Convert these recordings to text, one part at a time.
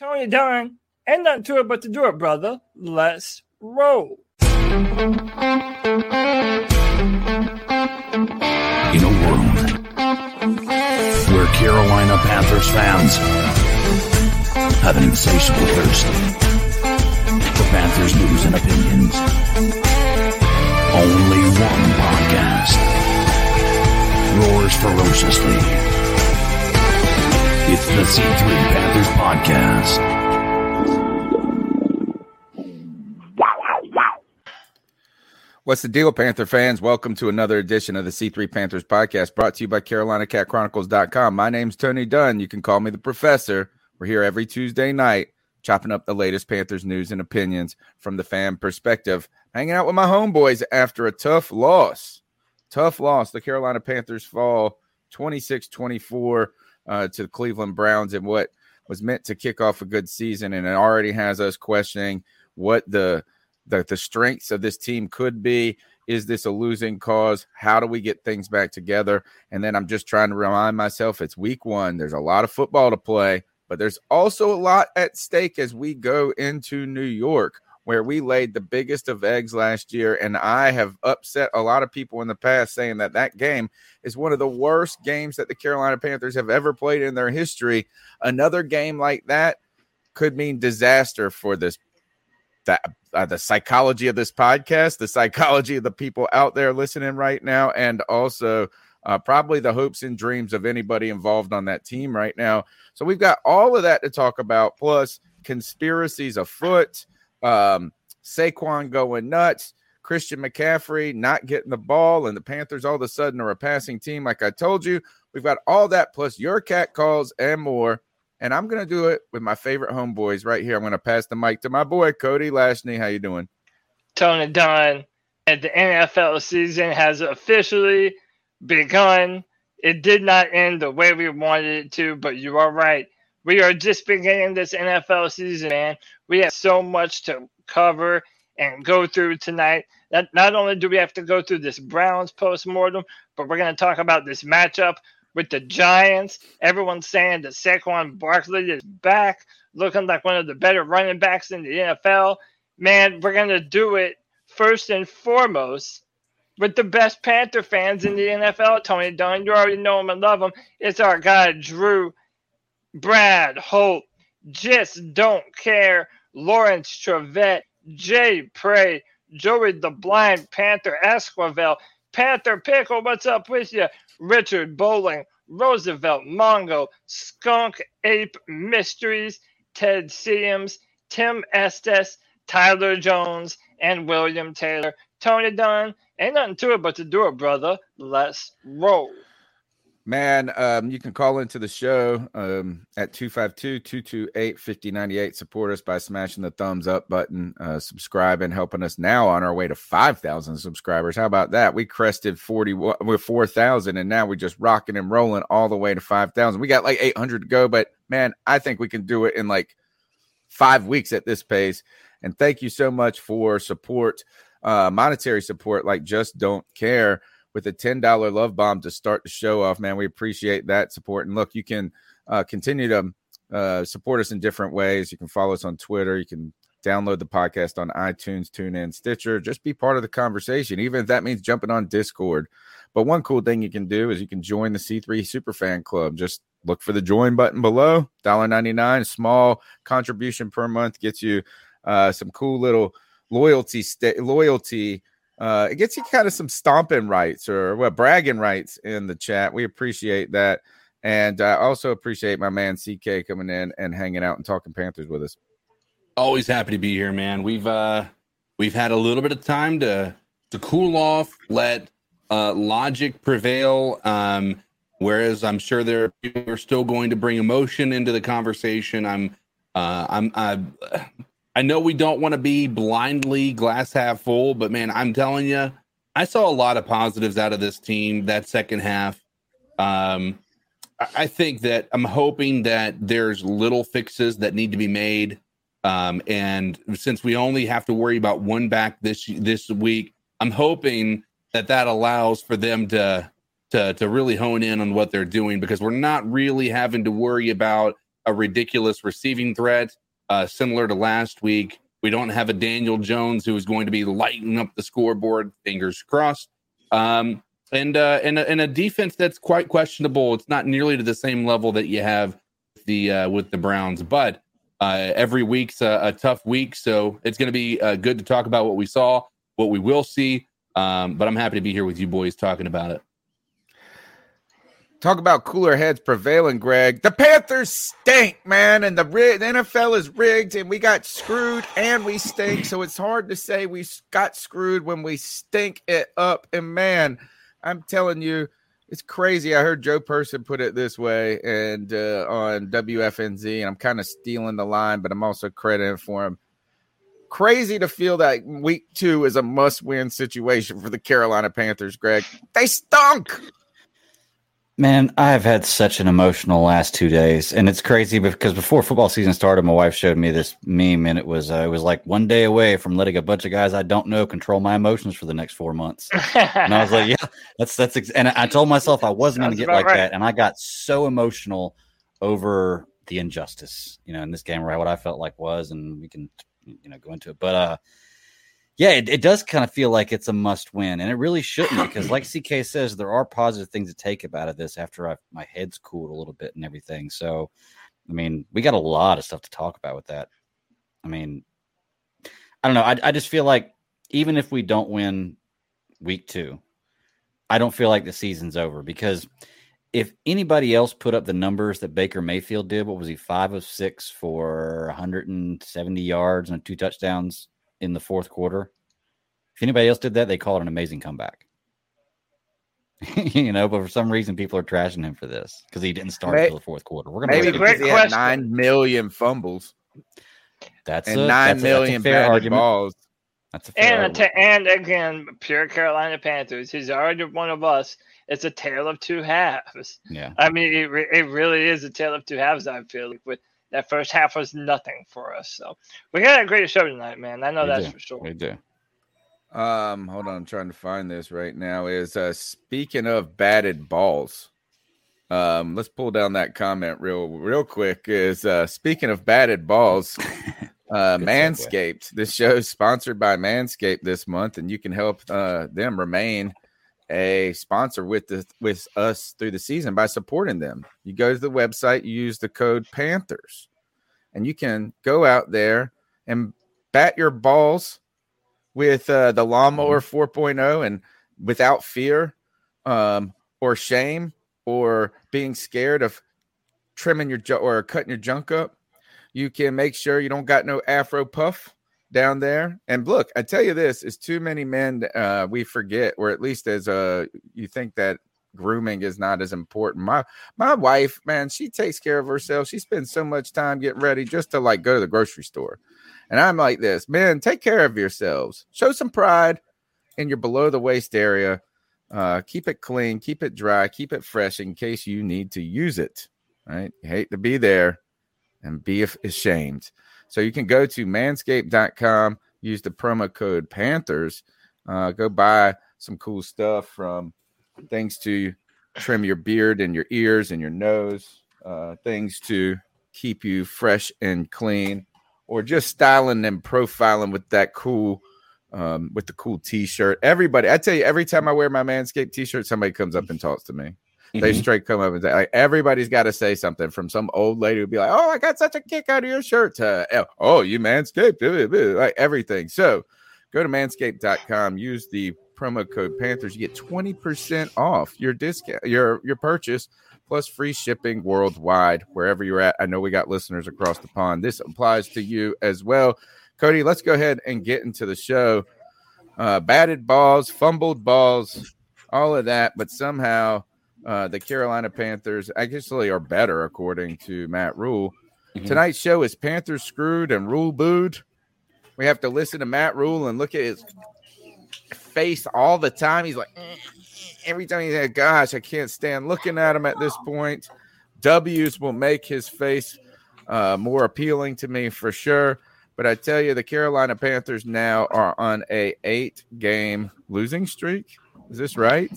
Tony Dunn, and nothing to it but to do it, brother. Let's roll. In a world where Carolina Panthers fans have an insatiable thirst for Panthers news and opinions, only one podcast roars ferociously. It's the C3 Panthers Podcast. What's the deal, Panther fans? Welcome to another edition of the C3 Panthers podcast brought to you by CarolinaCatChronicles.com. My name's Tony Dunn. You can call me the professor. We're here every Tuesday night chopping up the latest Panthers news and opinions from the fan perspective. Hanging out with my homeboys after a tough loss. Tough loss. The Carolina Panthers fall 26 24 uh, to the Cleveland Browns and what was meant to kick off a good season. And it already has us questioning what the the, the strengths of this team could be. Is this a losing cause? How do we get things back together? And then I'm just trying to remind myself it's week one. There's a lot of football to play, but there's also a lot at stake as we go into New York, where we laid the biggest of eggs last year. And I have upset a lot of people in the past saying that that game is one of the worst games that the Carolina Panthers have ever played in their history. Another game like that could mean disaster for this that uh, the psychology of this podcast, the psychology of the people out there listening right now, and also uh, probably the hopes and dreams of anybody involved on that team right now. So we've got all of that to talk about, plus conspiracies afoot, um, Saquon going nuts, Christian McCaffrey not getting the ball, and the Panthers all of a sudden are a passing team. Like I told you, we've got all that plus your cat calls and more. And I'm to do it with my favorite homeboys right here. I'm to pass the mic to my boy Cody Lashney. How you doing? Tony Dunn, and the NFL season has officially begun. It did not end the way we wanted it to, but you are right. We are just beginning this NFL season, man. We have so much to cover and go through tonight. That not only do we have to go through this Browns postmortem, but we're going to talk about this matchup with the Giants. Everyone's saying that Saquon Barkley is back, looking like one of the better running backs in the NFL. Man, we're going to do it first and foremost with the best Panther fans in the NFL. Tony Dunn, you already know him and love him. It's our guy, Drew, Brad, Holt, Just Don't Care, Lawrence Trevette, Jay Prey, Joey the Blind Panther Esquivel, Panther Pickle, what's up with you? Richard Bowling, Roosevelt Mongo, Skunk Ape Mysteries, Ted Seams, Tim Estes, Tyler Jones, and William Taylor. Tony Dunn, ain't nothing to it but to do it, brother. Let's roll. Man, um, you can call into the show um, at 252 228 5098. Support us by smashing the thumbs up button, uh, subscribing, helping us now on our way to 5,000 subscribers. How about that? We crested 40 with 4,000, and now we're just rocking and rolling all the way to 5,000. We got like 800 to go, but man, I think we can do it in like five weeks at this pace. And thank you so much for support, uh, monetary support, like just don't care with a $10 love bomb to start the show off, man. We appreciate that support. And look, you can uh, continue to uh, support us in different ways. You can follow us on Twitter. You can download the podcast on iTunes, TuneIn, Stitcher. Just be part of the conversation, even if that means jumping on Discord. But one cool thing you can do is you can join the C3 Superfan Club. Just look for the join button below. $1.99, small contribution per month gets you uh, some cool little loyalty loyalty uh, it gets you kind of some stomping rights or well, bragging rights in the chat. We appreciate that. And I also appreciate my man CK coming in and hanging out and talking Panthers with us. Always happy to be here, man. We've uh we've had a little bit of time to to cool off, let uh logic prevail. Um whereas I'm sure there are people are still going to bring emotion into the conversation. I'm Uh, I'm I, I know we don't want to be blindly glass half full, but man, I'm telling you, I saw a lot of positives out of this team that second half. Um, I- think that I'm hoping that there's little fixes that need to be made. Um, and since we only have to worry about one back this this week, I'm hoping that that allows for them to to to really hone in on what they're doing because we're not really having to worry about a ridiculous receiving threat uh, similar to last week. We don't have a Daniel Jones who is going to be lighting up the scoreboard. Fingers crossed. Um, and uh, and a, and a defense that's quite questionable. It's not nearly to the same level that you have the uh, with the Browns, but uh, every week's a, a tough week, so it's going to be uh, good to talk about what we saw, what we will see. Um, but I'm happy to be here with you boys talking about it. Talk about cooler heads prevailing, Greg. The Panthers stink, man, and the, ri- the NFL is rigged, and we got screwed, and we stink. So it's hard to say we got screwed when we stink it up. And man, I'm telling you, it's crazy. I heard Joe Person put it this way, and uh, on WFNZ, and I'm kind of stealing the line, but I'm also crediting for him. Crazy to feel that week two is a must-win situation for the Carolina Panthers, Greg. They stunk. Man, I have had such an emotional last two days, and it's crazy because before football season started, my wife showed me this meme, and it was uh, it was like one day away from letting a bunch of guys I don't know control my emotions for the next four months. And I was like, yeah, that's that's ex-. and I told myself I wasn't going to get like right. that, and I got so emotional over the injustice, you know, in this game, right? What I felt like was, and we can you know go into it, but uh, yeah, it, it does kind of feel like it's a must win, and it really shouldn't because, like CK says, there are positive things to take about of this after I, my head's cooled a little bit and everything. So, I mean, we got a lot of stuff to talk about with that. I mean, I don't know. I, I just feel like even if we don't win week two, I don't feel like the season's over because if anybody else put up the numbers that Baker Mayfield did, what was he, five of six for 170 yards and two touchdowns in the fourth quarter? If anybody else did that, they call it an amazing comeback. you know, but for some reason, people are trashing him for this because he didn't start May- until the fourth quarter. We're gonna Maybe a great he had question. nine million fumbles that's and a, nine that's a- that's a fair batted argument. balls. That's a fair And argument. to, and again, pure Carolina Panthers. He's already one of us. It's a tale of two halves. yeah. I mean, it, it really is a tale of two halves. I feel like with that first half was nothing for us. So we got a great show tonight, man. I know We that's do. for sure. We do. Um, hold on, I'm trying to find this right now. Is uh speaking of batted balls. Um, let's pull down that comment real real quick. Is uh speaking of batted balls, uh Good segue. Manscaped. This show is sponsored by Manscaped this month, and you can help uh them remain a sponsor with the with us through the season by supporting them. You go to the website, you use the code Panthers, and you can go out there and bat your balls with uh, the lawnmower 4.0 and without fear um, or shame or being scared of trimming your ju- or cutting your junk up. You can make sure you don't got no afro puff down there. And look, I tell you this: is too many men uh, we forget, or at least as uh, you think that grooming is not as important. My my wife, man, she takes care of herself. She spends so much time getting ready just to like go to the grocery store. And I'm like this, man, take care of yourselves. Show some pride in your below the waist area. Uh, keep it clean, keep it dry, keep it fresh in case you need to use it. Right? You hate to be there and be ashamed. So you can go to manscaped.com, use the promo code Panthers, uh, go buy some cool stuff from things to trim your beard and your ears and your nose, uh, things to keep you fresh and clean, or just styling and profiling with that cool, um, with the cool t-shirt. Everybody, I tell you, every time I wear my Manscaped t-shirt, somebody comes up and talks to me. They Mhm. straight come up and say, like, everybody's got to say something from some old lady who'd be like, Oh, I got such a kick out of your shirt. To, oh, you manscaped, blah, blah, blah," like everything. So go to manscaped.com, use the promo code Panthers, you get 20% off your discount, your your purchase, plus free shipping worldwide, wherever you're at. I know we got listeners across the pond. This applies to you as well. Cody, let's go ahead and get into the show. Uh, batted balls, fumbled balls, all of that, but somehow uh, the Carolina Panthers actually are better, according to Matt Rhule. Mhm. Tonight's show is Panthers screwed and Rhule booed. We have to listen to Matt Rhule and look at his face all the time. He's like, "Eh, every time he's like, gosh, I can't stand looking at him at this point. W's will make his face uh, more appealing to me for sure. But I tell you, the Carolina Panthers now are on a eight game losing streak. Is this right?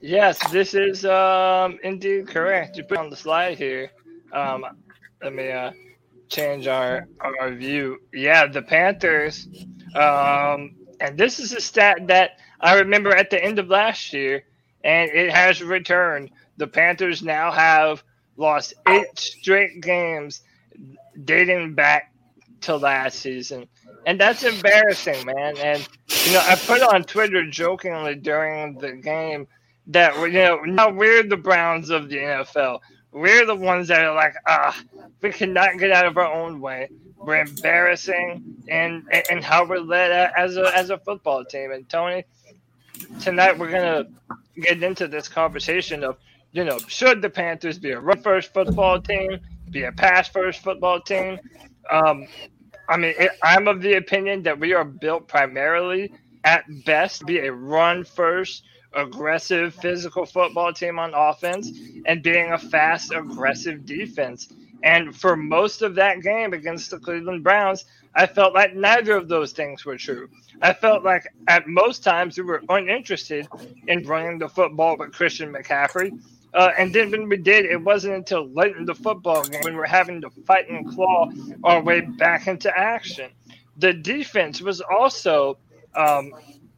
Yes, this is um, indeed correct. You put on the slide here. Um, let me uh, change our our view. Yeah, the Panthers, um, and this is a stat that I remember at the end of last year, and it has returned. The Panthers now have lost eight straight games dating back to last season. And that's embarrassing, man. And you know, I put on Twitter jokingly during the game that you know now we're the Browns of the NFL. We're the ones that are like, ah, we cannot get out of our own way. We're embarrassing and and how we're led as a as a football team. And Tony, tonight we're gonna get into this conversation of you know should the Panthers be a run first football team, be a pass first football team? Um, I mean, it, I'm of the opinion that we are built primarily, at best, be a run first, aggressive, physical football team on offense and being a fast, aggressive defense. And for most of that game against the Cleveland Browns, I felt like neither of those things were true. I felt like at most times we were uninterested in running the football with Christian McCaffrey. Uh, and then when we did, it wasn't until late in the football game when we're having to fight and claw our way back into action. The defense was also, um,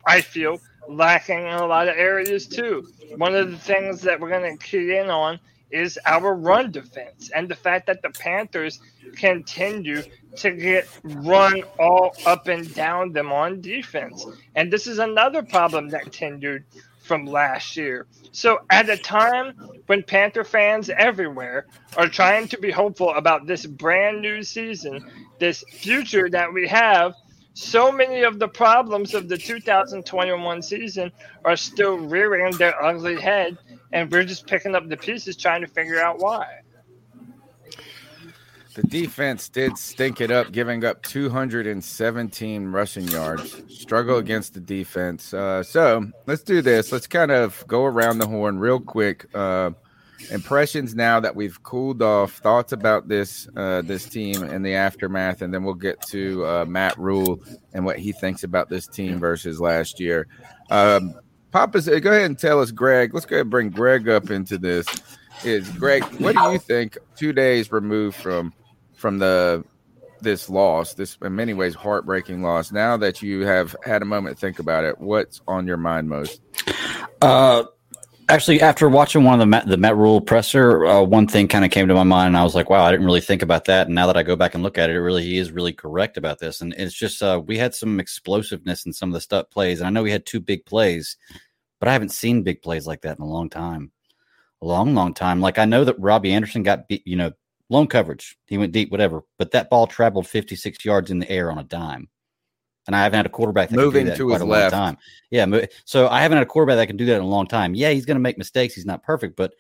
I feel, lacking in a lot of areas too. One of the things that we're going to key in on is our run defense and the fact that the Panthers continue to get run all up and down them on defense. And this is another problem that continued from last year. So, at a time when Panther fans everywhere are trying to be hopeful about this brand new season, this future that we have, so many of the problems of the 2021 season are still rearing their ugly head, and we're just picking up the pieces trying to figure out why. The defense did stink it up, giving up 217 rushing yards. Struggle against the defense. Uh, so let's do this. Let's kind of go around the horn real quick. Uh, impressions now that we've cooled off. Thoughts about this uh, this team and the aftermath, and then we'll get to uh, Matt Rhule and what he thinks about this team versus last year. Um, Papa, go ahead and tell us, Greg. Let's go ahead and bring Greg up into this. Is Greg? What do you think? Two days removed from from the this loss, this in many ways heartbreaking loss. Now that you have had a moment to think about it, what's on your mind most? Uh, actually, after watching one of the Met, the Matt Rhule presser, uh, one thing kind of came to my mind, and I was like, "Wow, I didn't really think about that." And now that I go back and look at it, it really he is really correct about this. And it's just uh, we had some explosiveness in some of the stuff plays, and I know we had two big plays, but I haven't seen big plays like that in a long time, a long, long time. Like I know that Robbie Anderson got beat, you know, lone coverage, he went deep, whatever, but that ball traveled 56 yards in the air on a dime. And I haven't had a quarterback that Moving can do that to in quite his a left. long time. Yeah, so I haven't had a quarterback that can do that in a long time. Yeah, he's going to make mistakes. He's not perfect, but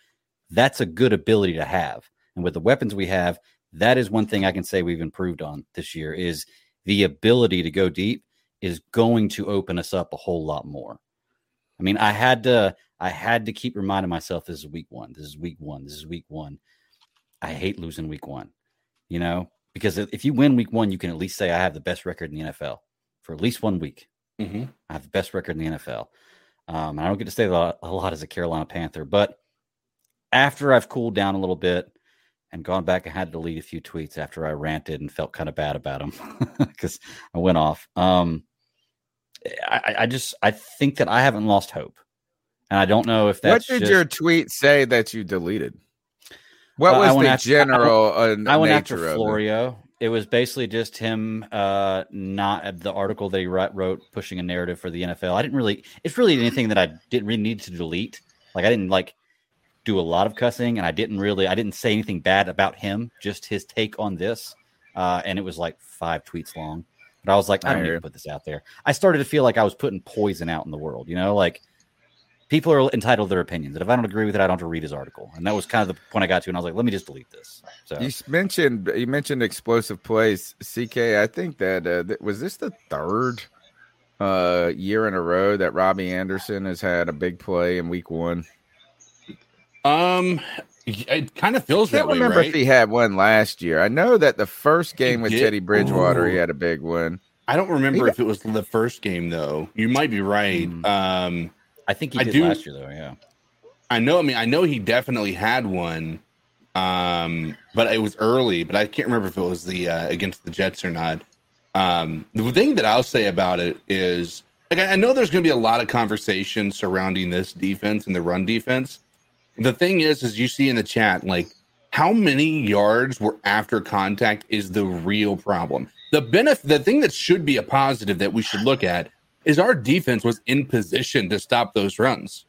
that's a good ability to have. And with the weapons we have, that is one thing I can say we've improved on this year is the ability to go deep is going to open us up a whole lot more. I mean, I had to I had to keep reminding myself this is week 1. This is week 1. This is week 1. I hate losing week 1. You know, because if if you win week 1, you can at least say I have the best record in the NFL for at least one week. Mm-hmm. I have the best record in the NFL. Um, I don't get to say that a lot, as a Carolina Panther, but after I've cooled down a little bit and gone back, I had to delete a few tweets after I ranted and felt kind of bad about them because I went off. Um, I, I- I just I think that I haven't lost hope, and I don't know if that's what did just- your tweet say that you deleted? What Uh, was the after- general uh, I went after? Florio. It was basically just him, uh, not the article that he wrote, wrote pushing a narrative for the NFL. I didn't really. It's really anything that I didn't really need to delete. Like I didn't like do a lot of cussing, and I didn't really. I didn't say anything bad about him. Just his take on this, uh, and it was like five tweets long. But I was like, I I don't need to put this out there. I started to feel like I was putting poison out in the world. You know, like people are entitled to their opinions. And if I don't agree with it, I don't have to read his article. And that was kind of the point I got to. And I was like, let me just delete this. So You mentioned you mentioned explosive plays, CK. I think that uh, th- was this the third uh, year in a row that Robbie Anderson has had a big play in Week One. Um, it kind of feels I can't that way, remember right? if he had one last year. I know that the first game with did? Teddy Bridgewater, he had a big one. I don't remember He- if it was the first game though. You might be right. Hmm. Um, I think he did do- last year, though. Yeah. I know. I mean, I know he definitely had one, um, but it was early. But I can't remember if it was the uh, against the Jets or not. Um, the thing that I'll say about it is, like, I I know there's going to be a lot of conversation surrounding this defense and the run defense. The thing is, is you see in the chat, like, how many yards were after contact is the real problem. The benefit, the thing that should be a positive that we should look at is our defense was in position to stop those runs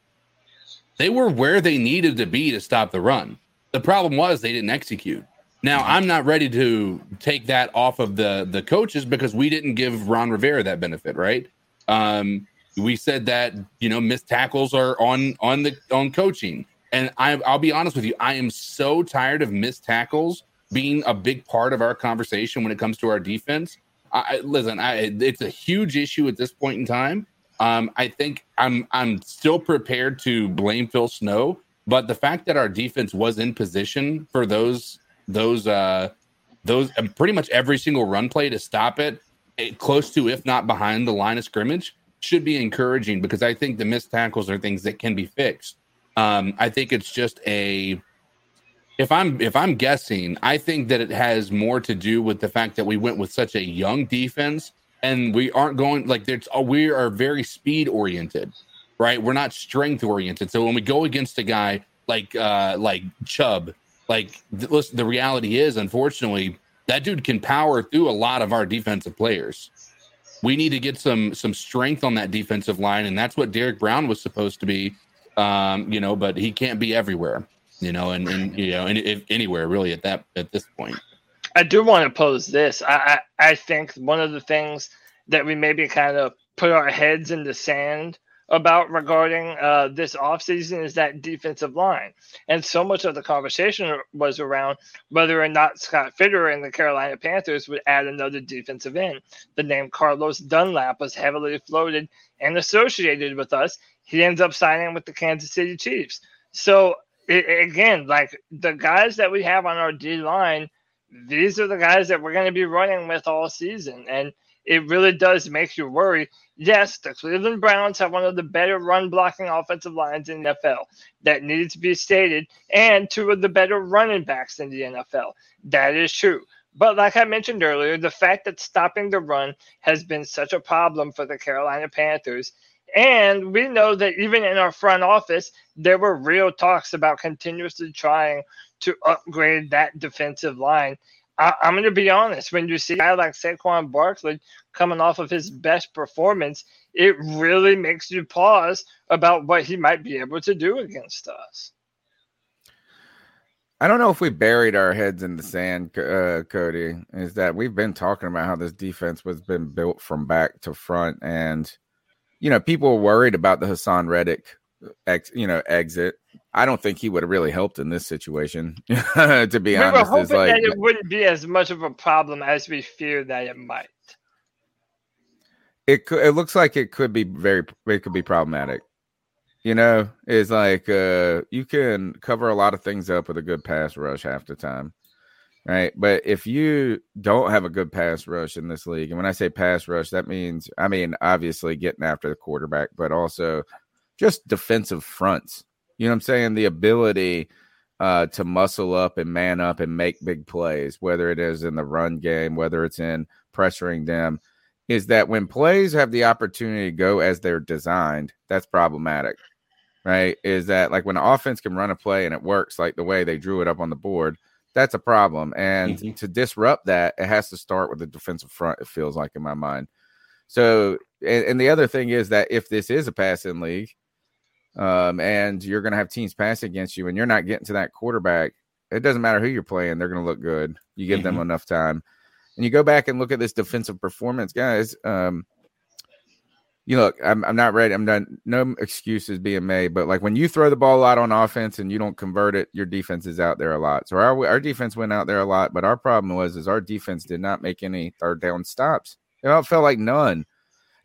they were where they needed to be to stop the run. The problem was they didn't execute. Now I'm not ready to take that off of the the coaches because we didn't give Ron Rivera that benefit, right? Um, we said that you know missed tackles are on on the on coaching, and I, I'll be honest with you, I am so tired of missed tackles being a big part of our conversation when it comes to our defense. I, listen, I, it's a huge issue at this point in time. Um, I think I'm I'm still prepared to blame Phil Snow, but the fact that our defense was in position for those those uh those uh, pretty much every single run play to stop it, eh, close to if not behind the line of scrimmage, should be encouraging because I think the missed tackles are things that can be fixed. Um, I think it's just a if I'm if I'm guessing, I think that it has more to do with the fact that we went with such a young defense and we aren't going like there's we are very speed oriented, right? We're not strength oriented. So when we go against a guy like uh like Chubb, like th- listen, the reality is unfortunately that dude can power through a lot of our defensive players. We need to get some some strength on that defensive line, and that's what Derrick Brown was supposed to be. Um, you know, but he can't be everywhere you know, and, and you know, and if anywhere really at that at this point. I do want to pose this. I, I I think one of the things that we maybe kind of put our heads in the sand about regarding uh, this offseason is that defensive line. And so much of the conversation was around whether or not Scott Fitterer and the Carolina Panthers would add another defensive end. The name Carlos Dunlap was heavily floated and associated with us. He ends up signing with the Kansas City Chiefs. So it, again, like the guys that we have on our D line, these are the guys that we're going to be running with all season. And it really does make you worry. Yes, the Cleveland Browns have one of the better run blocking offensive lines in the NFL. That needed to be stated. And two of the better running backs in the NFL. That is true. But like I mentioned earlier, the fact that stopping the run has been such a problem for the Carolina Panthers. And we know that even in our front office, there were real talks about continuously trying to upgrade that defensive line. I, I'm going to be honest. When you see a guy like Saquon Barkley coming off of his best performance, it really makes you pause about what he might be able to do against us. I don't know if we buried our heads in the sand, uh, Cody. Is that we've been talking about how this defense was been built from back to front, and you know people were worried about the Haason Reddick, ex, you know, exit. I don't think he would have really helped in this situation. to be we were honest, hoping is like that it wouldn't be as much of a problem as we fear that it might. it. Could, it looks like it could be very. It could be problematic. You know, is like uh you can cover a lot of things up with a good pass rush half the time. Right. But if you don't have a good pass rush in this league, and when I say pass rush, that means I mean obviously getting after the quarterback, but also just defensive fronts. You know what I'm saying? The ability uh to muscle up and man up and make big plays, whether it is in the run game, whether it's in pressuring them, is that when plays have the opportunity to go as they're designed, that's problematic right? Is that like when an offense can run a play and it works like the way they drew it up on the board, that's a problem. And Mhm. to disrupt that, it has to start with the defensive front, it feels like in my mind. So, and, and the other thing is that if this is a passing league, um, and you're going to have teams pass against you and you're not getting to that quarterback, it doesn't matter who you're playing, they're going to look good. You give them enough time. And you go back and look at this defensive performance, guys. Um, you look, I'm, I'm not ready. I'm not, no excuses being made, but like when you throw the ball a lot on offense and you don't convert it, your defense is out there a lot. So our, our defense went out there a lot, but our problem was, is our defense did not make any third down stops. It felt like none.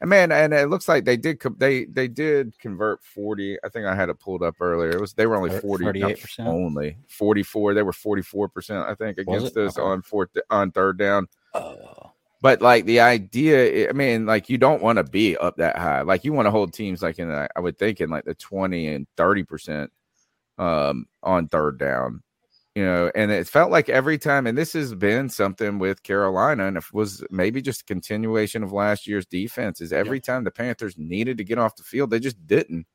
And man, and it looks like they did, they, they did convert 40. I think I had it pulled up earlier. It was, they were only 40, 38%. only 44. They were 44%, I think, against us okay. on fourth, on third down. Oh but like the idea, I mean, like you don't want to be up that high. Like you want to hold teams like in, I would think in like the 20 and 30 percent um, on third down, you know. And it felt like every time, and this has been something with Carolina, and it was maybe just a continuation of last year's defense. Is every yeah. time the Panthers needed to get off the field, they just didn't.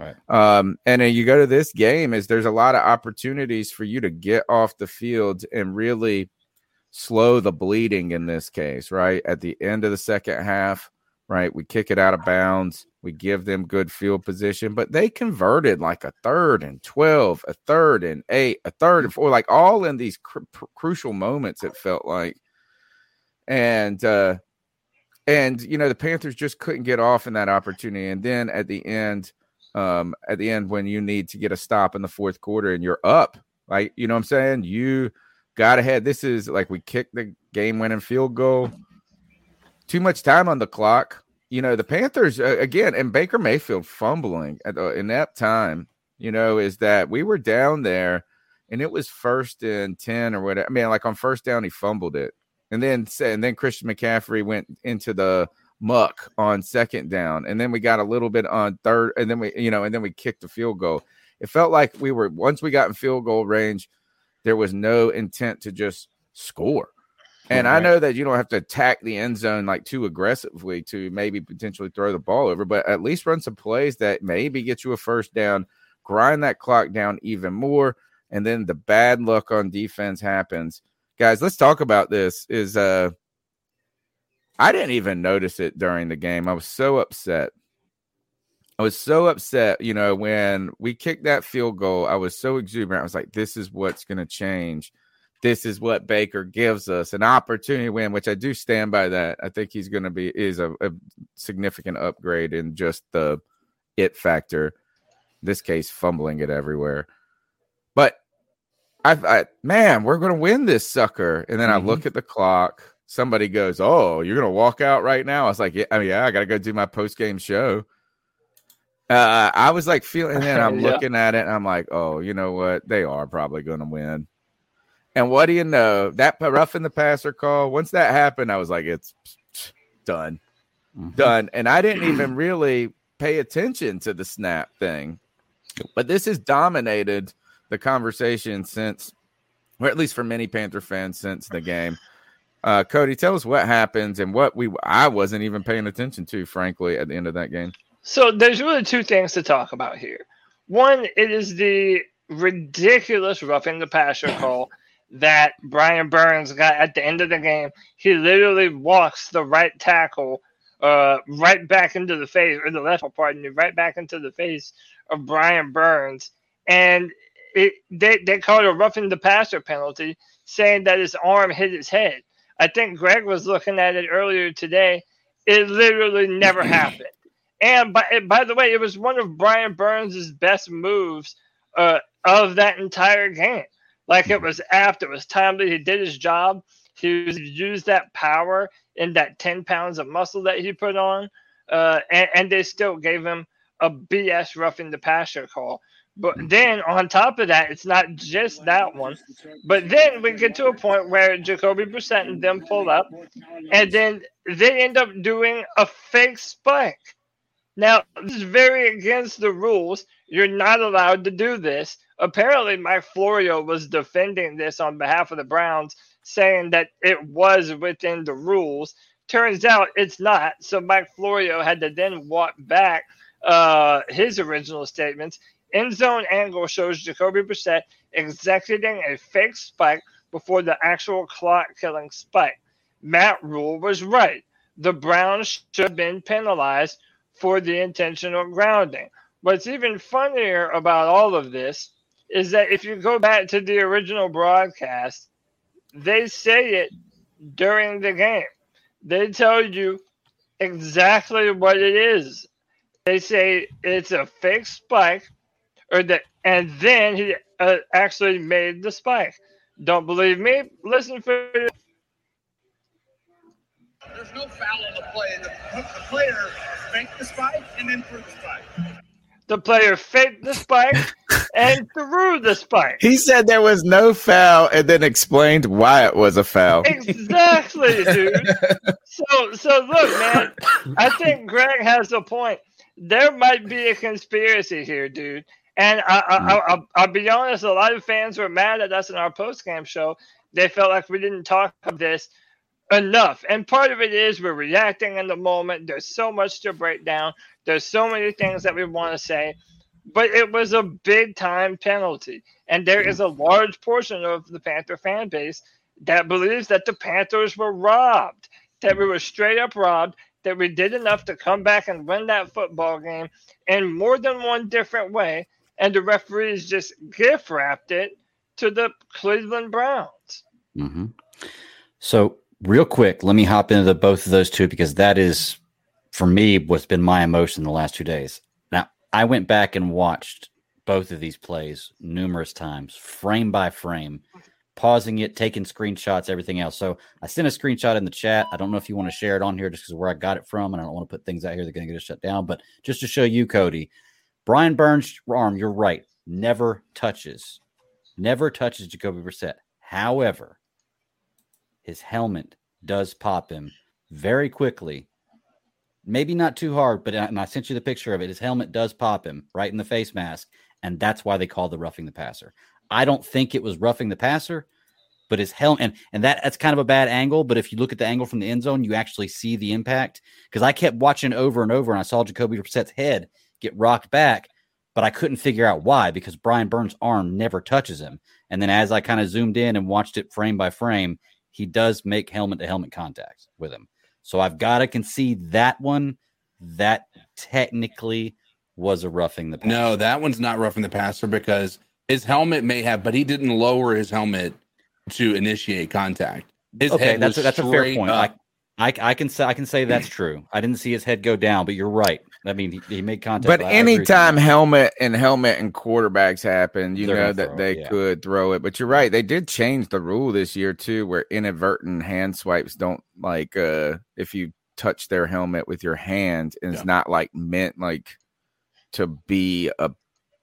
Right. Um, and then you go to this game, is there's a lot of opportunities for you to get off the field and really slow the bleeding in this case, right? At the end of the second half, right? We kick it out of bounds. We give them good field position, but they converted like a third and 12, a third and eight, a third and four, like all in these cr- crucial moments, it felt like. And, uh, and you know the Panthers just couldn't get off in that opportunity, and then at the end, um, at the end when you need to get a stop in the fourth quarter and you're up, like you know what I'm saying, you got ahead. This is like we kicked the game winning field goal. Too much time on the clock. You know, the Panthers, uh, again, and Baker Mayfield fumbling at the inept time, you know, is that we were down there and it was first and 10 or whatever. I mean, like on first down, he fumbled it. And then, and then Christian McCaffrey went into the muck on second down. And then we got a little bit on third. And then we, you know, and then we kicked the field goal. It felt like we were, once we got in field goal range, there was no intent to just score. And right. I know that you don't have to attack the end zone like too aggressively to maybe potentially throw the ball over, but at least run some plays that maybe get you a first down, grind that clock down even more, and then the bad luck on defense happens. Guys, let's talk about this. Is uh I didn't even notice it during the game. I was so upset. I was so upset, you know, when we kicked that field goal. I was so exuberant. I was like, this is what's going to change. This is what Baker gives us an opportunity to win, which I do stand by that. I think he's going to be is a, a, significant upgrade in just the it factor. In this case, fumbling it everywhere. But I, I man, we're going to win this sucker. And then mm-hmm. I look at the clock. Somebody goes, "Oh, you're going to walk out right now?" I was like, "Yeah, I mean, yeah, I got to go do my post game show." Uh, I was like feeling, then I'm yeah. looking at it, and I'm like, oh, you know what? They are probably going to win. And what do you know? That roughing the passer call. Once that happened, I was like, it's done, mm-hmm. done. And I didn't even really pay attention to the snap thing. But this has dominated the conversation since, or at least for many Panther fans since the game. Uh, Cody, tell us what happens and what we I wasn't even paying attention to, frankly, at the end of that game. So there's really two things to talk about here. One, it is the ridiculous roughing the passer call that Brian Burns got at the end of the game. He literally walks the right tackle uh, right back into the face, or the left, pardon me, right back into the face of Brian Burns. And it, they, they called a roughing the passer penalty, saying that his arm hit his head. I think Greg was looking at it earlier today. It literally never happened. And by, by the way, it was one of Brian Burns' best moves uh, of that entire game. Like it was apt, it was timely. He did his job. He used that power in that 10 pounds of muscle that he put on. Uh, and, and, they still gave him a BS roughing the passer call. But then on top of that, it's not just that one. But then we get to a point where Jacoby Brissett and them pull up, and then they end up doing a fake spike now, this is very against the rules. You're not allowed to do this. Apparently, Mike Florio was defending this on behalf of the Browns, saying that it was within the rules. Turns out it's not. So Mike Florio had to then walk back uh, his original statements. End zone angle shows Jacoby Brissett executing a fake spike before the actual clock killing spike. Matt Rhule was right. The Browns should have been penalized for the intentional grounding. What's even funnier about all of this is that if you go back to the original broadcast, they say it during the game. They tell you exactly what it is. They say it's a fake spike, or that, and then he uh, actually made the spike. Don't believe me? Listen for There's no foul on the play. The, the player faked the spike and then threw the spike. the player faked the spike and threw the spike. He said there was no foul and then explained why it was a foul. Exactly, dude. So, so look, man. I think Greg has a point. There might be a conspiracy here, dude. And I, I, I, I'll, I'll be honest. A lot of fans were mad at us in our post game show. They felt like we didn't talk of this enough. And part of it is we're reacting in the moment. There's so much to break down. There's so many things that we want to say. But it was a big time penalty. And there is a large portion of the Panther fan base that believes that the Panthers were robbed, that we were straight up robbed, that we did enough to come back and win that football game in more than one different way. And the referees just gift wrapped it to the Cleveland Browns. hmm So, real quick, let me hop into both of those two because that is, for me, what's been my emotion the last two days. Now, I went back and watched both of these plays numerous times, frame by frame, pausing it, taking screenshots, everything else. So, I sent a screenshot in the chat. I don't know if you want to share it on here just because where I got it from, and I don't want to put things out here that are going to get us shut down. But just to show you, Cody, Brian Burns' arm, you're right, never touches, never touches Jacoby Brissett. However, his helmet does pop him very quickly. Maybe not too hard, but uh, and I sent you the picture of it. His helmet does pop him right in the face mask, and that's why they call the roughing the passer. I don't think it was roughing the passer, but his helmet and, and that that's kind of a bad angle. But if you look at the angle from the end zone, you actually see the impact. Because I kept watching over and over, and I saw Jacoby Brissett's head get rocked back, but I couldn't figure out why because Brian Burns' arm never touches him. And then as I kind of zoomed in and watched it frame by frame, he does make helmet to helmet contact with him. So I've got to concede that one. That technically was a roughing the passer. No, that one's not roughing the passer because his helmet may have, but he didn't lower his helmet to initiate contact. His okay, that's a, that's a fair point. I, I I can say I can say that's true. I didn't see his head go down, but you're right. I mean, he, he made contact. But I- I agree with you. anytime helmet and helmet and quarterbacks happen, you They're know that throw they yeah. could throw it. But you're right; they did change the rule this year too, where inadvertent hand swipes don't like uh if you touch their helmet with your hand, and it's not like meant like to be a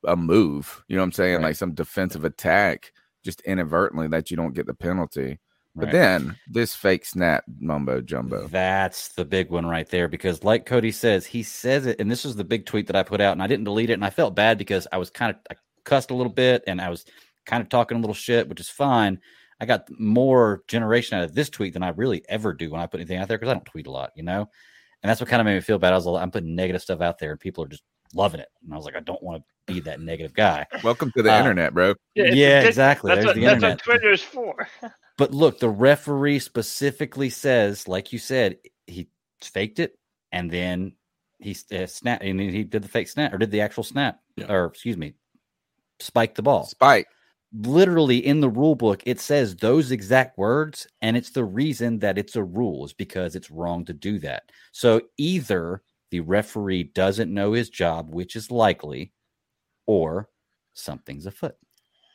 a move. You know what I'm saying? Right. Like some defensive attack, just inadvertently that you don't get the penalty. But then this fake snap mumbo jumbo. That's the big one right there because, like Cody says, he says it, and this was the big tweet that I put out, and I didn't delete it, and I felt bad because I was kind of I cussed a little bit, and I was kind of talking a little shit, which is fine. I got more generation out of this tweet than I really ever do when I put anything out there because I don't tweet a lot, you know. And that's what kind of made me feel bad. I was like, I'm putting negative stuff out there, and people are just loving it, and I was like, I don't want to be that negative guy. Welcome to the Uh, internet, bro. it's- Yeah, exactly. That's what, the that's internet. what Twitter's for. But look, the referee specifically says, like you said, he faked it and then he uh, snap and then he did the fake snap or did the actual snap Yeah. or excuse me, spiked the ball. Spike. Literally in the rule book, it says those exact words, and it's the reason that it's a rule is because it's wrong to do that. So either the referee doesn't know his job, which is likely, or something's afoot.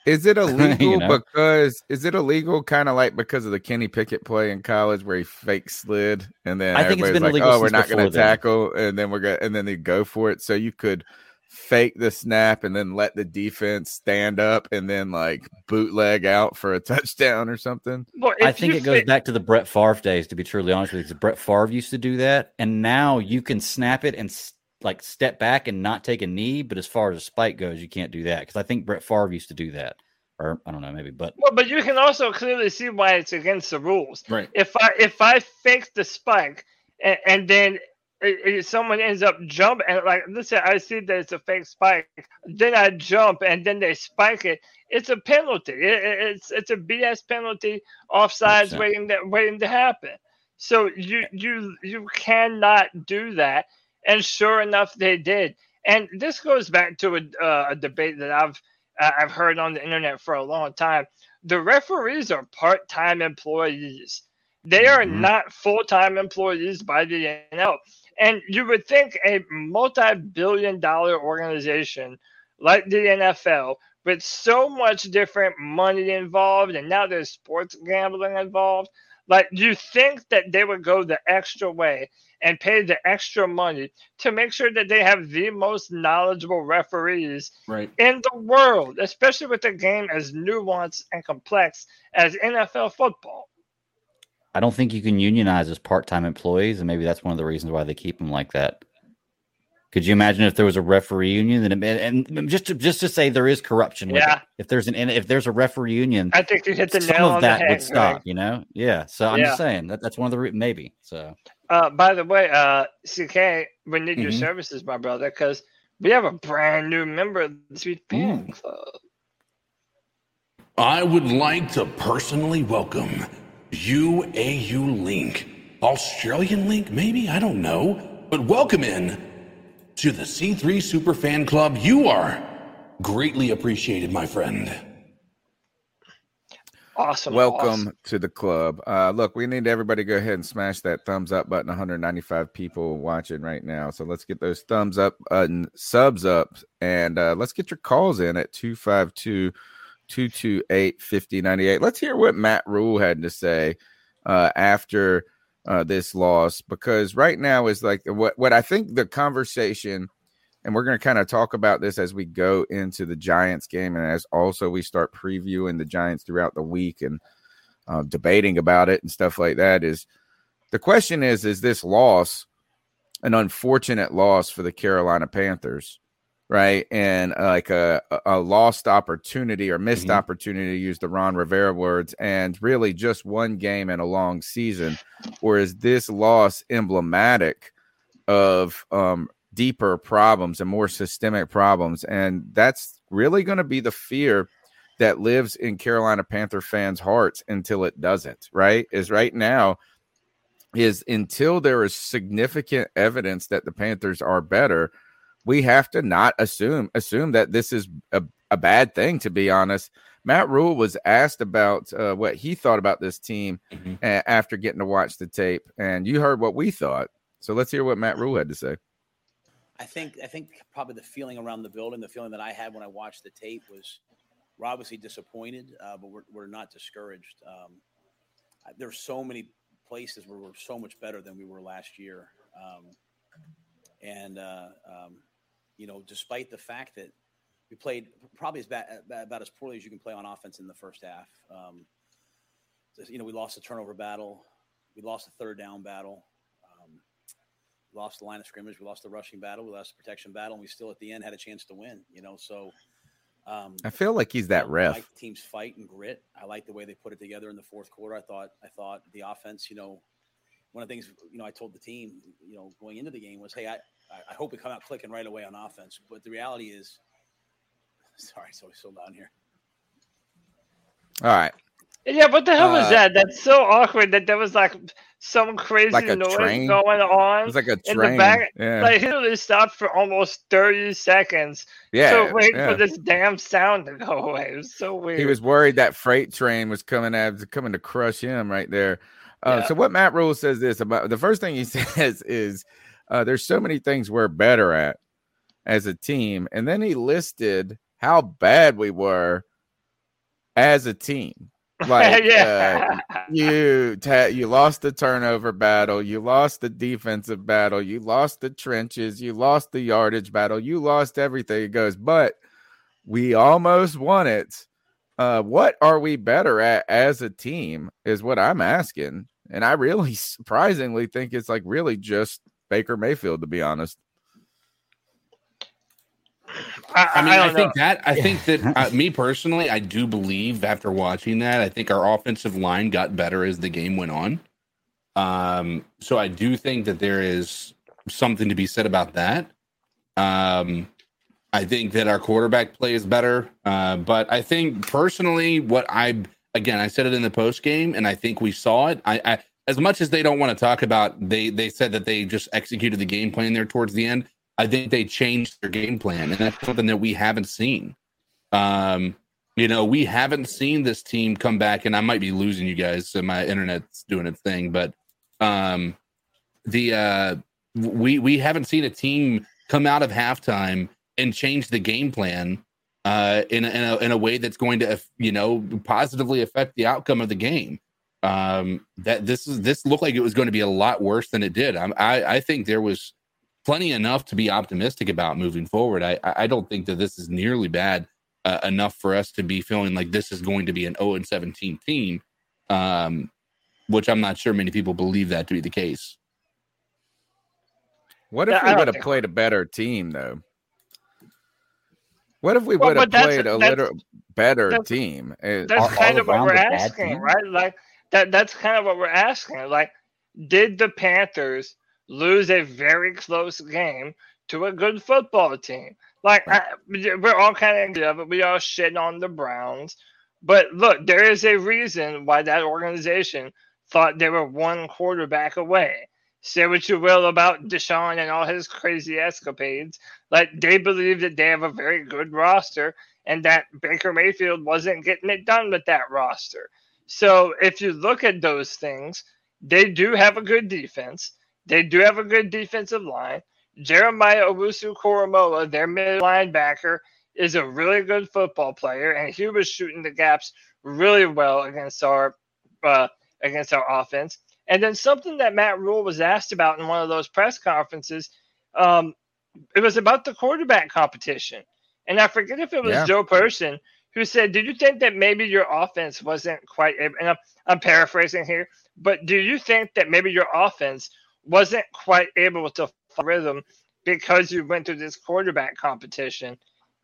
Is it illegal know? because is it illegal kind of like because of the Kenny Pickett play in college where he fake slid and then I think it's everybody's been like, illegal oh, we're not going to tackle, and then we're going and then they go for it. So you could fake the snap and then let the defense stand up and then like bootleg out for a touchdown or something. Well, I think you it goes fit- back to the Brett Favre days, to be truly honest with you. 'cause Brett Favre used to do that, and now you can snap it and s- like step back and not take a knee. But as far as a spike goes, you can't do that because I think Brett Favre used to do that, or I don't know, maybe. But Well, but you can also clearly see why it's against the rules. Right. If I if I fake the spike and, and then it, it- someone ends up jumping and like say I see that it's a fake spike, then I jump and then they spike it. It's a penalty. It- it- it's it's a BS penalty, offsides 100%. waiting that waiting to happen. So you you you cannot do that. And sure enough, they did. And this goes back to a, uh, a debate that I've uh, I've heard on the internet for a long time. The referees are part-time employees. They are Mhm. not full time employees by the NL. And you would think a multi billion dollar organization like the NFL, with so much different money involved, and now there's sports gambling involved, like you think that they would go the extra way and pay the extra money to make sure that they have the most knowledgeable referees Right. in the world, especially with a game as nuanced and complex as NFL football. I don't think you can unionize as part-time employees, and maybe that's one of the reasons why they keep them like that. Could you imagine if there was a referee union and, and just to, just to say there is corruption? With Yeah. it. If there's an if there's a referee union, I think you hit the some nail of on that the head. would stop. Greg. You know? Yeah. So I'm Yeah. just saying that that's one of the re- maybe. So Uh, by the way, uh, CK, we need your Mhm. services, my brother, because we have a brand new member of the Sweet Fan Mm. Club. I would like to personally welcome UAU Link. Australian Link, maybe? I don't know. But welcome in to the C3 Super Fan Club. You are greatly appreciated, my friend. Awesome. Welcome awesome. to the club. Uh, look, we need everybody to go ahead and smash that thumbs up button. 195 people watching right now. So let's get those thumbs up button subs up and uh, let's get your calls in at 252 228 5098. Let's hear what Matt Rhule had to say uh, after uh, this loss because right now is like what, what I think the conversation and we're going to kind of talk about this as we go into the Giants game and as also we start previewing the Giants throughout the week and uh, debating about it and stuff like that is the question is is this loss an unfortunate loss for the Carolina Panthers right and uh, like a, a lost opportunity or missed Mhm. opportunity to use the Ron Rivera words and really just one game in a long season or is this loss emblematic of um, deeper problems and more systemic problems. And that's really going to be the fear that lives in Carolina Panther fans' hearts until it doesn't, right? Is right now is until there is significant evidence that the Panthers are better, we have to not assume assume that this is a, a bad thing to be honest. Matt Rhule was asked about uh, what he thought about this team Mhm. a- after getting to watch the tape, and you heard what we thought. So let's hear what Matt Rhule had to say. I think I think probably the feeling around the building, the feeling that I had when I watched the tape was we're obviously disappointed, uh, but we're, we're not discouraged. Um, I- there's so many places where we're so much better than we were last year, um, and uh, um, you know, despite the fact that we played probably as bad, about as poorly as you can play on offense in the first half. Um, you know, we lost the turnover battle, we lost the third down battle. We lost the line of scrimmage. We lost the rushing battle. We lost the protection battle, and we still at the end had a chance to win. You know, so um, I feel like he's that I ref. like the team's fight and grit. I like the way they put it together in the fourth quarter. I thought I thought the offense, you know, one of the things you know I told the team, you know, going into the game was, hey, I I- I hope we come out clicking right away on offense. But the reality is, sorry, it's always so loud here. All right. Yeah, what the hell was Uh, that? That's so awkward that there was like some crazy Like noise train? going on. It's like a train. in the back, yeah. Like he literally stopped for almost 30 seconds yeah. to wait yeah. for this damn sound to go away. It was so weird. He was worried that freight train was coming at coming to crush him right there. Uh, Yeah. So what Matt Rhule says this about the first thing he says is uh, there's so many things we're better at as a team, and then he listed how bad we were as a team. Like uh, yeah. you ta- you lost the turnover battle, you lost the defensive battle, you lost the trenches, you lost the yardage battle, you lost everything. It goes, but we almost won it. Uh, what are we better at as a team? Is what I'm asking, and I really surprisingly think it's like really just Baker Mayfield, to be honest. I, I mean, I, don't think know. that I think that uh, me personally, I do believe after watching that, I think our offensive line got better as the game went on. Um, so I do think that there is something to be said about that. Um, I think that our quarterback play is better, uh, but I think personally, what I again, I said it in the post game, and I think we saw it. I, I as much as they don't want to talk about, they they said that they just executed the game plan there towards the end. I think they changed their game plan, and that's something that we haven't seen. Um, You know, we haven't seen this team come back, and I might be losing you guys, so my internet's doing its thing. But um, the uh, we we haven't seen a team come out of halftime and change the game plan uh, in a, in a in a way that's going to you know positively affect the outcome of the game. Um, that this is this looked like it was going to be a lot worse than it did. I I, I think there was plenty enough to be optimistic about moving forward. I I don't think that this is nearly bad uh, enough for us to be feeling like this is going to be an 0 and 17 team, um, which I'm not sure many people believe that to be the case. What if we would have played a better team though? What if we Well, would have played a that's- little better that's- team? Eh, That's all- kind all of what we're asking, right? Like that. That's kind of what we're asking. Like, did the Panthers lose a very close game to a good football team? Like, I, we're all kind of it. We all shitting on the Browns, but look, there is a reason why that organization thought they were one quarterback away. Say what you will about Deshaun and all his crazy escapades. Like, they believe that they have a very good roster and that Baker Mayfield wasn't getting it done with that roster. So if you look at those things, they do have a good defense. They do have a good defensive line. Jeremiah Owusu Koramoah, their mid linebacker, is a really good football player, and he was shooting the gaps really well against our uh, against our offense. And then something that Matt Rhule was asked about in one of those press conferences, um, it was about the quarterback competition. And I forget if it was Yeah. Joe Person who said, "Did you think that maybe your offense wasn't quite?" ab-" And I'm, I'm paraphrasing here, but do you think that maybe your offense wasn't quite able to rhythm because you went through this quarterback competition?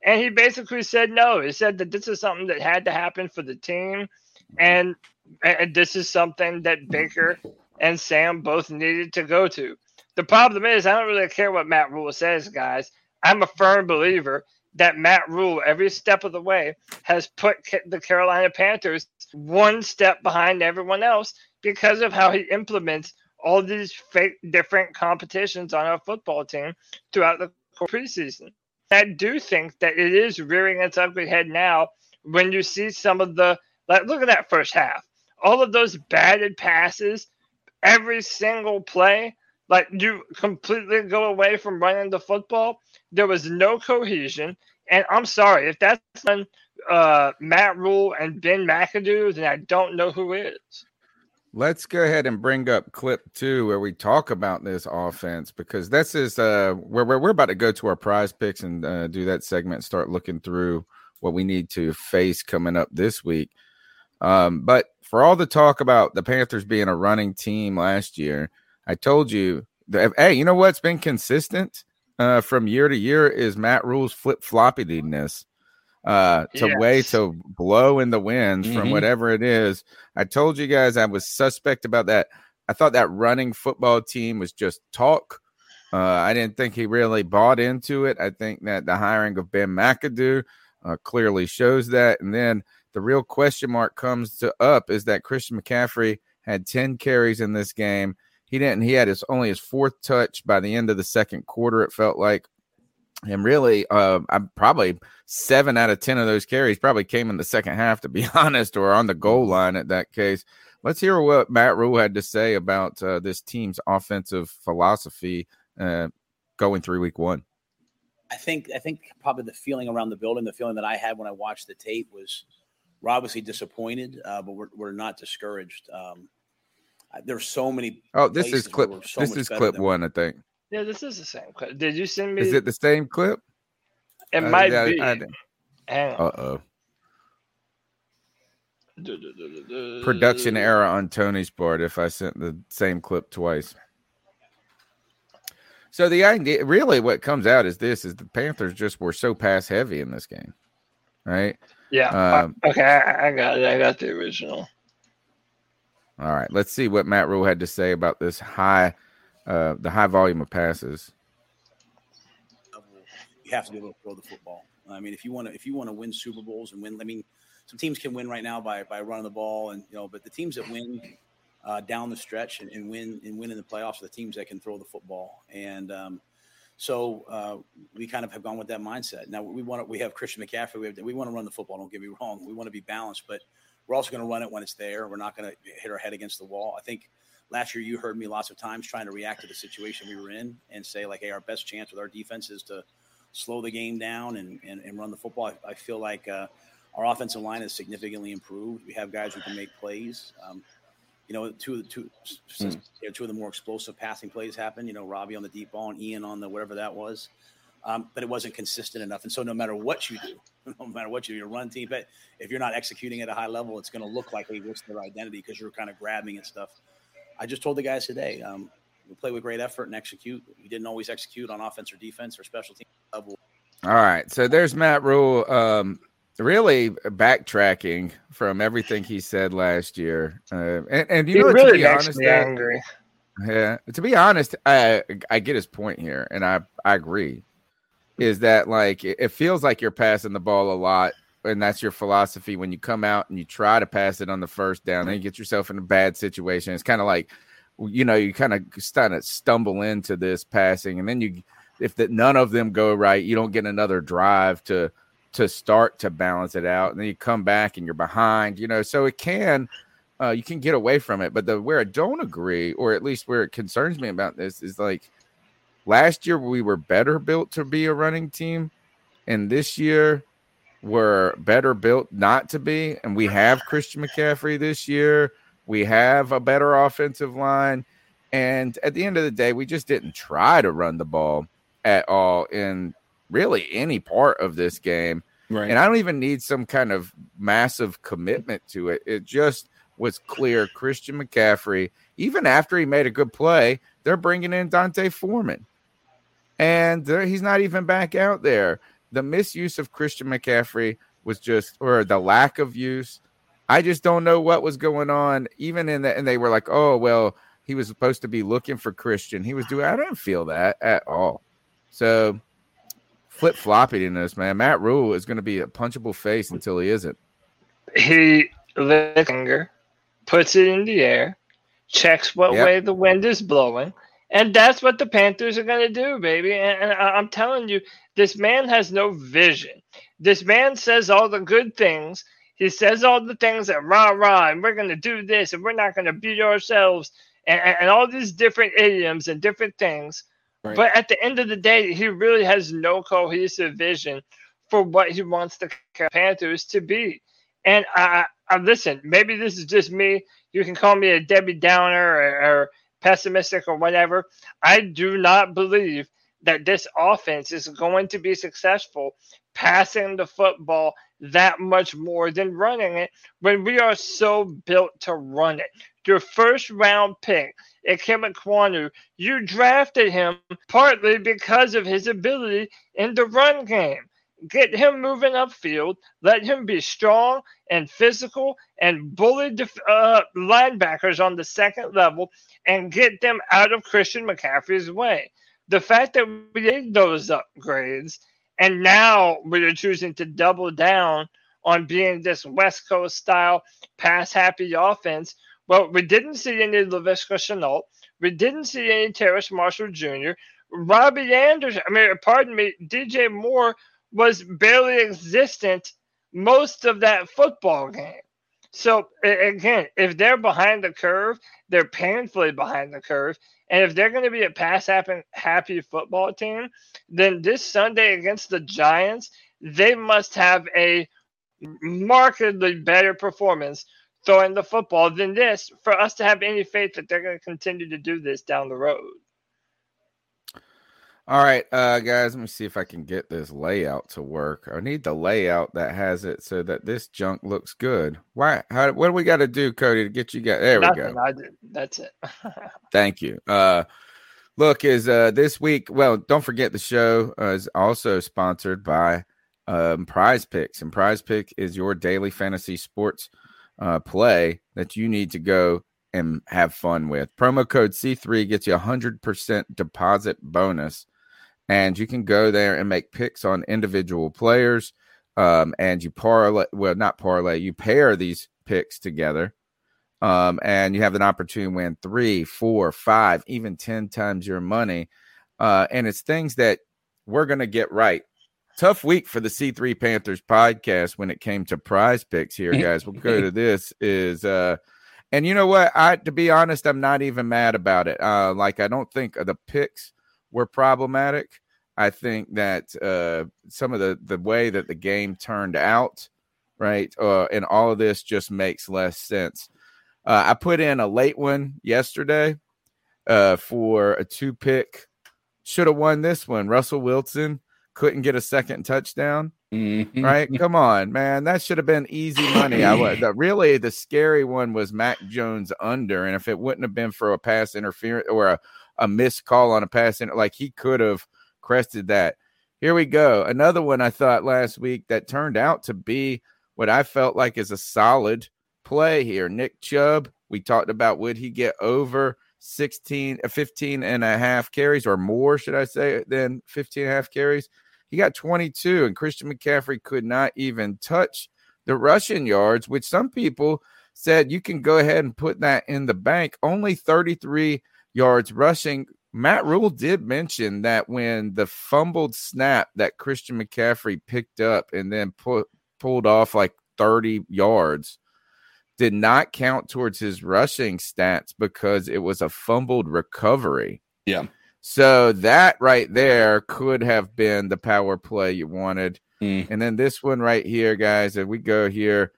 And he basically said no. He said that this is something that had to happen for the team, and, and this is something that Baker and Sam both needed to go to. The problem is, I don't really care what Matt Rhule says, guys. I'm a firm believer that Matt Rhule, every step of the way, has put the Carolina Panthers one step behind everyone else because of how he implements all these fake different competitions on our football team throughout the preseason. I do think that it is rearing its ugly head now when you see some of the like look at that first half. All of those batted passes, every single play, like you completely go away from running the football. There was no cohesion. And I'm sorry, if that's uh, Matt Rhule and Ben McAdoo, then I don't know who is. Let's go ahead and bring up clip two where we talk about this offense because this is uh where we're, about to go to our prize picks and uh, do that segment, start looking through what we need to face coming up this week. Um, but for all the talk about the Panthers being a running team last year, I told you that hey, you know what's been consistent uh, from year to year is Matt Rhule's flip floppiness uh to way to blow in the winds from Mhm. whatever it is. I told you guys I was suspect about that. I thought that running football team was just talk. Uh, I didn't think he really bought into it. I think that the hiring of Ben McAdoo uh, clearly shows that. And then the real question mark comes to up is that Christian McCaffrey had 10 carries in this game. He didn't, he had his only his fourth touch by the end of the second quarter, it felt like. And really, uh, I'm probably seven out of 10 of those carries probably came in the second half, to be honest, or on the goal line at that case. Let's hear what Matt Rhule had to say about uh, this team's offensive philosophy uh, going through week one. I think I think probably the feeling around the building, the feeling that I had when I watched the tape was we're obviously disappointed, uh, but we're we're not discouraged. Um, there's so many. Oh, this is clip. so this is clip one, I think. Yeah, this is the same clip. Did you send me? Is it the same clip? it Uh, might be. I- on. Uh oh. Production error on Tony's part if I sent the same clip twice. So the idea, really, what comes out is this: is the Panthers just were so pass heavy in this game, right? Yeah. Um, okay, I, I got it. I got the original. All right, let's see what Matt Rhule had to say about this high, uh, the high volume of passes. you have to be able to throw the football. I mean, if you want to, if you want to win Super Bowls and win, I mean, some teams can win right now by by running the ball, and you know, but the teams that win uh, down the stretch and, and win and win in the playoffs are the teams that can throw the football. And um, So uh, we kind of have gone with that mindset. Now we want to, we have Christian McCaffrey. We, have, we want to run the football. Don't get me wrong. We want to be balanced, but we're also going to run it when it's there. We're not going to hit our head against the wall. I think last year you heard me lots of times trying to react to the situation we were in and say like, hey, our best chance with our defense is to slow the game down and, and, and run the football. I, I feel like uh, our offensive line has significantly improved. We have guys who can make plays. Um, you know, two, two, mm. you know, two of the more explosive passing plays happened. You know, Robbie on the deep ball and Ian on the whatever that was. Um, but it wasn't consistent enough. And so, no matter what you do, no matter what you do, your run team, but if you're not executing at a high level, it's going to look like, hey, what's their identity? Because you're kind of grabbing at stuff. I just told the guys today, um, we play with great effort and execute. We didn't always execute on offense or defense or special team level. All right. So there's Matt Rhule. Um, really backtracking from everything he said last year. Uh, and, and you he know, really to be makes honest, me angry. yeah, to be honest, I I get his point here, and I I agree. Is that like it, it feels like you're passing the ball a lot, and that's your philosophy when you come out and you try to pass it on the first down, then you get yourself in a bad situation. It's kind of like you know you kind of kind of stumble into this passing, and then you if that none of them go right, you don't get another drive to to start to balance it out, and then you come back and you're behind. You know, so it can uh, you can get away from it. But the where I don't agree, or at least where it concerns me about this, is like last year we were better built to be a running team, and this year we're better built not to be. And we have Christian McCaffrey this year. We have a better offensive line. And at the end of the day, we just didn't try to run the ball at all in really any part of this game. Right. And I don't even need some kind of massive commitment to it. It just was clear Christian McCaffrey, even after he made a good play, they're bringing in D'Onta Foreman. And he's not even back out there. The misuse of Christian McCaffrey was just, or the lack of use. I just don't know what was going on. Even in that, and they were like, oh, well, he was supposed to be looking for Christian. He was doing, I didn't feel that at all. So flip flopping in this, man. Matt Rhule is going to be a punchable face until he isn't. He lifts finger, puts it in the air, checks what Yep. way the wind is blowing, and that's what the Panthers are going to do, baby. And, and I- I'm telling you, this man has no vision. This man says all the good things. He says all the things that rah rah, and we're going to do this, and we're not going to beat ourselves, and, and, and all these different idioms and different things. Right. But at the end of the day, he really has no cohesive vision for what he wants the Panthers to be. And I, I listen, maybe this is just me. You can call me a Debbie Downer or, or pessimistic or whatever. I do not believe that this offense is going to be successful passing the football that much more than running it when we are so built to run it. Your first round pick, Ikem Ekwonu, you drafted him partly because of his ability in the run game. Get him moving upfield, let him be strong and physical and bully def- uh, linebackers on the second level and get them out of Christian McCaffrey's way. The fact that we did those upgrades and now we are choosing to double down on being this West Coast style pass happy offense. Well, we didn't see any Laviska Shenault. We didn't see any Terrace Marshall Jr. Robbie Anderson, I mean, pardon me, DJ Moore was barely existent most of that football game. So again, if they're behind the curve, they're painfully behind the curve. And if they're going to be a pass happy, happy football team, then this Sunday against the Giants, they must have a markedly better performance throwing the football than this for us to have any faith that they're going to continue to do this down the road. All right, uh, guys, let me see if I can get this layout to work. I need the layout that has it so that this junk looks good. Why? How? What do we got to do, Cody, to get you guys? There we go. I did. That's it. Thank you. Uh, look, is uh this week? Well, don't forget the show uh, is also sponsored by um, Prize Picks, and Prize Pick is your daily fantasy sports uh, play that you need to go and have fun with. Promo code C3 gets you a hundred percent deposit bonus, and you can go there and make picks on individual players. Um, and you parlay, well, not parlay, you pair these picks together um, and you have an opportunity to win three, four, five, even ten times your money. uh, and it's things that we're going to get right. Tough week for the C3 Panthers podcast when it came to prize picks here, guys. We'll go to this is uh and you know what? I to be honest, I'm not even mad about it. Uh like I don't think the picks were problematic. I think that uh some of the the way that the game turned out, right? Uh and all of this just makes less sense. Uh I put in a late one yesterday uh for a two pick should have won this one. Russell Wilson couldn't get a second touchdown. Mhm. Right? Come on, man. That should have been easy money. I the, really the scary one was Mac Jones under. And if it wouldn't have been for a pass interference or a, a missed call on a pass, inter- like he could have that. Here we go. Another one I thought last week that turned out to be what I felt like is a solid play here. Nick Chubb, we talked about would he get over 16, uh, 15 and a half carries or more, should I say, than 15 and a half carries? He got 22, and Christian McCaffrey could not even touch the rushing yards, which some people said you can go ahead and put that in the bank. Only 33 yards rushing. Matt Rhule did mention that when the fumbled snap that Christian McCaffrey picked up and then put, pulled off like 30 yards did not count towards his rushing stats because it was a fumbled recovery. Yeah. So that right there could have been the power play you wanted. Mm. And then this one right here, guys, if we go here,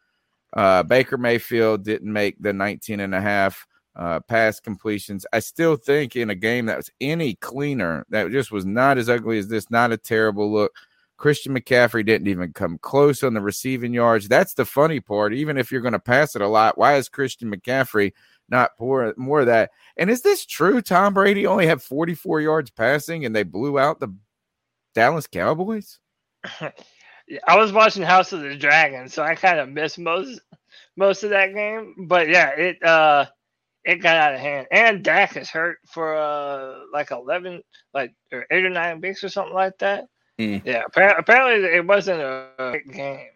uh, Baker Mayfield didn't make the 19 and a half uh, pass completions. I still think in a game that was any cleaner, that just was not as ugly as this, not a terrible look. Christian McCaffrey didn't even come close on the receiving yards. That's the funny part. Even if you're going to pass it a lot, why is Christian McCaffrey not pour more of that? And is this true? Tom Brady only had 44 yards passing and they blew out the Dallas Cowboys? I was watching House of the Dragon, so I kind of missed most most of that game. But yeah, it uh it got out of hand. And Dak is hurt for uh like eleven, like or eight or nine weeks or something like that. Mm. Yeah, apparently it wasn't a big game.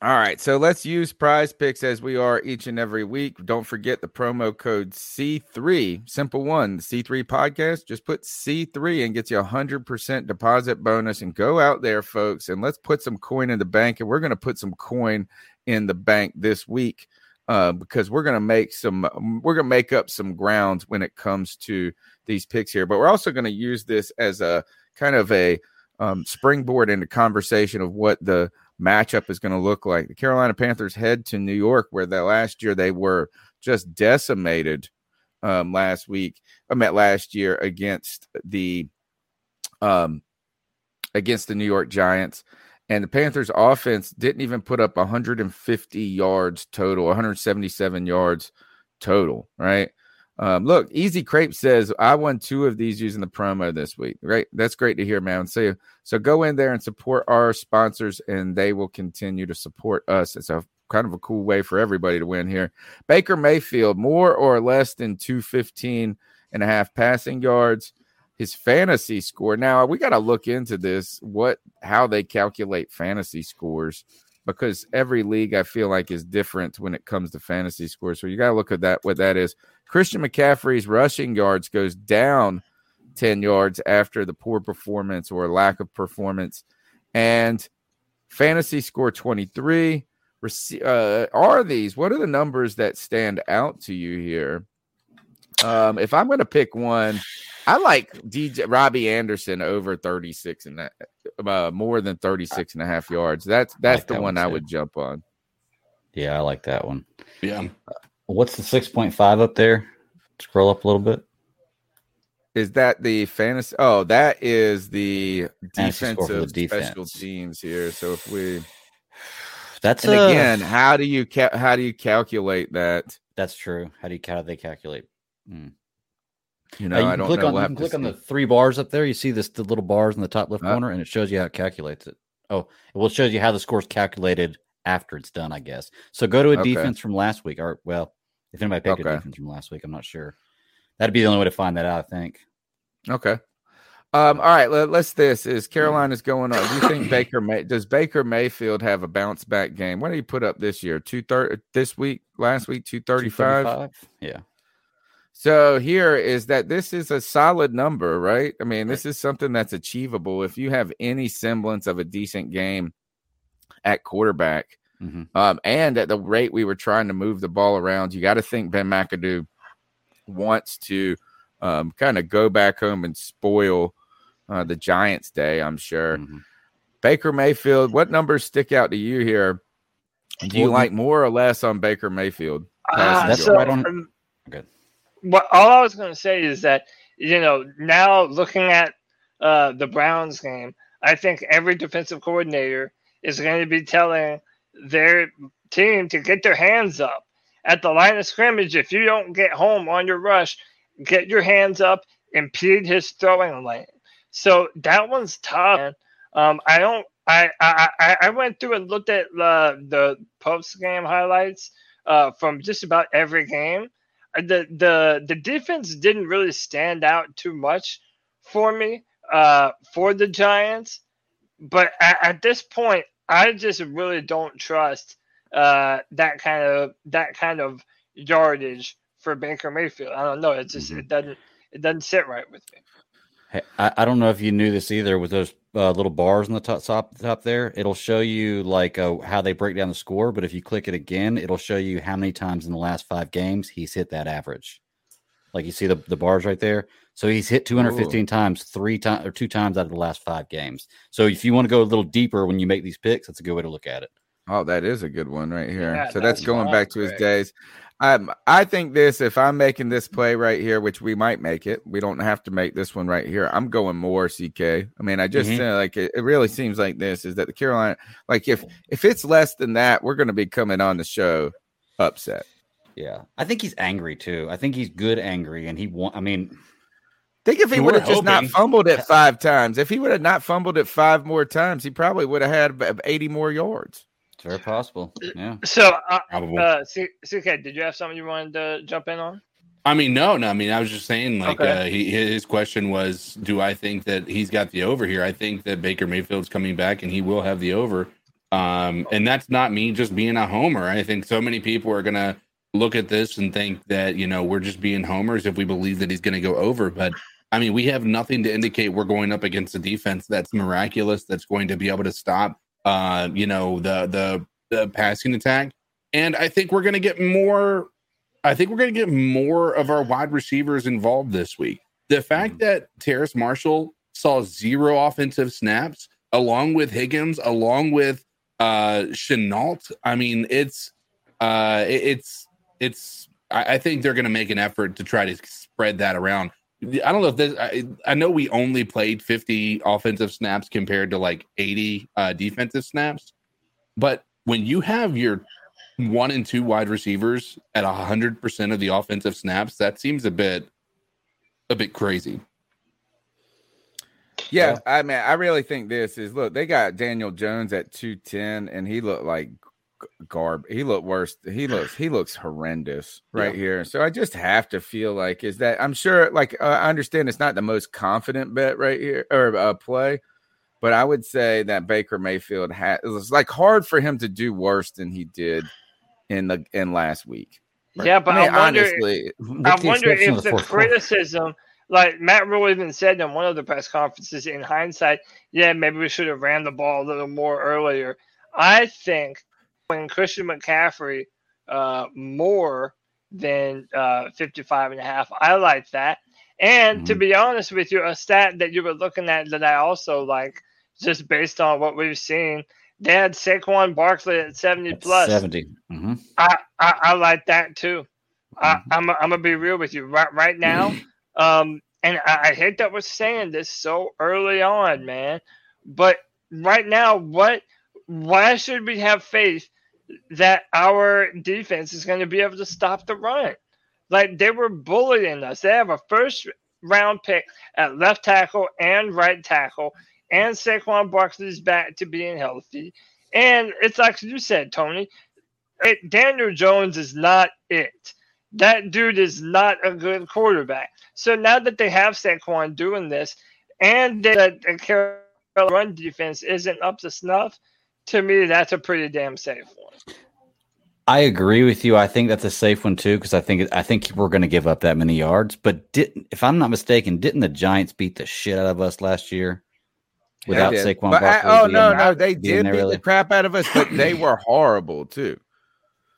All right, so let's use prize picks as we are each and every week. Don't forget the promo code C3, simple one, the C3 podcast. Just put C3 and gets you a 100% deposit bonus. And go out there, folks, and let's put some coin in the bank. And we're going to put some coin in the bank this week uh, because we're going to make some, we're going to make up some grounds when it comes to these picks here. But we're also going to use this as a kind of a um, springboard into conversation of what the matchup is going to look like. The Carolina Panthers head to New York, where the last year they were just decimated um, last week. I met last year against the um against the New York Giants. And the Panthers offense didn't even put up 150 yards total, 177 yards total, right? Um, look, Easy Crepe says I won two of these using the promo this week. Right, that's great to hear, man. So, so go in there and support our sponsors, and they will continue to support us. It's a kind of a cool way for everybody to win here. Baker Mayfield, more or less than 215 and a half passing yards. His fantasy score. Now we got to look into this. What, how they calculate fantasy scores because every league I feel like is different when it comes to fantasy scores. So you got to look at that what that is. Christian McCaffrey's rushing yards goes down 10 yards after the poor performance or lack of performance. And fantasy score 23 Rece- uh, are these what are the numbers that stand out to you here? Um, if I'm going to pick one, I like DJ Robbie Anderson over 36 and that uh, more than 36 and a half yards. That's that's like the that one one I would jump on. Yeah, I like that one. Yeah. What's the six point five up there? Scroll up a little bit. Is that the fantasy? Oh, that is the Fantasy score for the defensive special teams here. So if we That's and uh, again, how do you ca- how do you calculate that? That's true. How do you how do they calculate? Hmm. You Uh, know, you I can don't click know. on We'll you can click on the three bars up there. You see this the little bars in the top left Uh. corner, and it shows you how it calculates it. Oh, well, it shows you how the score's calculated after it's done, I guess. So go to a Okay. defense from last week, or well, if anybody picked a defense from last week, I'm not sure. That'd be the only way to find that out, I think. Okay. Um, all right, let, us this is Carolina's going on. Do you think Baker May does Baker Mayfield have a bounce back game? What did he put up this year? Two thirty this week, last week, two thirty five. 235? Yeah. So here is that this is a solid number, right? I mean, this is something that's achievable if you have any semblance of a decent game at quarterback. Mhm. Um, and at the rate we were trying to move the ball around, you got to think Ben McAdoo wants to um, kind of go back home and spoil uh, the Giants' day. I'm sure. Mhm. Baker Mayfield, what numbers stick out to you here? Do you Well, like more or less on Baker Mayfield? Passing that's so, right on- Good. What all I was going to say is that you know now looking at uh, the Browns game, I think every defensive coordinator is going to be telling their team to get their hands up at the line of scrimmage. If you don't get home on your rush, get your hands up, impede his throwing lane. So that one's tough. Um, I don't. I, I I went through and looked at the the post game highlights uh, from just about every game the the the defense didn't really stand out too much for me uh, for the Giants, but at, at this point, I just really don't trust uh, that kind of that kind of yardage for Baker Mayfield. I don't know. It just it doesn't it doesn't sit right with me. Hey, I, I don't know if you knew this either with those uh, little bars on the top, top top there. It'll show you like uh, how they break down the score, but if you click it again, it'll show you how many times in the last five games he's hit that average. Like you see the, the bars right there. So he's hit 215 times, three times or two times out of the last five games. So if you want to go a little deeper when you make these picks, that's a good way to look at it. Oh, that is a good one right here. Yeah, so that's that's going back to his days. Um, I think this, if I'm making this play right here, which we might make it, we don't have to make this one right here. I'm going more CK. I mean, I just Mhm. uh, like it, it really seems like this is that the Carolina, like if if it's less than that, we're going to be coming on the show upset. Yeah, I think he's angry too. I think he's good angry, and he want. I mean, Think if he would have just not fumbled it five times, if he would have not fumbled it five more times, he probably would have had 80 more yards. It's very possible. Yeah, So, uh, uh, C- CK, did you have something you wanted to jump in on? I mean, no, no. I mean, I was just saying, like, Okay. uh, he, his question was, do I think that he's got the over here? I think that Baker Mayfield's coming back and he will have the over. Um, and that's not me just being a homer. I think so many people are going to look at this and think that, you know, we're just being homers if we believe that he's going to go over. But I mean, we have nothing to indicate we're going up against a defense that's miraculous, that's going to be able to stop, uh, you know, the, the, the passing attack. And I think we're going to get more I think we're going to get more of our wide receivers involved this week. The fact that Terrace Marshall saw zero offensive snaps, along with Higgins, along with uh Shenault, I mean, it's uh it- it's it's. I, I think they're going to make an effort to try to spread that around. I don't know if this. I, I know we only played 50 offensive snaps compared to like 80 uh, defensive snaps, but when you have your one and two wide receivers at hundred percent of the offensive snaps, that seems a bit a bit crazy. Yeah, I mean, I really think this is look. They got Daniel Jones at two ten, and he looked like garb. He looked worse. He looks he looks horrendous right here. So I just have to feel like is that I'm sure. Like uh, I understand it's not the most confident bet right here or uh, play, but I would say that Baker Mayfield had it was like hard for him to do worse than he did in the in last week. Yeah, but I mean, I wonder. honestly, I the wonder if the quarter. criticism, like Matt Rhule even said in one of the press conferences, in hindsight, yeah, maybe we should have ran the ball a little more earlier. I think when Christian McCaffrey uh, more than uh, 55 and a half, I like that. And to Mhm. be honest with you, a stat that you were looking at that I also like, just based on what we've seen, they had Saquon Barkley at 70 plus. 70. hmm I, I, I like that too. I, Mhm. I'm, I'm gonna be real with you right right now. Um, and I, I hate that we're saying this so early on, man. But right now, what? Why should we have faith that our defense is going to be able to stop the run? Like they were bullying us. They have a first round pick at left tackle and right tackle, and Saquon Barkley's back to being healthy. And it's like you said, Tony. It, Daniel Jones is not it. That dude is not a good quarterback. So now that they have Saquon doing this, and that the Carolina run defense isn't up to snuff, to me that's a pretty damn safe one. I agree with you. I think that's a safe one too because I think I think we're going to give up that many yards. But didn't, if I'm not mistaken, didn't the Giants beat the shit out of us last year without. Saquon? But I- oh no, no, they did beat really? the crap out of us, but they were horrible too.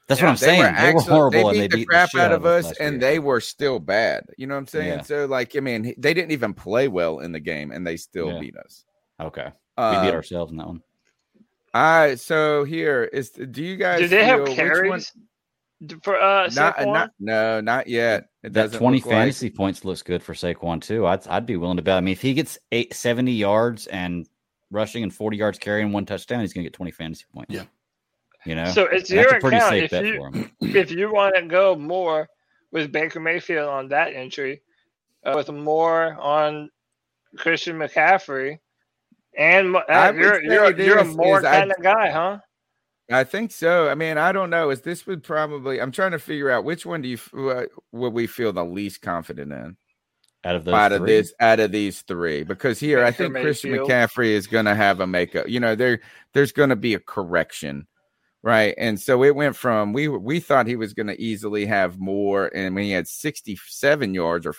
That's what I'm They saying. were They were horrible They and beat they the beat crap shit out of us, and year. they were still bad. You know what I'm saying? Yeah. So, like, I mean, they didn't even play well in the game, and they still Yeah. beat us. okay. We beat Um, ourselves in that one. All right, so here is. Do you guys? Do they have feel which carries for uh Not, Saquon? not, no, not yet. It That 20 look like- fantasy points looks good for Saquon too. I'd I'd be willing to bet. I mean, if he gets eight, 70 yards and rushing and 40 yards carrying one touchdown, he's going to get 20 fantasy points. Yeah. You know, So it's that's your a pretty account. safe If bet you for him. if you want to go more with Baker Mayfield on that entry, uh, with more on Christian McCaffrey, and uh, you're you're, you're a more is I- kind of guy, huh? I think so. I mean, I don't know. Is this would probably? I'm trying to figure out which one do you f- uh, would we feel the least confident in Out of those out of this out of these three? Because here, I Baker think Christian McCaffrey is going to have a makeup. You know, there there's going to be a correction, right? And so it went from we we thought he was going to easily have more, and when he had 67 yards or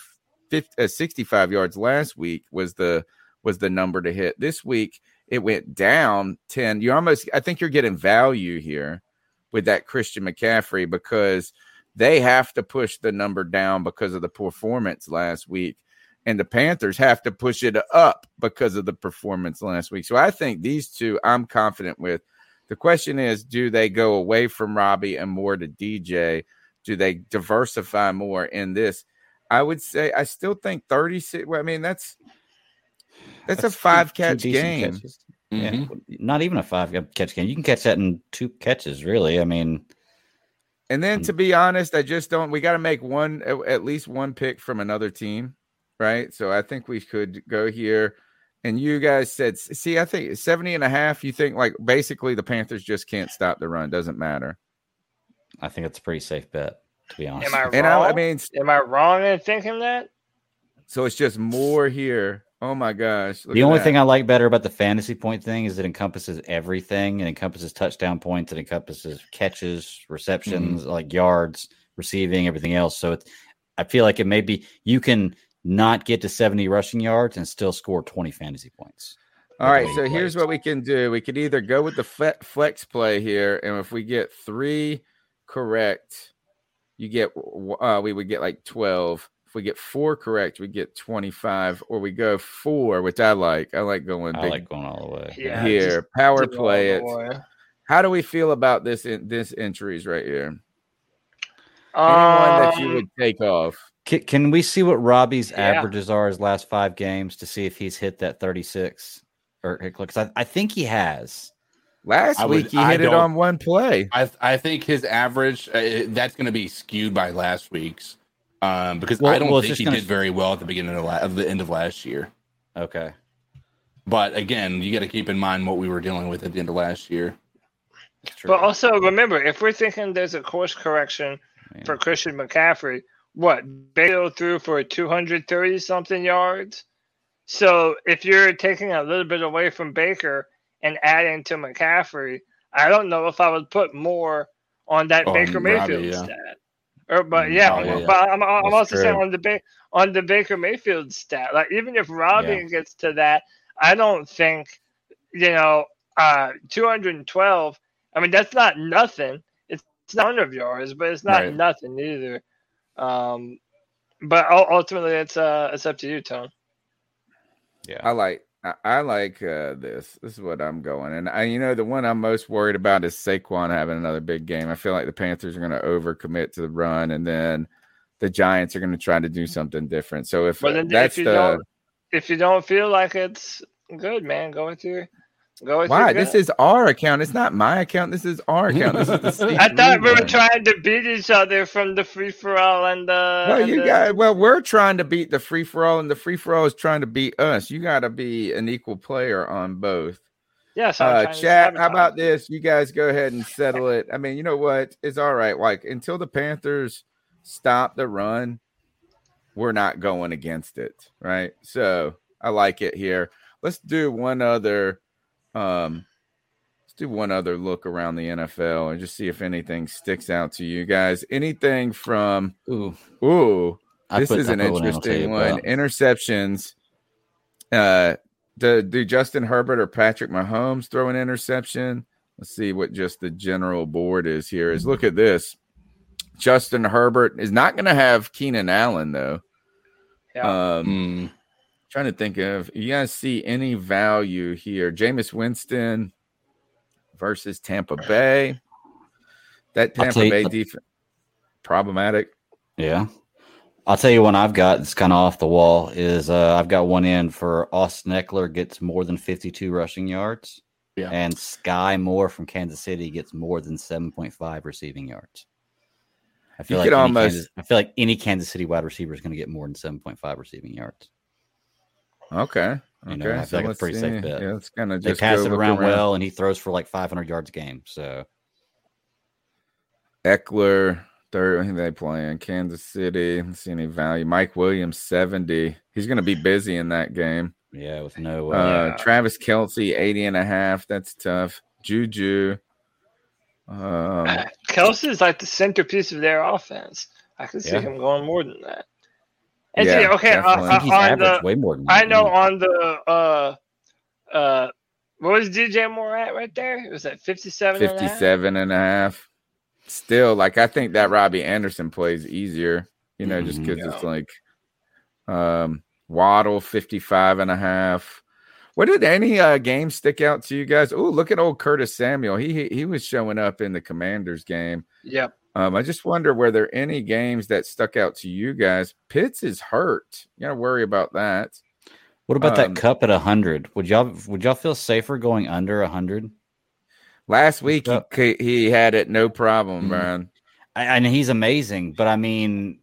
50, uh, 65 yards last week was the was the number to hit. This week it went down 10. You almost I think you're getting value here with that Christian McCaffrey because they have to push the number down because of the performance last week. And the Panthers have to push it up because of the performance last week. So I think these two I'm confident with. The question is, do they go away from Robbie and more to DJ? Do they diversify more in this? I would say I still think 36. Well, I mean, that's that's, a two- five two catch decent game. catches. Mhm. Yeah, not even a five catch game. You can catch that in two catches, really. I mean, And then Mm. to be honest, I just don't. We got to make one at- at least one pick from another team, right? So I think we could go here. And you guys said, see, I think 70 and a half. You think like basically the Panthers just can't stop the run. Doesn't matter. I think it's a pretty safe bet, to be honest. Am I And I, I mean, Am I wrong in thinking that? so it's just more here. Oh my gosh. The only that. thing I like better about the fantasy point thing is it encompasses everything. It encompasses touchdown points, it encompasses catches, mm-hmm. receptions, mm-hmm. like yards, receiving, everything else. So it's, I feel like it may be you can not get to 70 rushing yards and still score 20 fantasy points. All right, so here's what we can do. We could either go with the flex play here, and if we get three correct, you get uh, we would get like 12 we get four correct, we get twenty five, or we go four, which I like. I like going I big like going all the way. Yeah, here. Power play it. way. How do we feel about this in this entries right here? Anyone that you Um, would take off? Can, can we see what Robbie's Yeah. averages are his last five games to see if he's hit that 36 or because I, I think he has. Last I would- week he hit it on one play. I I think his average uh, that's going to be skewed by last week's um, because Well- I don't well, think he gonna- did very well at the beginning of, la- of the end of last year. Okay. But again, you got to keep in mind what we were dealing with at the end of last year. True. But also remember, if we're thinking there's a course correction Yeah. for Christian McCaffrey, what Baker threw for 230 something yards. So if you're taking a little bit away from Baker and adding to McCaffrey, I don't know if I would put more on that On Baker Robbie, Mayfield yeah. stat. Or, but Mm, yeah, oh, yeah, yeah. but I'm, I'm That's also saying on the ba- on the Baker Mayfield stat, like even if Robbie Yeah. gets to that, I don't think you know uh 212. I mean that's not nothing. It's, it's not 100 yards, but it's not Right. nothing either. Um, but ultimately, it's uh it's up to you, Tone. Yeah. I like I, I like uh, this. This is what I'm going, and I, you know, the one I'm most worried about is Saquon having another big game. I feel like the Panthers are going to overcommit to the run, and then the Giants are going to try to do something different. So if uh, then that's if you the don't if you don't feel like it's good, man, go with your go with why this is our account. It's not my account. This is our account. This is the I thought we were C3 trying to beat each other from the free for all and the. Well, and you the- got well. We're trying to beat the free for all, and the free for all is trying to beat us. You got to be an equal player on both. Yeah, so Uh, chat. How about this? You guys go ahead and settle it. I mean, you know what? It's all right. Like until the Panthers stop the run, we're not going against it, right? So I like it here. Let's do one other. Um, let's do one other look around the NFL and just see if anything sticks out to you guys. Anything from Ooh, ooh, I this put- is I an put one in, I'll tell you interesting one. Interceptions. Uh, do, do Justin Herbert or Patrick Mahomes throw an interception? Let's see what just the general board is here. Is look at this. Justin Herbert is not going to have Keenan Allen though. Yeah. Um, Mm. Trying to think of you guys see any value here. Jameis Winston versus Tampa Bay. That Tampa you- Bay defense problematic. Yeah. I'll tell you one I've got that's kind of off the wall is uh, I've got one in for Austin Ekeler gets more than 52 rushing yards. Yeah. And Skyy Moore from Kansas City gets more than 7.5 receiving yards. I feel You like almost- Kansas, I feel like any Kansas City wide receiver is going to get more than 7.5 receiving yards. Okay. You Okay. know, I feel like it's a pretty safe bet. Yeah, it's kind of They just pass it look around, well, and he throws for like 500 yards a game. So Ekeler, third. I think they play in Kansas City. Let's see any value. Mike Williams, 70. He's going to be busy in that game. yeah, with no Uh, uh, Yeah. Travis Kelce, 80 and a half. That's tough. Juju. Um, Kelce's like the centerpiece of their offense. I can see Yeah. him going more than that. And Yeah, see, okay, uh, definitely. I he's uh, on the, way more than I that. know on the uh uh what was DJ Moore at right there? It was at 57 and a half? 57 and a half. Still, like, I think that Robbie Anderson plays easier, you know, just because it's like um, Waddle, 55 and a half. What did any uh, games stick out to you guys? Oh, look at old Curtis Samuel. He, he he was showing up in the Commanders game. Yep. Um, I just wonder were there any games that stuck out to you guys? Pitts is hurt. You gotta worry about that. What about Um, that Kupp at hundred? Would y'all would y'all feel safer going under hundred? Last week he, he had it no problem, Mhm. Brian. And he's amazing, but I mean,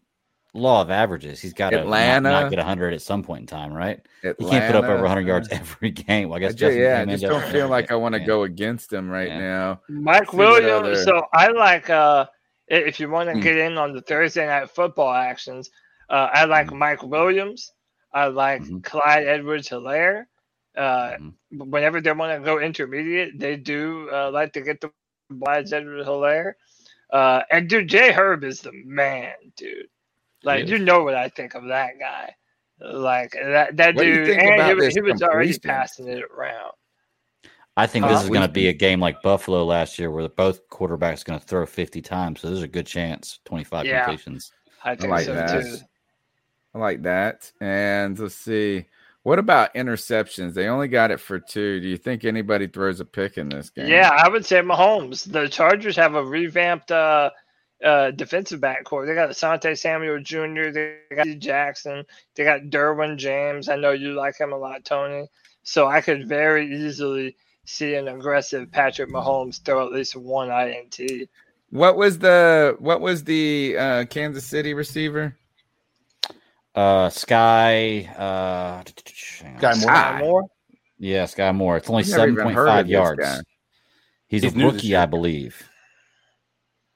law of averages. He's got to not, Atlanta. not get hundred at some point in time, right? He can't put up over hundred yards every game. Well, I I guess ju- Justin yeah, I just don't feel like I want to go against him right Yeah. now. Mike See what Williams. other- So I like uh i- if you want to Hmm. get in on the Thursday night football actions, uh, I like Hmm. Mike Williams. I like Mhm. Clyde Edwards Helaire. Uh, Mhm. whenever they want to go intermediate, they do uh, like to get the Clyde Edwards Helaire. Uh, and dude, Jay Herb is the man, dude. Like you know what I think of that guy. Like that that What dude, and he, he was already passing it around. I think this Uh, is going to be a game like Buffalo last year, where both quarterbacks going to throw fifty times. So there's a good chance twenty five Yeah. completions. I think like so that. too. I like that. And let's see. What about interceptions? They only got it for two. Do you think anybody throws a pick in this game? Yeah, I would say Mahomes. The Chargers have a revamped uh, uh, defensive back core. They got Asante Samuel Jr., they got Jackson, they got Derwin James. I know you like him a lot, Tony. So I could very easily see an aggressive Patrick Mahomes throw at least one INT. What was the what was the uh, Kansas City receiver? Uh, Skyy, uh, hang on. Guy Moore. Ah, More? yeah, Skyy Moore. It's only I've never seven even point heard of five this yards. He's, He's a rookie. I believe.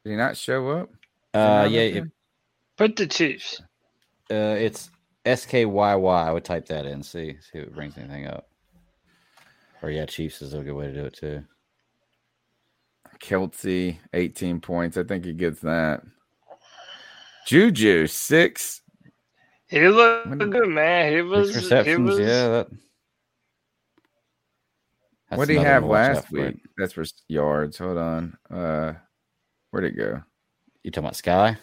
Did he not show up? Uh, yeah, it, Put the Chiefs. uh, it's S K Y Y. I would type that in. See, see if it brings anything up. Or yeah, Chiefs is a good way to do it too. Kelce, 18 points. I think he gets that. Juju, six. He looked When- good, man. He was. Six He was yeah, that. What did he have one to watch last out for. week? That's for yards. Hold on. Uh, where'd it go? You talking about Skyy?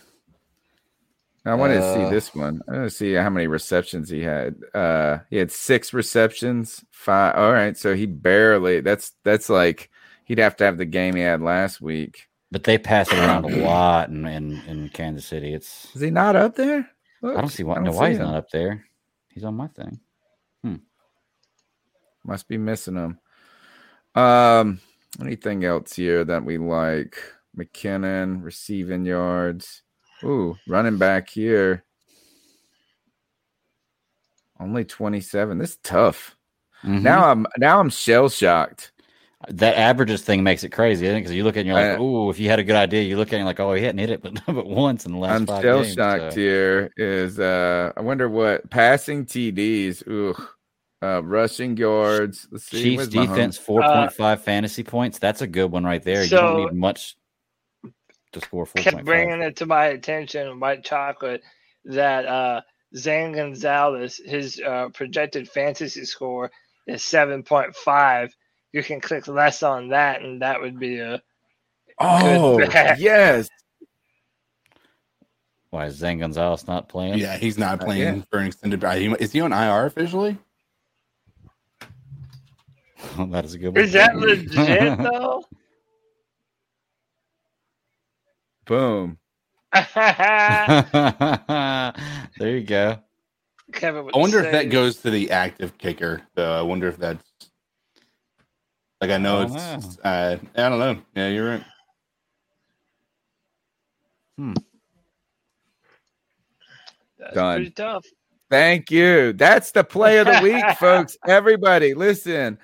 I wanted to Uh, see this one. I want to see how many receptions he had. Uh, he had six receptions. Five. All right, so he barely. That's that's like he'd have to have the game he had last week. But they pass it around a lot in, in, in Kansas City. It's Is he not up there? I don't see why, no, why he's not up there. He's on my thing. Hmm. Must be missing him. Um, anything else here that we like? McKinnon receiving yards. Ooh, running back here. Only 27. This is tough. Mhm. Now I'm now I'm shell shocked. that averages thing makes it crazy, isn't it? Because you look at it and you're like, I- oh, if you had a good idea, you look at it and you're like, oh, he hadn't hit it, but but once in the last I'm five shell shocked so- here. Is uh I wonder what passing TDs. Ooh. Uh, rushing yards. Let's see. Chiefs defense, 4.5 fantasy points. That's a good one right there. you don't need much to score kept bringing it to my attention, white chocolate, that uh, Zane Gonzalez, his uh, projected fantasy score is 7.5. You can click less on that, and that would be a Oh, bet. yes. Why is Zane Gonzalez not playing? Yeah, he's not playing yeah. for an extended. Is he on IR officially? that is a good one. Is that legit though? Boom. there you go. Kevin I wonder if that goes to the active kicker, though. I wonder if that's like I know I it's. don't Uh, I don't know. Yeah, you're right. Hmm. That's Done. pretty tough. Thank you. That's the play of the week, folks. Everybody, listen.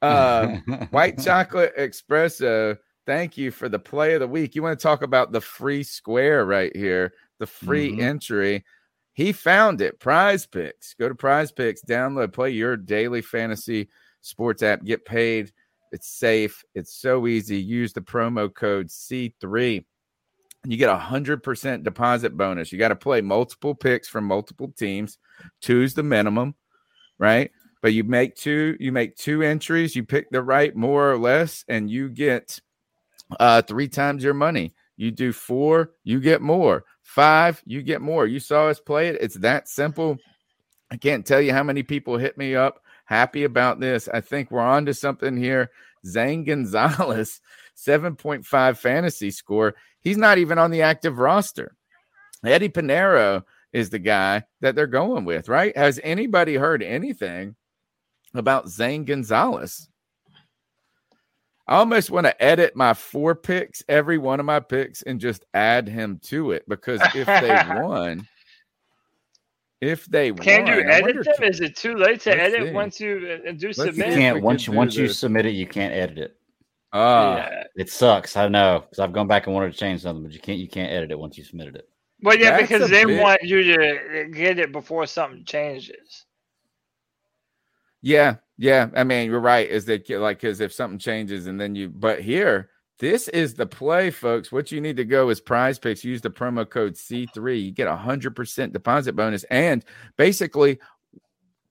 Uh, White Chocolate Espresso. Thank you for the play of the week. You want to talk about the free square right here, the free Mhm. entry. He found it. Prize Picks. Go to Prize Picks, download, play your daily fantasy sports app, get paid. It's safe. It's so easy. Use the promo code C3 and you get a hundred percent deposit bonus. You got to play multiple picks from multiple teams. Two's the minimum, right? But you make two, you make two entries, you pick the right more or less, and you get uh three times your money. You do four, you get more. Five, you get more. You saw us play it. It's that simple. I can't tell you how many people hit me up happy about this. I think we're on to something here. Zane Gonzalez, 7.5 fantasy score. He's not even on the active roster. Eddy Piñeiro is the guy that they're going with, right? Has anybody heard anything about Zane Gonzalez? I almost want to edit my four picks, every one of my picks, and just add him to it because if they won, if they Can won, you edit them? if- Is it too late to edit see. once you uh, do Let's submit? if can't once can you once do you this. submit it, you can't edit it. Ah, Yeah. It sucks. I know because I've gone back and wanted to change something, but you can't. You can't edit it once you submitted it. Well, yeah, That's because they bit- want you to get it before something changes. Yeah, yeah. I mean, you're right. Is that like because if something changes and then you, but here, this is the play, folks. What you need to go is Prize Picks. Use the promo code C3. You get a hundred percent deposit bonus, and basically,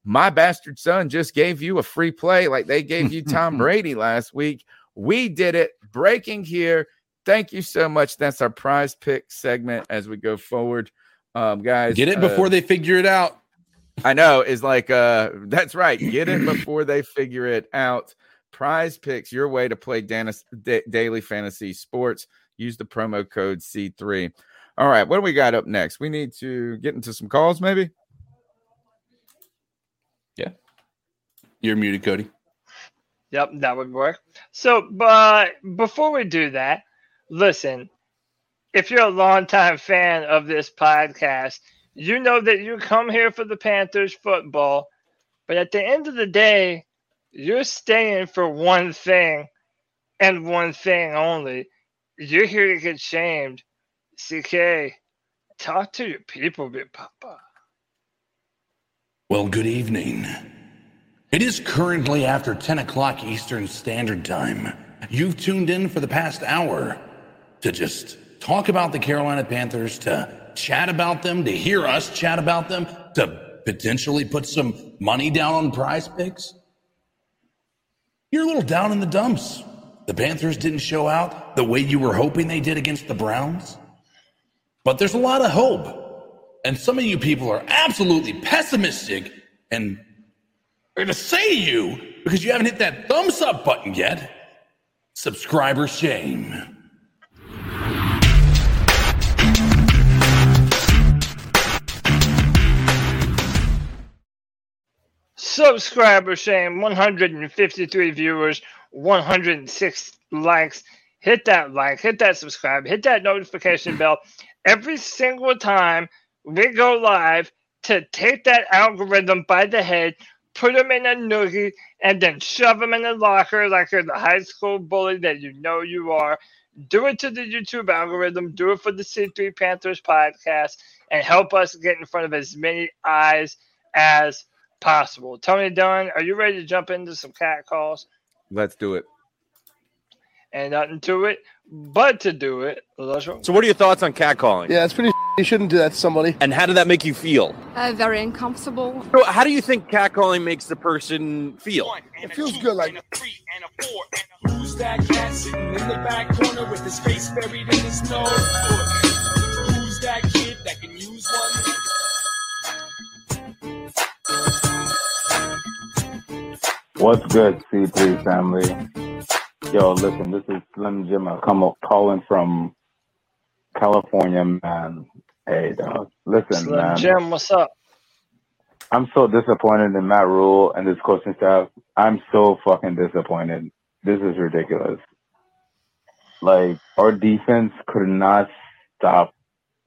my bastard son just gave you a free play, like they gave you Tom Brady last week. We did it. Breaking here. Thank you so much. That's our Prize Pick segment as we go forward, um, guys. Get it uh, before they figure it out. I know is like uh that's right. Get it before they figure it out. Prize picks your way to play Danis, da- daily fantasy sports. Use the promo code C3. All right, what do we got up next? We need to get into some calls, maybe. Yeah, you're muted, Cody. Yep, that would work. So, but before we do that, listen, if you're a longtime fan of this podcast, you know that you come here for the Panthers football, but at the end of the day, you're staying for one thing and one thing only. You're here to get shamed. CK, talk to your people, big papa. Well, good evening. It is currently after 10 o'clock Eastern Standard Time. You've tuned in for the past hour to just talk about the Carolina Panthers, to chat about them, to hear us chat about them, to potentially put some money down on prize picks. You're a little down in the dumps. The Panthers didn't show out the way you were hoping they did against the Browns. But there's a lot of hope. And some of you people are absolutely pessimistic and are going to say you, because you haven't hit that thumbs up button yet, subscriber shame. Subscriber shame 153 viewers 106 likes. Hit that like hit that subscribe hit that notification bell. Every single time we go live to take that algorithm by the head put them in a noogie and then shove them in the locker like you're the high school bully that you know you are do it to the youtube algorithm do it for the c3 panthers podcast and help us get in front of as many eyes as possible. Tony Dunn, are you ready to jump into some cat calls? Let's do it. And nothing to it but to do it. So, what are your thoughts on catcalling? Yeah, it's pretty. You shouldn't do that to somebody. And how did that make you feel? Uh, very uncomfortable. So how do you think catcalling makes the person feel? It feels good. Like Who's that cat sitting in the back corner with his face buried in his nose? Who's that kid that can use one? What's good, C3 family? Yo, listen, this is Slim Jim. I come up calling from California, man. Hey, dog. Listen, Slim man. Jim, what's up? I'm so disappointed in Matt Rhule and this coaching staff. I'm so fucking disappointed. This is ridiculous. Like our defense could not stop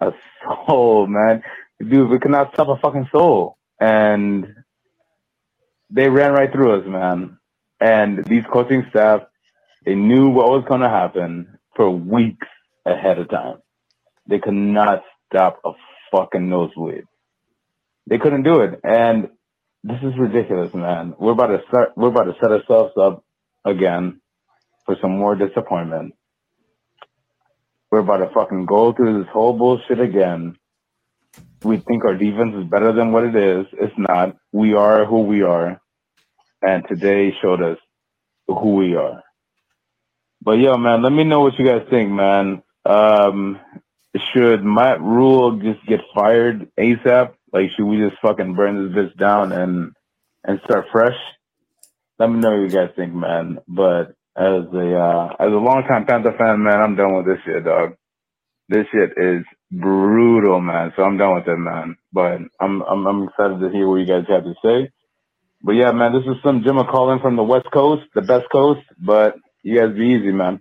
a soul, oh, man. Dude, we could not stop a fucking soul. And they ran right through us, man. And these coaching staff, they knew what was gonna happen for weeks ahead of time. They could not stop a fucking nosebleed. They couldn't do it. And this is ridiculous, man. We're about to start, we're about to set ourselves up again for some more disappointment. We're about to fucking go through this whole bullshit again. We think our defense is better than what it is. It's not. We are who we are. And today showed us who we are. But yo, man, let me know what you guys think, man. Um, should Matt Rhule just get fired ASAP? Like, should we just fucking burn this bitch down and and start fresh? Let me know what you guys think, man. But as a uh, as a longtime Panther fan, man, I'm done with this shit, dog. This shit is brutal, man. So I'm done with it, man. But I'm I'm I'm excited to hear what you guys have to say. But yeah, man, this is some Jim calling from the West Coast, the best coast. But you guys be easy, man.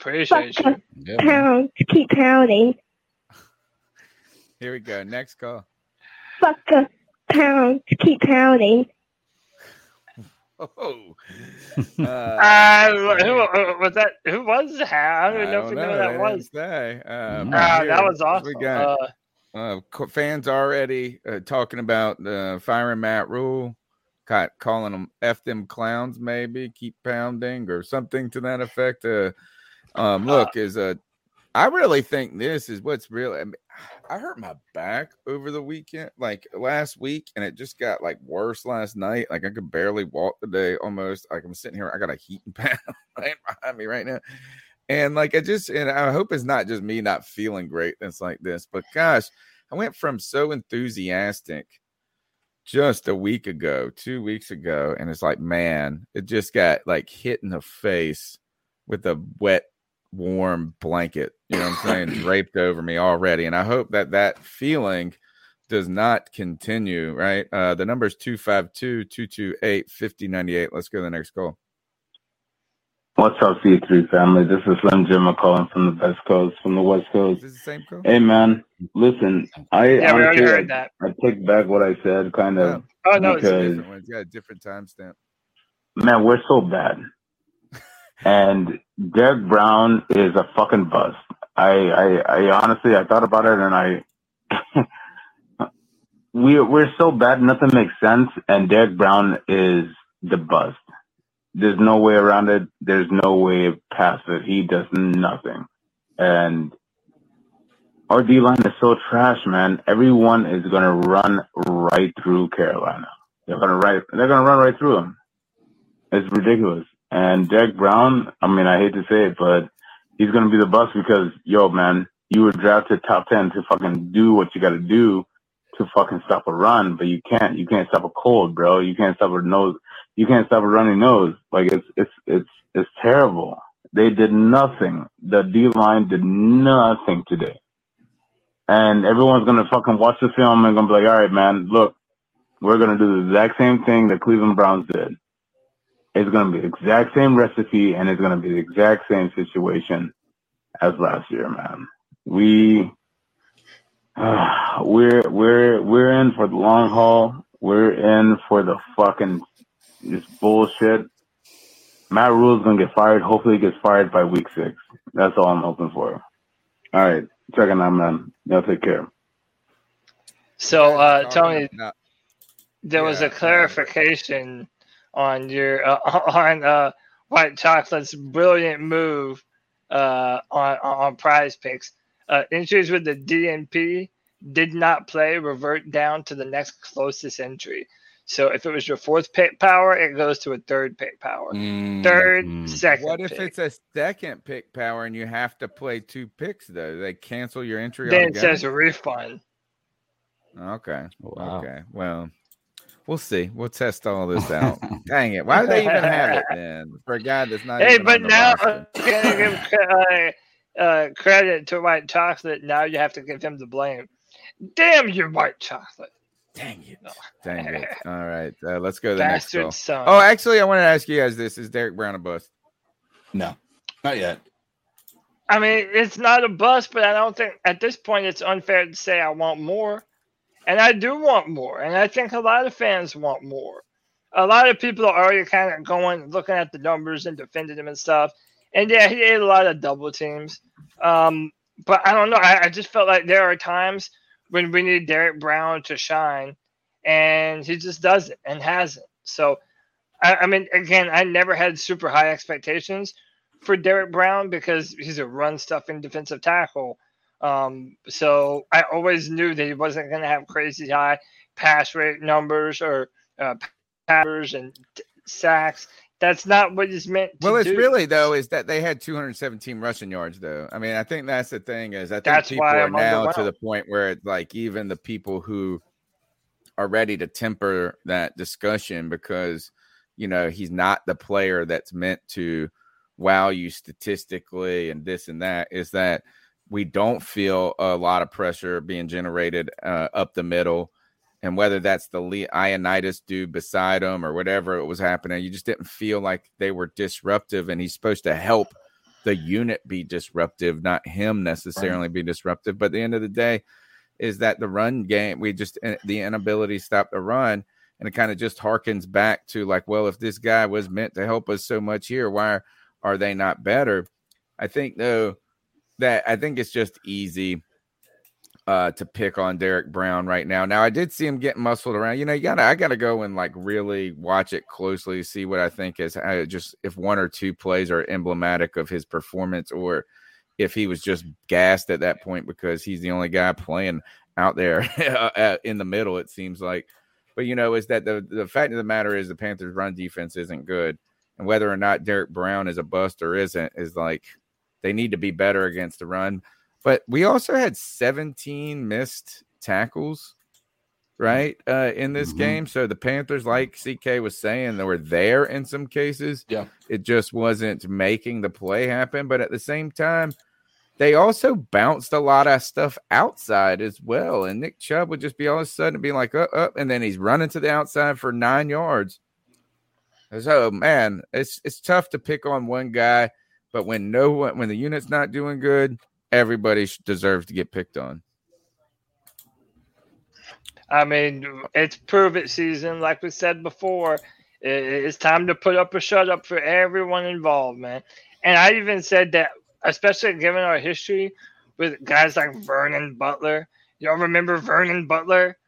Appreciate you. Yeah. Pound, keep pounding. Here we go. Next call. Fuck a pound, keep pounding. Oh. Uh, who, who was that? Who was that? I don't even know if we know who that They was. Say. Um, Ah, here, that was awesome. We awesome. got Uh, uh, fans already uh, talking about uh, firing Matt Rhule, ca- calling them "f them clowns," maybe keep pounding or something to that effect. Uh, um, look, is a I really think this is what's really. I, mean, I hurt my back over the weekend, like last week, and it just got like worse last night. Like I could barely walk today, almost. Like I'm sitting here, I got a heating pad right behind me right now, and like I just, and I hope it's not just me not feeling great. That's like this, but gosh, I went from so enthusiastic just a week ago, two weeks ago, and it's like, man, it just got like hit in the face with a wet warm blanket, you know what I'm saying, draped over me already. And I hope that that feeling does not continue, right? Uh, the number is 252 228 5098. Let's go to the next call. What's up, C3 family? This is Slim Jim calling from the West Coast, from the West Coast. Is this the same call? Hey, man, listen, I Yeah, we already heard I, that. I take back what I said, kind of, Oh, no, it's It's a different one. It's got a different timestamp. man, we're so bad. And Derrick Brown is a fucking bust. I, I, I honestly, I thought about it, and I, we, we're so bad, nothing makes sense. And Derrick Brown is the bust. There's no way around it. There's no way past it. He does nothing. And our D line is so trash, man. Everyone is gonna run right through Carolina. They're gonna right. They're gonna run right through them. It's ridiculous. And Derrick Brown, I mean, I hate to say it, but he's gonna be the bust because, yo, man, you were drafted top ten to fucking do what you got to do to fucking stop a run, but you can't. You can't stop a cold, bro. You can't stop a nose. You can't stop a running nose. Like it's it's it's it's terrible. They did nothing. The D line did nothing today. And everyone's gonna fucking watch the film and gonna be like, all right, man, look, we're gonna do the exact same thing that Cleveland Browns did. It's gonna be the exact same recipe and it's gonna be the exact same situation as last year, man. We uh, we're we're we're in for the long haul. We're in for the fucking this bullshit. Matt Rhule's gonna get fired. Hopefully, he gets fired by week six. That's all I'm hoping for. All right, checking out, man. Y'all take care. So, uh, Talking Tony, about- there was a clarification on your uh, on uh, White Chocolate's brilliant move uh, on on Prize Picks. Uh, entries with the DNP did not play revert down to the next closest entry. So if it was your fourth pick power, it goes to a third pick power. Third, second. What if pick. it's a second pick power and you have to play two picks though? They cancel your entry. then it says a refund. Okay. Wow. Okay. Well, we'll see. We'll test all this out. Dang it! Why do they even have it then for a guy that's not? Hey, even but now roster? uh, gonna give uh, uh, credit to White Chocolate. Now you have to give him the blame. Damn you, White Chocolate! Dang it! Dang it! All right, uh, let's go to the Bastard next son. Oh, actually, I want to ask you guys this: Is Derrick Brown a bust? No, not yet. I mean, it's not a bust, but I don't think at this point it's unfair to say I want more. And I do want more. And I think a lot of fans want more. A lot of people are already kind of going, looking at the numbers and defending him and stuff. And yeah, he ate a lot of double teams. Um, but I don't know. I, I just felt like there are times when we need Derrick Brown to shine, and he just doesn't and hasn't. So, I, I mean, again, I never had super high expectations for Derrick Brown because he's a run stuffing defensive tackle. Um, so I always knew that he wasn't going to have crazy high pass rate numbers or uh, passers and sacks. That's not what he's meant to Well, it's do. really though is that they had 217 rushing yards though. I mean, I think that's the thing is I think That's people are now to the point where it's like even the people who are ready to temper that discussion because you know he's not the player that's meant to wow you statistically and this and that is that we don't feel a lot of pressure being generated uh, up the middle and whether that's the Le- Ioannidis dude beside him or whatever it was happening, you just didn't feel like they were disruptive. And he's supposed to help the unit be disruptive, not him necessarily be disruptive. But at the end of the day, is that the run game? We just eh, the inability to stop the run, and it kind of just harkens back to like, well, if this guy was meant to help us so much here, why are they not better? I think though that I think it's just easy uh to pick on Derrick Brown right now. Now I did see him getting muscled around. You know, you gotta I gotta go and like really watch it closely, see what I think is uh, just if one or two plays are emblematic of his performance or if he was just gassed at that point because he's the only guy playing out there in the middle, it seems like. But you know, is that the the fact of the matter is the Panthers run defense isn't good. And whether or not Derrick Brown is a bust or isn't is like they need to be better against the run. But we also had 17 missed tackles, right, uh, in this Mm-hmm. game. So the Panthers, like CK was saying, they were there in some cases. Yeah. It just wasn't making the play happen. But at the same time, they also bounced a lot of stuff outside as well. And Nick Chubb would just be all of a sudden be like, up, up, and then he's running to the outside for nine yards. So man, it's it's tough to pick on one guy, but when no one when the unit's not doing good, everybody deserves to get picked on. I mean, it's prove it season. Like we said before, it's time to put up or shut up for everyone involved, man. And I even said that, especially given our history with guys like Vernon Butler. Y'all remember Vernon Butler?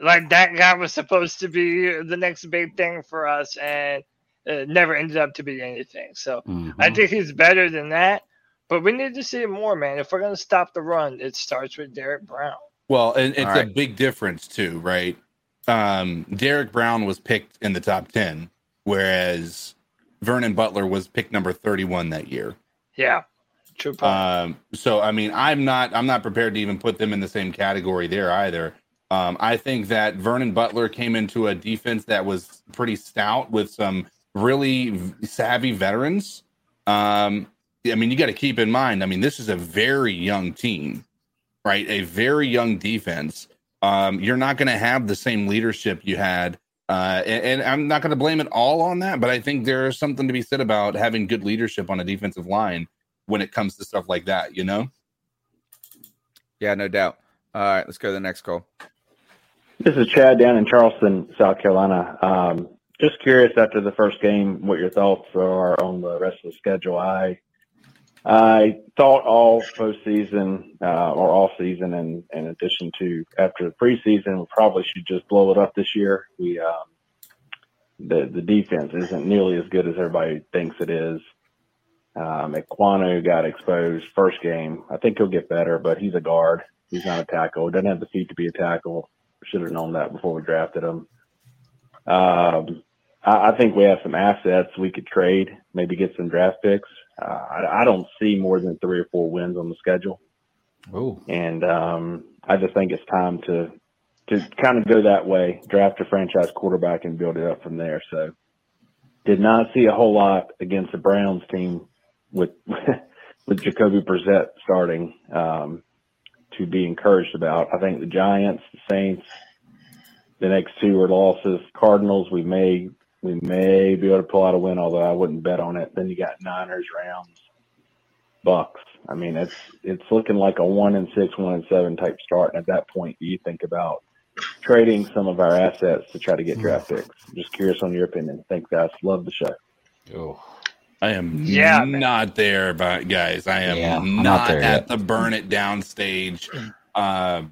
Like that guy was supposed to be the next big thing for us, and uh, never ended up to be anything. So I think he's better than that. But we need to see more, man. If we're gonna stop the run, it starts with Derrick Brown. Well, and it's All a big difference too, right? Um, Derrick Brown was picked in the top ten, whereas Vernon Butler was picked number thirty-one that year. Yeah, true point. Um, so I mean, I'm not I'm not prepared to even put them in the same category there either. Um, I think that Vernon Butler came into a defense that was pretty stout with some really savvy veterans. Um, I mean, you got to keep in mind. I mean, this is a very young team, right? A very young defense. Um, you're not going to have the same leadership you had. Uh, and, and I'm not going to blame it all on that, but I think there's something to be said about having good leadership on a defensive line when it comes to stuff like that, you know? Yeah, no doubt. All right, let's go to the next call. This is Chad down in Charleston, South Carolina. Um, just curious after the first game what your thoughts are on the rest of the schedule. I I thought all postseason uh, or all season, and in addition to after the preseason, we probably should just blow it up this year. We um, the the defense isn't nearly as good as everybody thinks it is. Um, Ekwonu got exposed first game. I think he'll get better, but he's a guard. He's not a tackle. Doesn't have the feet to be a tackle. Should have known that before we drafted him. Um, I, I think we have some assets we could trade, maybe get some draft picks. Uh, I, I don't see more than three or four wins on the schedule. Oh, And um, I just think it's time to to kind of go that way, draft a franchise quarterback and build it up from there. So did not see a whole lot against the Browns team with with Jacoby Brissett starting um, to be encouraged about. I think the Giants, the Saints, the next two are losses. Cardinals, we may we may be able to pull out a win, although I wouldn't bet on it. Then you got Niners, Rams, Bucks. I mean, it's it's looking like a one and six, one and seven type start. And at that point, do you think about trading some of our assets to try to get draft picks. Just curious on your opinion. Thanks, guys. Love the show. Oh, I am Yeah, not there, but guys, I am Yeah, not, not there at yet. the burn it down stage. Uh,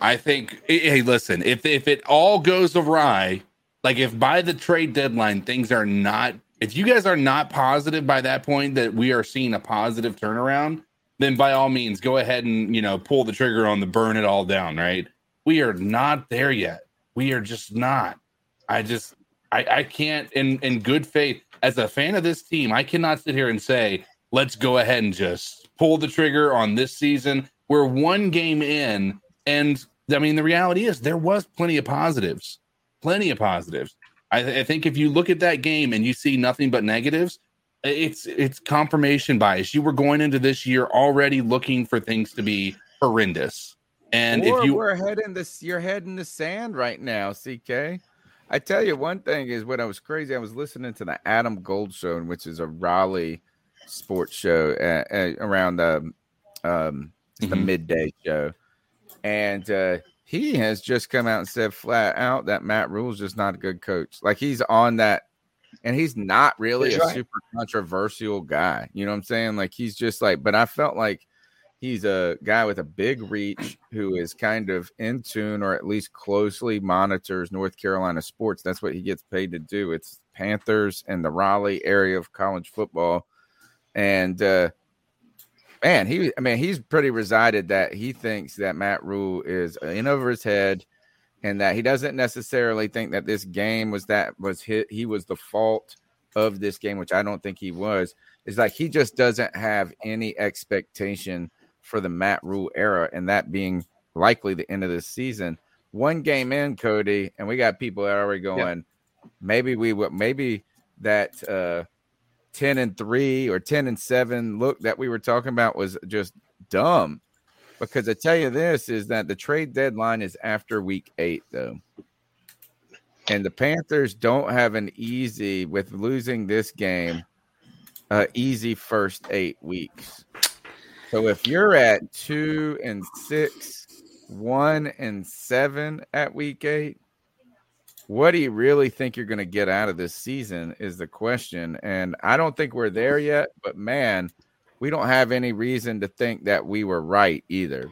I think. Hey, listen, if if it all goes awry, like if by the trade deadline things are not, if you guys are not positive by that point that we are seeing a positive turnaround, then by all means go ahead and you know pull the trigger on the burn it all down. Right? We are not there yet. We are just not. I just I, I can't in in good faith as a fan of this team, I cannot sit here and say, let's go ahead and just pull the trigger on this season. We're one game in, and I mean the reality is there was plenty of positives. Plenty of positives. I, I think if you look at that game and you see nothing but negatives, it's it's confirmation bias. You were going into this year already looking for things to be horrendous. And or if you we're heading this, you're heading the sand right now, CK. I tell you, one thing is when I was crazy, I was listening to the Adam Gold Show, which is a Raleigh sports show uh, uh, around the um, it's the midday show, and uh, he has just come out and said flat out that Matt Rhule's just not a good coach. Like he's on that, and he's not really That's a right. super controversial guy. You know what I'm saying? Like he's just like, but I felt like he's a guy with a big reach who is kind of in tune or at least closely monitors North Carolina sports. That's what he gets paid to do. It's Panthers and the Raleigh area of college football. And uh man, he I mean he's pretty resided that he thinks that Matt Rhule is in over his head and that he doesn't necessarily think that this game was that was hit he was the fault of this game, which I don't think he was. It's like he just doesn't have any expectation for the Matt Rhule era, and that being likely the end of the season. One game in, Cody, and we got people that are already going. Maybe we would maybe that uh 10 and 3 or 10 and 7 look that we were talking about was just dumb because I tell you this is that the trade deadline is after week 8 though. And the Panthers don't have an easy with losing this game uh easy first 8 weeks. So if you're at 2 and 6, 1 and 7 at week 8, what do you really think you're going to get out of this season is the question and i don't think we're there yet but man we don't have any reason to think that we were right either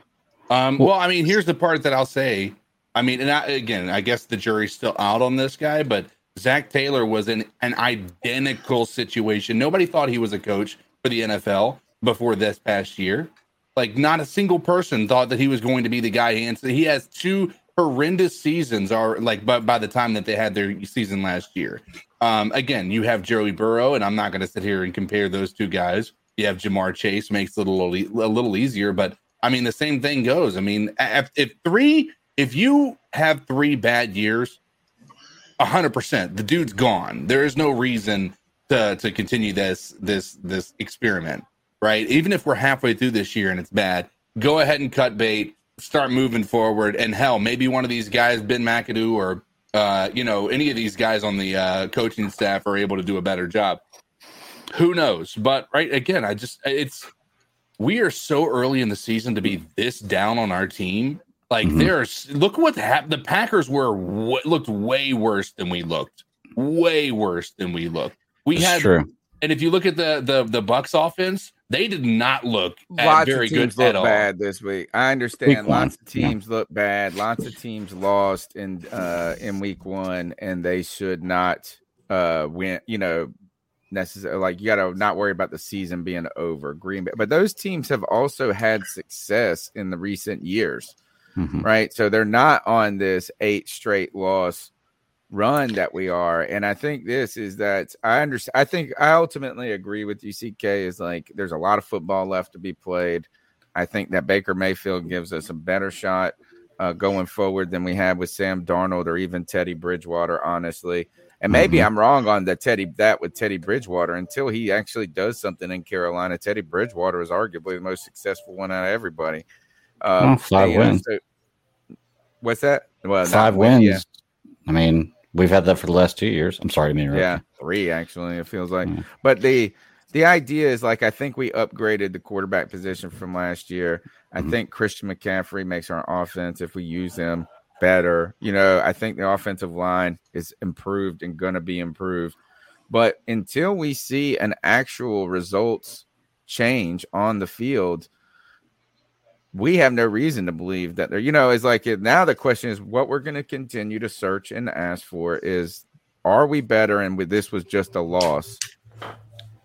Um, well, I mean, here's the part that I'll say. I mean, and I, again, I guess the jury's still out on this guy, but Zac Taylor was in an identical situation. Nobody thought he was a coach for the NFL before this past year. Like, not a single person thought that he was going to be the guy. And he has two horrendous seasons, are like, but by the time that they had their season last year. Um, again, you have Joey Burrow, and I'm not going to sit here and compare those two guys. You have Ja'Marr Chase, makes it a little, a little easier, but I mean, the same thing goes. I mean, if, if three, if you have three bad years, hundred percent, the dude's gone. There is no reason to to continue this this this experiment, right? Even if we're halfway through this year and it's bad, go ahead and cut bait, start moving forward, and hell, maybe one of these guys, Ben McAdoo, or uh, you know, any of these guys on the uh, coaching staff are able to do a better job. Who knows? But right again, I just it's we are so early in the season to be this down on our team. Like Mhm. there's look what happened. The Packers were w- looked way worse than we looked. Way worse than we looked. We It's had true. And if you look at the the the Bucks offense, they did not look lots very of teams good at all. bad this week. I understand Week one, lots of teams look bad. Lots of teams lost in uh in week one, and they should not uh win. You know, necessarily like you got to not worry about the season being over. Green Bay, but those teams have also had success in the recent years, Mhm. right? So they're not on this eight straight loss run that we are and i think this is that i understand i think i ultimately agree with you ck is like there's a lot of football left to be played i think that baker mayfield gives us a better shot uh, going forward than we had with sam darnold or even teddy bridgewater honestly and maybe Mhm. i'm wrong on the teddy that with teddy bridgewater until he actually does something in carolina teddy bridgewater is arguably the most successful one out of everybody um, Well, five you know, wins. so- what's that well Five win, wins. yeah. I mean, we've had that for the last two years. I'm sorry to be interrupted. Yeah, three actually. It feels like, Mm. but the the idea is like I think we upgraded the quarterback position from last year. I Mhm. think Christian McCaffrey makes our offense if we use him better. You know, I think the offensive line is improved and going to be improved. But until we see an actual results change on the field, we have no reason to believe that there, you know, it's like now the question is what we're going to continue to search and ask for is are we better and with this was just a loss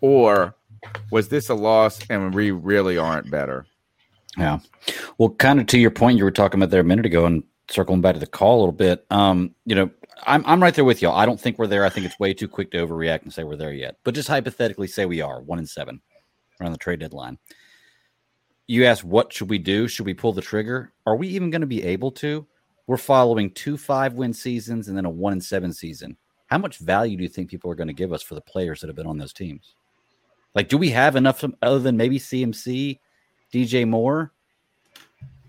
or was this a loss and we really aren't better? Yeah. Well, kind of to your point you were talking about there a minute ago and circling back to the call a little bit. Um, you know, I'm I'm right there with y'all. I don't think we're there. I think it's way too quick to overreact and say we're there yet. But just hypothetically say we are one in seven around the trade deadline. You ask what should we do? Should we pull the trigger? Are we even going to be able to? We're following two five win seasons and then a one and seven season. How much value do you think people are going to give us for the players that have been on those teams? Like, do we have enough other than maybe CMC, DJ Moore?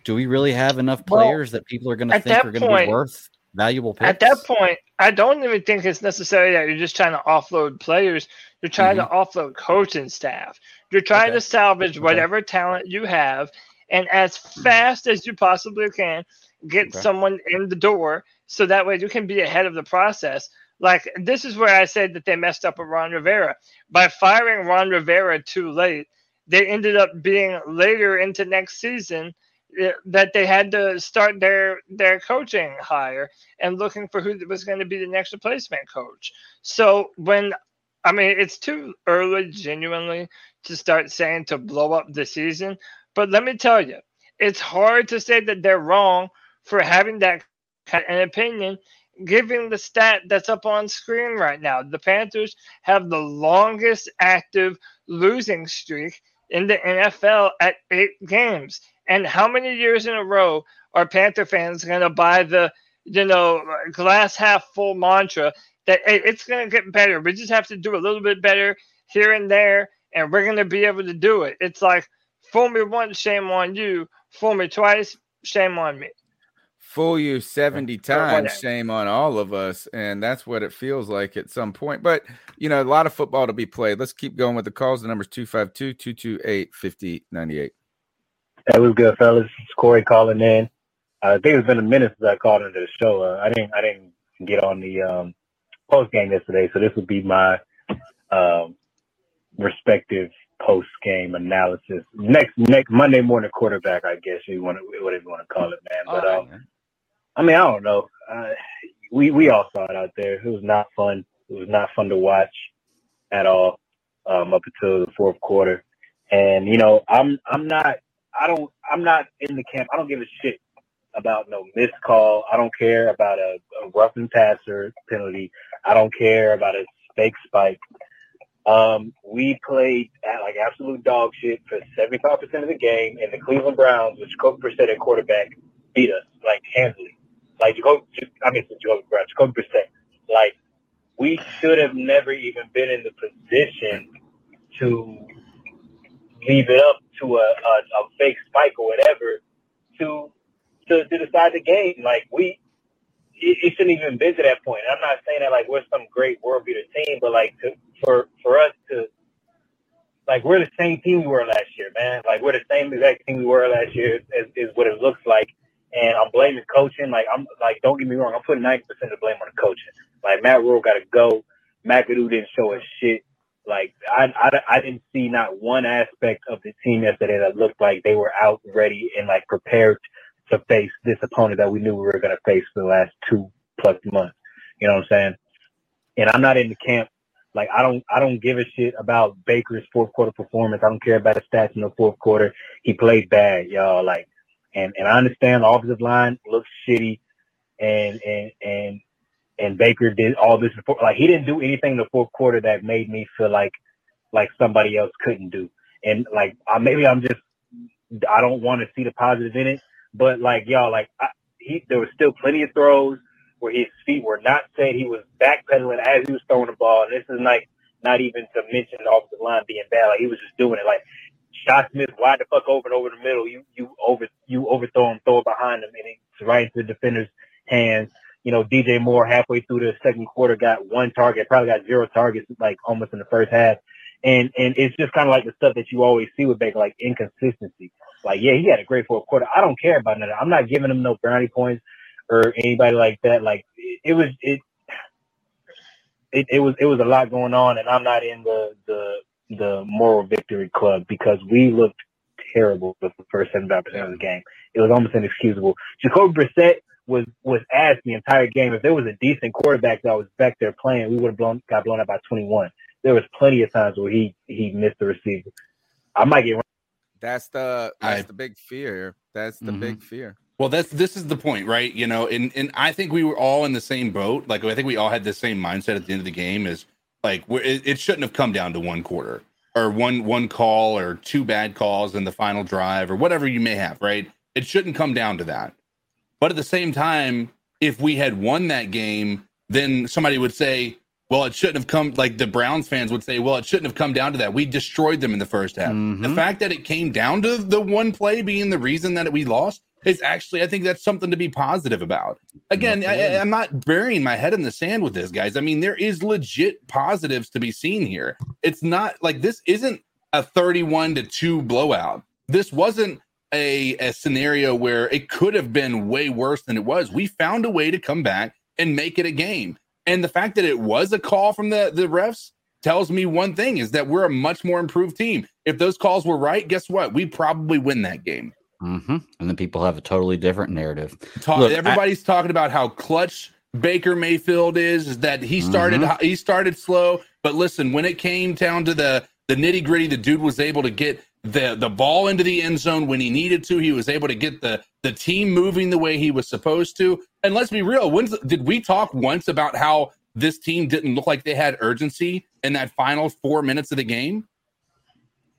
Do we really have enough Well, players that people are going to think are going to be worth valuable picks? At that point, I don't even think it's necessary that you're just trying to offload players. You're trying to mm-hmm. offload coaching staff. You're trying to salvage whatever talent you have, and as fast as you possibly can, get Okay. someone in the door so that way you can be ahead of the process. Like this is where I said that they messed up with Ron Rivera by firing Ron Rivera too late. They ended up being later into next season that they had to start their their coaching hire and looking for who was going to be the next replacement coach. So when I mean it's too early genuinely to start saying to blow up the season, but let me tell you, it's hard to say that they're wrong for having that kind of an opinion given the stat that's up on screen right now. The Panthers have the longest active losing streak in the NFL at eight games. And how many years in a row are Panther fans going to buy the, you know, glass half full mantra that hey, it's going to get better? We just have to do a little bit better here and there, and we're going to be able to do it. It's like, fool me once, shame on you. Fool me twice, shame on me. Fool you 70 times, shame on all of us. And that's what it feels like at some point. But, you know, a lot of football to be played. Let's keep going with the calls. The number's 252 228 5098. Hey, what's good, fellas? It's Corey calling in. Uh, I think it's been a minute since I called into the show. Uh, I didn't, I didn't get on the um, post game yesterday, so this would be my um, respective post game analysis. Next, next Monday morning quarterback, I guess you want to, whatever you want to call it, man. But um, I mean, I don't know. Uh, we we all saw it out there. It was not fun. It was not fun to watch at all um, up until the fourth quarter. And you know, I'm I'm not I don't I'm not in the camp. I don't give a shit about no missed call. I don't care about a, a rough and passer penalty. I don't care about a fake spike. Um, we played at like absolute dog shit for 75% of the game, and the Cleveland Browns, with Jacoby Brissett at quarterback, beat us like handily. Like Jacoby, I mean, Jacoby Brown, Jacoby Brissett. Like we should have never even been in the position to leave it up to a, a, a fake spike or whatever to, to to decide the game. Like we, it, it shouldn't even been to that point. And I'm not saying that like we're some great world beater team, but like to, for for us to like we're the same team we were last year, man. Like we're the same exact team we were last year is, is what it looks like. And I'm blaming coaching. Like I'm like, don't get me wrong, I'm putting ninety percent of the blame on the coaching. Like Matt Rhule got to go. McAdoo didn't show us shit. Like I, I, I didn't see not one aspect of the team yesterday that looked like they were out ready and like prepared to face this opponent that we knew we were going to face for the last two plus months. You know what I'm saying? And I'm not in the camp. Like I don't, I don't give a shit about Baker's fourth quarter performance. I don't care about the stats in the fourth quarter. He played bad, y'all. Like, and and I understand the offensive line looks shitty, and and and and Baker did all this before. Like he didn't do anything in the fourth quarter that made me feel like like somebody else couldn't do. And like uh, maybe I'm just I don't want to see the positive in it, but like y'all, like I, he there was still plenty of throws where his feet were not set. He was backpedaling as he was throwing the ball. And this is like not even to mention the offensive line being bad. Like he was just doing it. Like Shot Smith wide the fuck open over the middle. You you over you overthrow him, throw it behind him, and it's right into the defender's hands. You know, DJ Moore halfway through the second quarter got one target, probably got zero targets like almost in the first half. And and it's just kind of like the stuff that you always see with Baker, like inconsistency. Like, yeah, he had a great fourth quarter. I don't care about that. I'm not giving him no brownie points or anybody like that. Like it, it was it, it it was it was a lot going on, and I'm not in the the the moral victory club because we looked terrible for the first 75 percent of the game. It was almost inexcusable. Jacoby Brissett was was asked the entire game. If there was a decent quarterback that was back there playing, we would have blown got blown out by 21. There was plenty of times where he he missed the receiver. I might get. That's the that's I- the big fear. That's the Mhm. big fear. Well, that's this is the point, right? You know, and and I think we were all in the same boat. Like I think we all had the same mindset at the end of the game. Is like we're, it, it shouldn't have come down to one quarter or one one call or two bad calls in the final drive or whatever you may have, right? It shouldn't come down to that. But at the same time, if we had won that game, then somebody would say, well, it shouldn't have come like the Browns fans would say, well, it shouldn't have come down to that. We destroyed them in the first half. Mm-hmm. The fact that it came down to the one play being the reason that we lost is actually, I think that's something to be positive about. Again, I, I- I'm not burying my head in the sand with this, guys. I mean, there is legit positives to be seen here. It's not like this isn't a 31 to 2 blowout. This wasn't a, a scenario where it could have been way worse than it was. We found a way to come back and make it a game. And the fact that it was a call from the, the refs tells me one thing is that we're a much more improved team. If those calls were right, guess what? We probably win that game. hmm And then people have a totally different narrative. Talk, Look, I- everybody's talking about how clutch Baker Mayfield is, is that he started Mhm. he started slow, but listen, when it came down to the the nitty gritty, the dude was able to get the the ball into the end zone when he needed to. He was able to get the the team moving the way he was supposed to. And let's be real, when's did we talk once about how this team didn't look like they had urgency in that final four minutes of the game?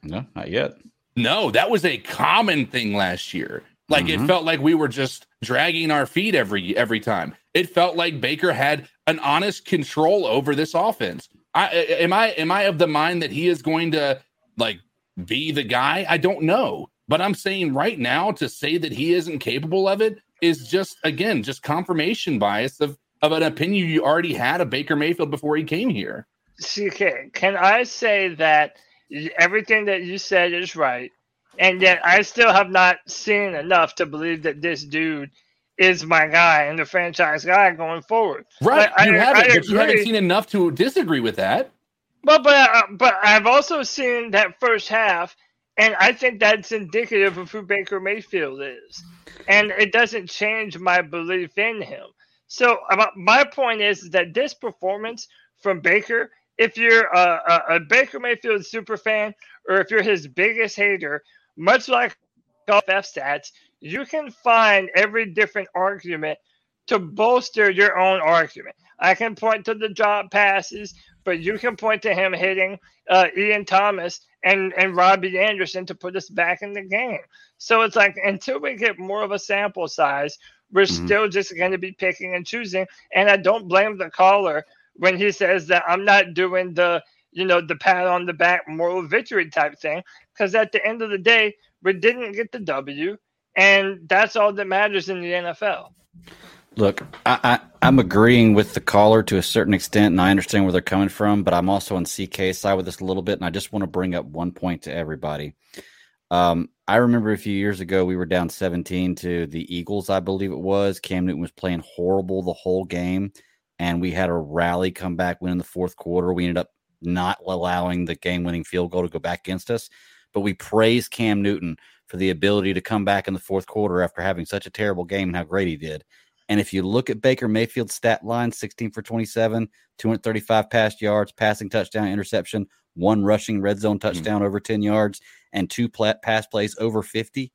No, not yet. No, that was a common thing last year. Like it Mhm. felt like we were just dragging our feet every every time. It felt like Baker had an honest control over this offense. I- am I am I of the mind that he is going to like be the guy? I don't know. But I'm saying right now to say that he isn't capable of it is just again just confirmation bias of of an opinion you already had of Baker Mayfield before he came here. CK, can I say that everything that you said is right, and yet I still have not seen enough to believe that this dude is my guy and the franchise guy going forward. Right. Like, I- you haven't, I but you haven't seen enough to disagree with that. But but uh, but I've also seen that first half, and I think that's indicative of who Baker Mayfield is, and it doesn't change my belief in him. So uh, my point is that this performance from Baker, if you're a, a, a Baker Mayfield super fan, or if you're his biggest hater, much like golf F stats, you can find every different argument to bolster your own argument. I can point to the drop passes, but you can point to him hitting uh, Ian Thomas and, and Robbie Anderson to put us back in the game. So it's like until we get more of a sample size, we're Mhm. still just going to be picking and choosing. And I don't blame the caller when he says that I'm not doing the you know the pat on the back moral victory type thing because at the end of the day we didn't get the W, and that's all that matters in the NFL. Look, I, I, I'm agreeing with the caller to a certain extent, and I understand where they're coming from, but I'm also on CK's side with this a little bit, and I just want to bring up one point to everybody. Um, I remember a few years ago we were down 17 to the Eagles, I believe it was. Cam Newton was playing horrible the whole game, and we had a rally come back win in the fourth quarter. We ended up not allowing the game winning field goal to go back against us. But we praise Cam Newton for the ability to come back in the fourth quarter after having such a terrible game and how great he did. And if you look at Baker Mayfield's stat line 16 for 27, 235 pass yards, passing touchdown, interception, one rushing red zone touchdown over 10 yards, and two pla- pass plays over 50.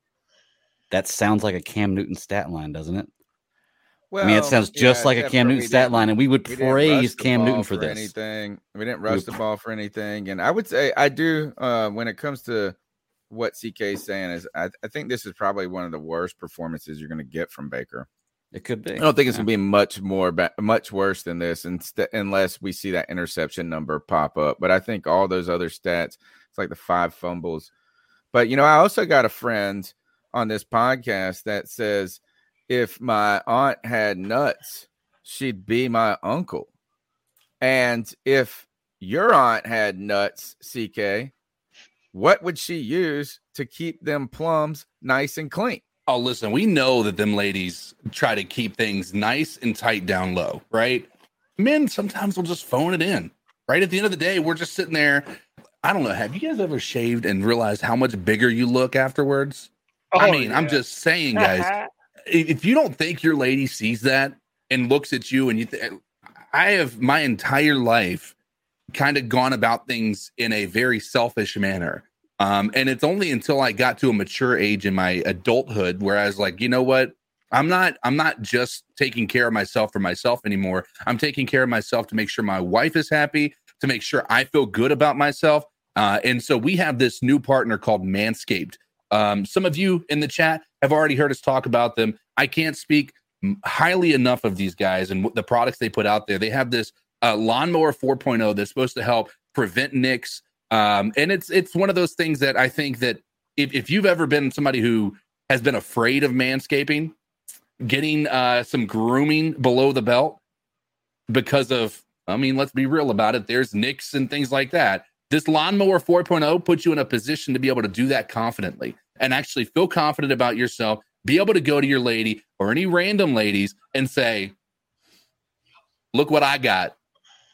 That sounds like a Cam Newton stat line, doesn't it? Well, I mean, it sounds just yeah, like a Cam Newton stat line, and we would we praise Cam Newton for this. anything. We didn't rush would the ball for anything, and I would say I do. Uh, when it comes to what CK is saying, is I, I think this is probably one of the worst performances you're going to get from Baker. It could be. I don't think it's going to be much more, ba- much worse than this, inst- unless we see that interception number pop up. But I think all those other stats, it's like the five fumbles. But you know, I also got a friend on this podcast that says if my aunt had nuts, she'd be my uncle. And if your aunt had nuts, CK, what would she use to keep them plums nice and clean? Oh, listen, we know that them ladies try to keep things nice and tight down low, right? Men sometimes will just phone it in, right? At the end of the day, we're just sitting there. I don't know. Have you guys ever shaved and realized how much bigger you look afterwards? I Oh, mean, I'm just saying, guys, if if you don't think your lady sees that and looks at you and you th- I have my entire life kind of gone about things in a very selfish manner. Um, and it's only until I got to a mature age in my adulthood where I was like, you know what? I'm not I'm not just taking care of myself for myself anymore. I'm taking care of myself to make sure my wife is happy, to make sure I feel good about myself. Uh, and so we have this new partner called Manscaped. Um, some of you in the chat have already heard us talk about them. I can't speak highly enough of these guys and the products they put out there. They have this uh, lawnmower 4.0 that's supposed to help prevent nicks. Um, and it's it's one of those things that I think that if, if you've ever been somebody who has been afraid of manscaping, getting uh, some grooming below the belt because of, I mean, let's be real about it. There's nicks and things like that. This lawnmower 4.0 puts you in a position to be able to do that confidently and actually feel confident about yourself. Be able to go to your lady or any random ladies and say, look what I got.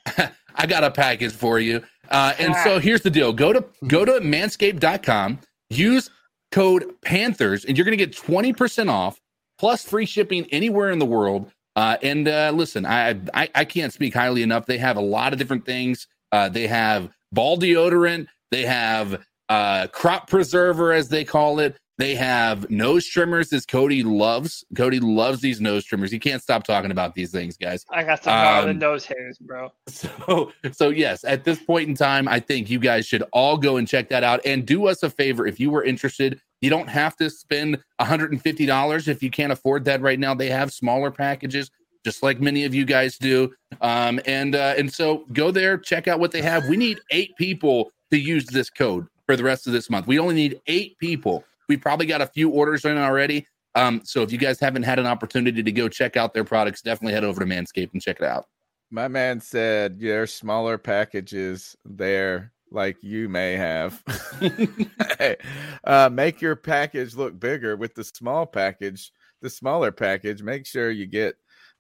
I got a package for you. Uh, and so here's the deal. Go to go to manscaped.com, use code Panthers, and you're gonna get 20% off plus free shipping anywhere in the world. Uh, and uh, listen, I, I I can't speak highly enough. They have a lot of different things. Uh, they have ball deodorant. They have uh, crop preserver, as they call it. They have nose trimmers, as Cody loves. Cody loves these nose trimmers. He can't stop talking about these things, guys. I got some Um, nose hairs, bro. So, so yes, at this point in time, I think you guys should all go and check that out. And do us a favor if you were interested. You don't have to spend $150 if you can't afford that right now. They have smaller packages, just like many of you guys do. Um, and uh, and so go there, check out what they have. We need eight people to use this code for the rest of this month. We only need eight people. We probably got a few orders in already. Um, so if you guys haven't had an opportunity to go check out their products, definitely head over to Manscaped and check it out. My man said there's smaller packages there, like you may have. Hey, uh, make your package look bigger with the small package, the smaller package. Make sure you get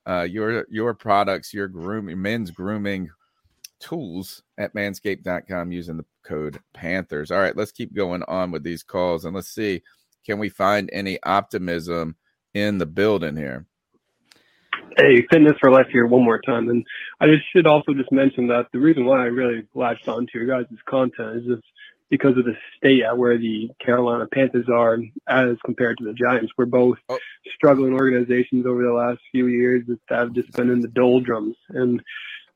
uh, your your products, your grooming, men's grooming tools at manscaped.com using the code Panthers. All right, let's keep going on with these calls and let's see can we find any optimism in the building here. Hey, fitness for life here one more time. And I just should also just mention that the reason why I really latched onto your guys' content is just because of the state at where the Carolina Panthers are as compared to the Giants. We're both oh. struggling organizations over the last few years that have just been in the doldrums. And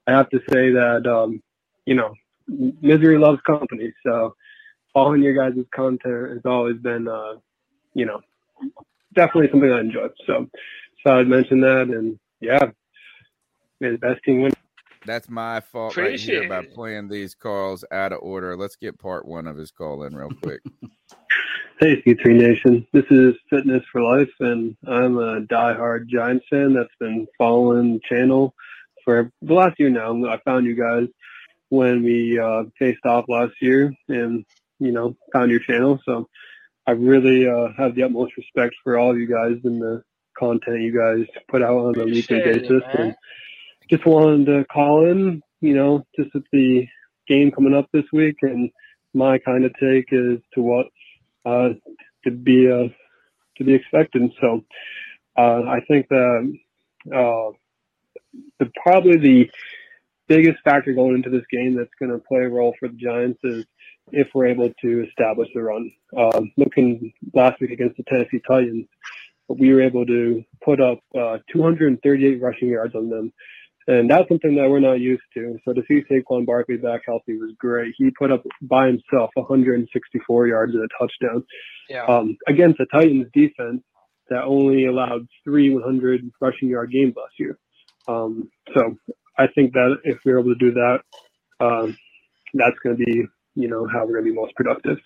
I have to say that, um, you know, misery loves company. So following your guys' content has always been, uh, you know, definitely something I enjoy. So, so I'd mention that. And yeah, may the best team win. That's my fault right here Appreciate by playing these calls out of order. Let's get part one of his call in real quick. Hey, C3 Nation. This is Fitness for Life, and I'm a diehard Giants fan that's been following the channel for the last year now. I found you guys when we uh, faced off last year and, you know, found your channel. So I really uh, have the utmost respect for all of you guys and the content you guys put out on a weekly it, basis. and just wanted to call in, you know, just with the game coming up this week, and my kind of take is to what uh, to be uh, to be expected. So uh, I think that uh, the probably the biggest factor going into this game that's going to play a role for the Giants is if we're able to establish the run. Um, looking last week against the Tennessee Titans, we were able to put up uh, 238 rushing yards on them. And that's something that we're not used to. So to see Saquon Barkley back healthy was great. He put up by himself 164 yards and a touchdown Yeah. um, against the Titans defense that only allowed three 100 rushing yard games last year. Um, so I think that if we're able to do that, um, that's going to be, you know, how we're going to be most productive.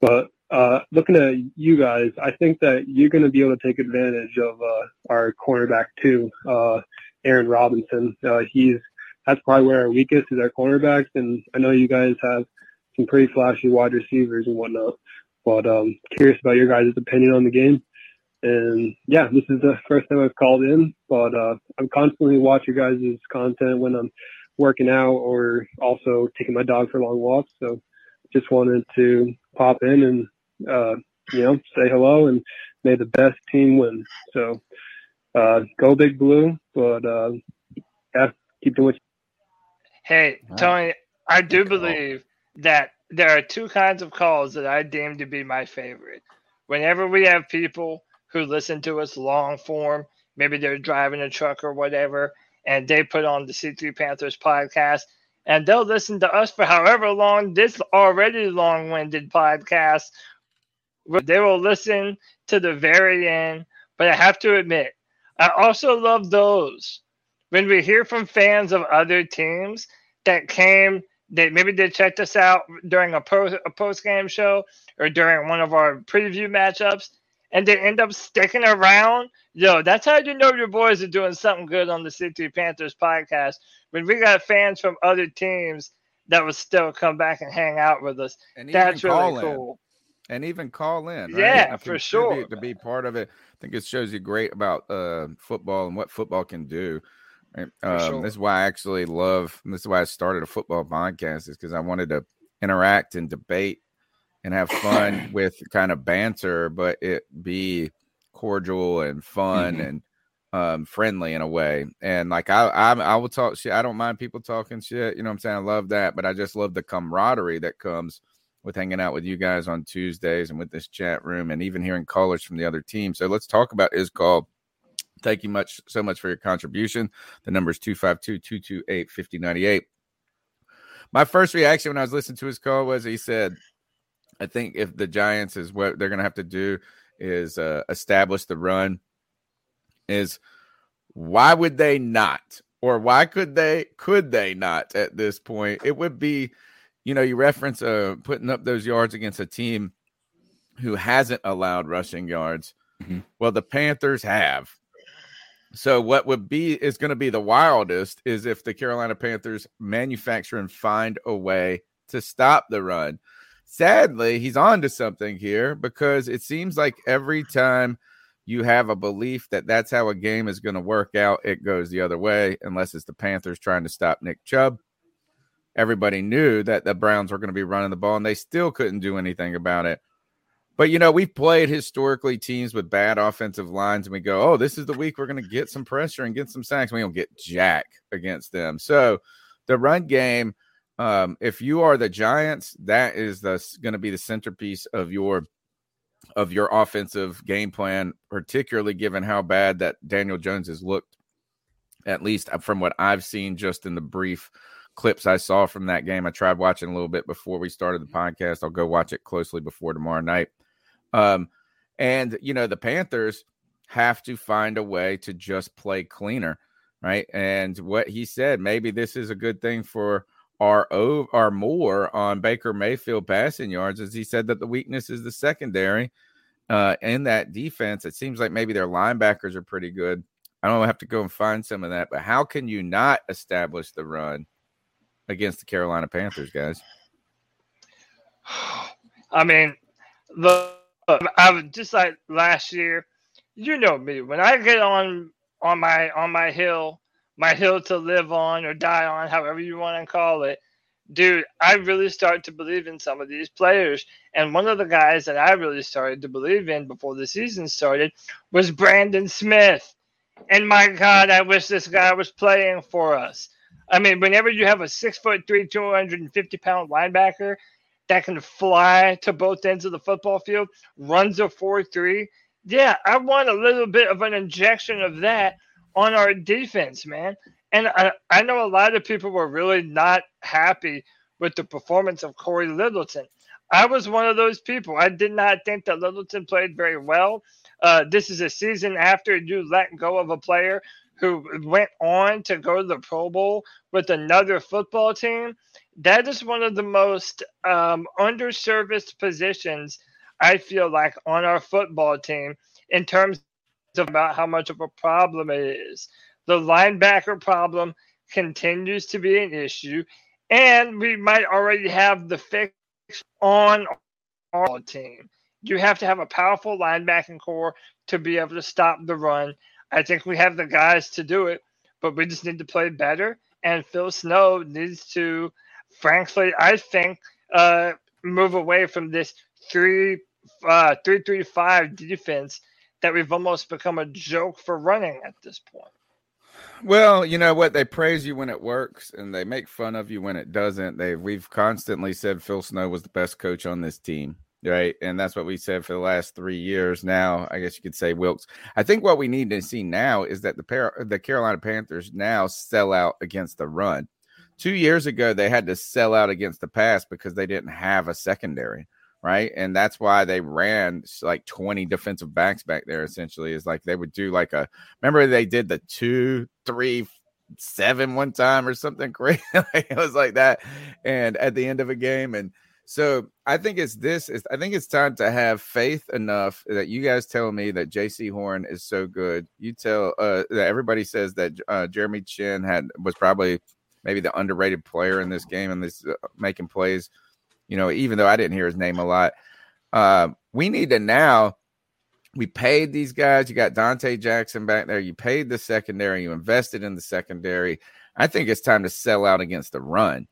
But uh, looking at you guys, I think that you're going to be able to take advantage of uh, our cornerback too, uh, Aaron Robinson. Uh, he's that's probably where our weakest is our cornerbacks, and I know you guys have some pretty flashy wide receivers and whatnot. But um, curious about your guys' opinion on the game. And yeah, this is the first time I've called in, but uh, I'm constantly watching your guys' content when I'm working out or also taking my dog for long walks. So just wanted to pop in and uh, you know say hello and may the best team win. So uh, go big blue, but uh, yeah, keep doing what. Hey, Wow. Tony, I do believe that there are two kinds of calls that I deem to be my favorite. Whenever we have people who listen to us long form, maybe they're driving a truck or whatever, and they put on the C3 Panthers podcast, and they'll listen to us for however long this already long winded podcast. They will listen to the very end. But I have to admit, I also love those when we hear from fans of other teams that came they maybe they checked us out during a post a post game show or during one of our preview matchups and they end up sticking around yo that's how you know your boys are doing something good on the c3 panthers podcast when we got fans from other teams that would still come back and hang out with us And that's even really in. cool and even call in. Right? Yeah, for sure. To be part of it, I think it shows you great about uh, football and what football can do. Um, sure. This is why I actually love. This is why I started a football podcast, is because I wanted to interact and debate and have fun with kind of banter, but it be cordial and fun Mhm. and um, friendly in a way. And like I, I, I will talk shit. I don't mind people talking shit. You know what I'm saying? I love that, but I just love the camaraderie that comes with hanging out with you guys on Tuesdays and with this chat room and even hearing callers from the other team. So let's talk about is called. Thank you much so much for your contribution. The number is 252-228-5098. My first reaction when I was listening to his call was he said, I think if the Giants is what they're gonna have to do is uh, establish the run, is why would they not? Or why could they could they not at this point? It would be you know, you reference uh putting up those yards against a team who hasn't allowed rushing yards. Well, the Panthers have. So what would be is going to be the wildest is if the Carolina Panthers manufacture and find a way to stop the run. Sadly, he's on to something here because it seems like every time you have a belief that that's how a game is going to work out, it goes the other way, unless it's the Panthers trying to stop Nick Chubb everybody knew that the Browns were going to be running the ball and they still couldn't do anything about it. But you know, we've played historically teams with bad offensive lines, and we go, "Oh, this is the week we're going to get some pressure and get some sacks." We don't get jack against them. So, the run game, um, if you are the Giants, that is the going to be the centerpiece of your of your offensive game plan, particularly given how bad that Daniel Jones has looked. At least from what I've seen, just in the brief clips I saw from that game. I tried watching a little bit before we started the podcast. I'll go watch it closely before tomorrow night. Um, and you know, the Panthers have to find a way to just play cleaner, right? And what he said, maybe this is a good thing for our o- our more on Baker Mayfield passing yards, as he said that the weakness is the secondary uh, in that defense. It seems like maybe their linebackers are pretty good. I don't have to go and find some of that, but how can you not establish the run against the Carolina Panthers, guys? I mean, look, I was just like last year. You know me. When I get on on my on my hill, my hill to live on or die on, however you want to call it, dude, I really start to believe in some of these players. And one of the guys that I really started to believe in before the season started was Brandon Smith. And my God, I wish this guy was playing for us. I mean, whenever you have a six foot three, 250 pound linebacker that can fly to both ends of the football field, runs a 4 3, yeah, I want a little bit of an injection of that on our defense, man. And I, I know a lot of people were really not happy with the performance of Cory Littleton. I was one of those people. I did not think that Littleton played very well. Uh, this is a season after you let go of a player who went on to go to the Pro Bowl with another football team. That is one of the most um, underserviced positions I feel like on our football team in terms about how much of a problem it is. The linebacker problem continues to be an issue, and we might already have the fix on our team. You have to have a powerful linebacking corps to be able to stop the run. I think we have the guys to do it, but we just need to play better. And Phil Snow needs to, frankly, I think, uh, move away from this three, uh, three, three, five defense that we've almost become a joke for running at this point. Well, you know what? They praise you when it works, and they make fun of you when it doesn't. They we've constantly said Phil Snow was the best coach on this team, right? And that's what we said for the last three years. Now, I guess you could say Wilks. I think what we need to see now is that the the Carolina Panthers now sell out against the run. Two years ago, they had to sell out against the pass because they didn't have a secondary right? And that's why they ran like 20 defensive backs back there. Essentially, is like they would do like a. Remember they did the two, three, seven one time or something crazy. it was like that, and at the end of a game, and so I think it's this. Is I think it's time to have faith enough that you guys tell me that Jaycee Horn is so good. You tell uh, that everybody says that uh, Jeremy Chinn had was probably maybe the underrated player in this game and this uh, making plays you know, even though I didn't hear his name a lot. Uh, we need to now. We paid these guys. You got Donte Jackson back there. You paid the secondary. You invested in the secondary. I think it's time to sell out against the run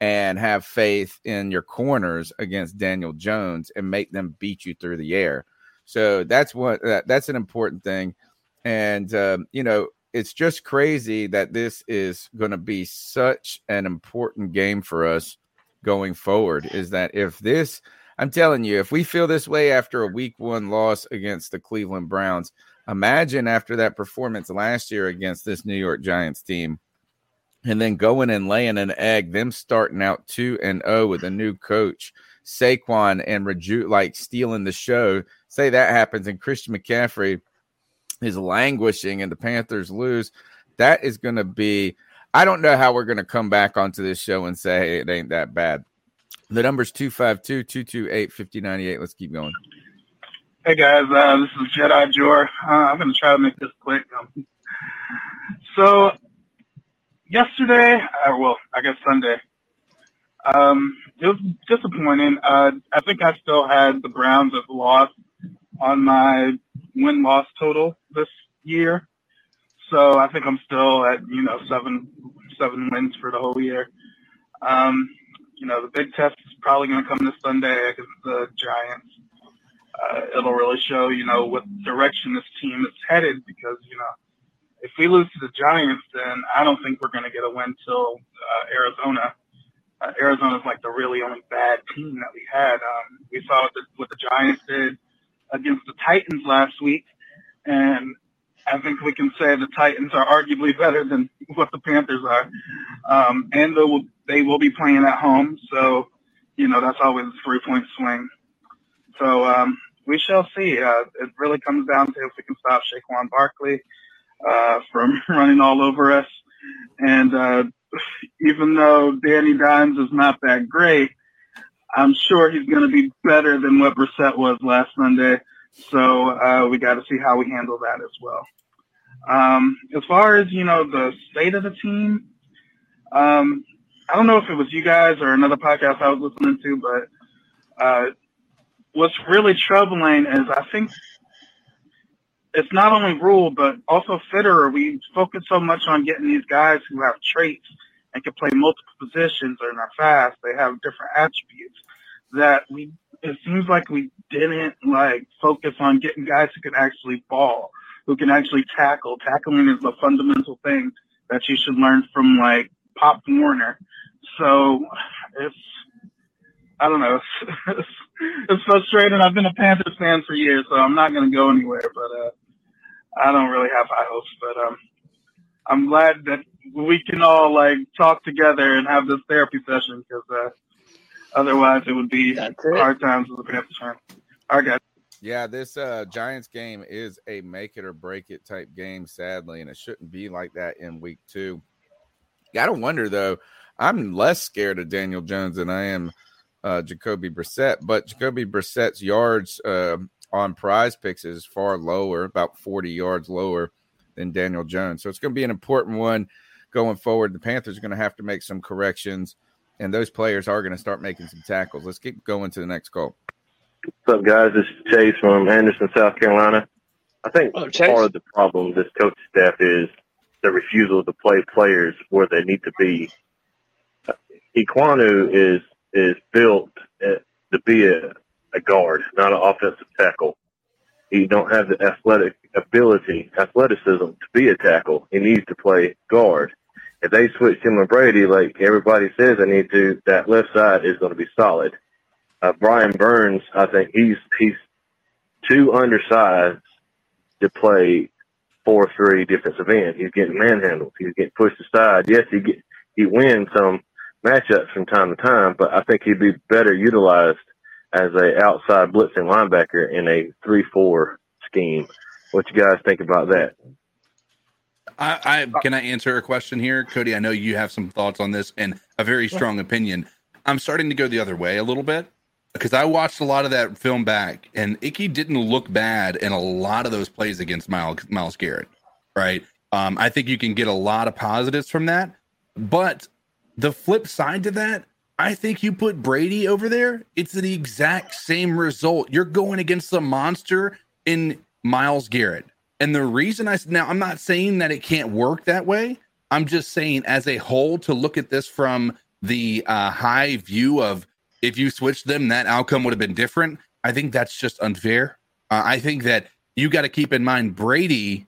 and have faith in your corners against Daniel Jones and make them beat you through the air. So that's what that, that's an important thing. And um, you know, it's just crazy that this is going to be such an important game for us going forward is that if this, I'm telling you, if we feel this way after a week one loss against the Cleveland Browns, imagine after that performance last year against this New York Giants team, and then going and laying an egg, them starting out 2 and 0 with a new coach, Saquon and Raju like stealing the show. Say that happens, and Christian McCaffrey is languishing, and the Panthers lose. That is going to be I don't know how we're going to come back onto this show and say hey, it ain't that bad. The number's 252 228 5098. Let's keep going. Hey guys, uh, this is Jedi Jor. Uh, I'm going to try to make this quick. Um, so, yesterday, uh, well, I guess Sunday, um, it was disappointing. Uh, I think I still had the Browns as loss on my win loss total this year. So I think I'm still at you know seven seven wins for the whole year. Um, you know the big test is probably going to come this Sunday against the Giants. Uh, it'll really show you know what direction this team is headed because you know if we lose to the Giants, then I don't think we're going to get a win till uh, Arizona. Uh, Arizona's like the really only bad team that we had. Um, we saw what the, what the Giants did against the Titans last week, and I think we can say the Titans are arguably better than what the Panthers are, um, and they will they will be playing at home. So, you know that's always a three point swing. So um, we shall see. Uh, it really comes down to if we can stop Saquon Barkley uh, from running all over us, and uh, even though Danny Dimes is not that great, I'm sure he's going to be better than what Brissett was last Sunday. So uh, we got to see how we handle that as well. Um, as far as you know, the state of the team, um, I don't know if it was you guys or another podcast I was listening to, but uh, what's really troubling is I think it's not only Rhule but also Fitterer. We focus so much on getting these guys who have traits and can play multiple positions and are fast. They have different attributes that we. It seems like we didn't like focus on getting guys who can actually ball, who can actually tackle. Tackling is a fundamental thing that you should learn from like Pop Warner. So it's I don't know. It's, it's frustrating. I've been a Panthers fan for years, so I'm not going to go anywhere. But uh, I don't really have high hopes. But um, I'm glad that we can all like talk together and have this therapy session because uh, otherwise it would be hard times as a Panthers fan. All right, guys. Yeah, this uh, Giants game is a make it or break it type game, sadly, and it shouldn't be like that in week two. Gotta wonder though. I'm less scared of Daniel Jones than I am uh, Jacoby Brissett, but Jacoby Brissett's yards uh, on prize picks is far lower, about 40 yards lower than Daniel Jones. So it's going to be an important one going forward. The Panthers are going to have to make some corrections, and those players are going to start making some tackles. Let's keep going to the next call. What's up, guys? This is Chase from Anderson, South Carolina. I think Oh, part of the problem this coach staff is the refusal to play players where they need to be. Ekwonu is is built uh, to be a, a guard, not an offensive tackle. He don't have the athletic ability, athleticism to be a tackle. He needs to play guard. If they switch him and Brady, like everybody says they need to, that left side is going to be solid. Uh, Brian Burns, I think he's he's too undersized to play four three defensive end. He's getting manhandled. He's getting pushed aside. Yes, he get he wins some matchups from time to time, but I think he'd be better utilized as a outside blitzing linebacker in a three four scheme. What you guys think about that? I, I can I answer a question here, Cody. I know you have some thoughts on this and a very strong opinion. I'm starting to go the other way a little bit because I watched a lot of that film back, and Icky didn't look bad in a lot of those plays against Myles, Myles Garrett. Right? Um, I think you can get a lot of positives from that, but the flip side to that, I think you put Brady over there, it's the exact same result. You're going against the monster in Myles Garrett. And the reason I now I'm not saying that it can't work that way. I'm just saying as a whole to look at this from the uh, high view of if you switched them, that outcome would have been different. I think that's just unfair. Uh, I think that you got to keep in mind Brady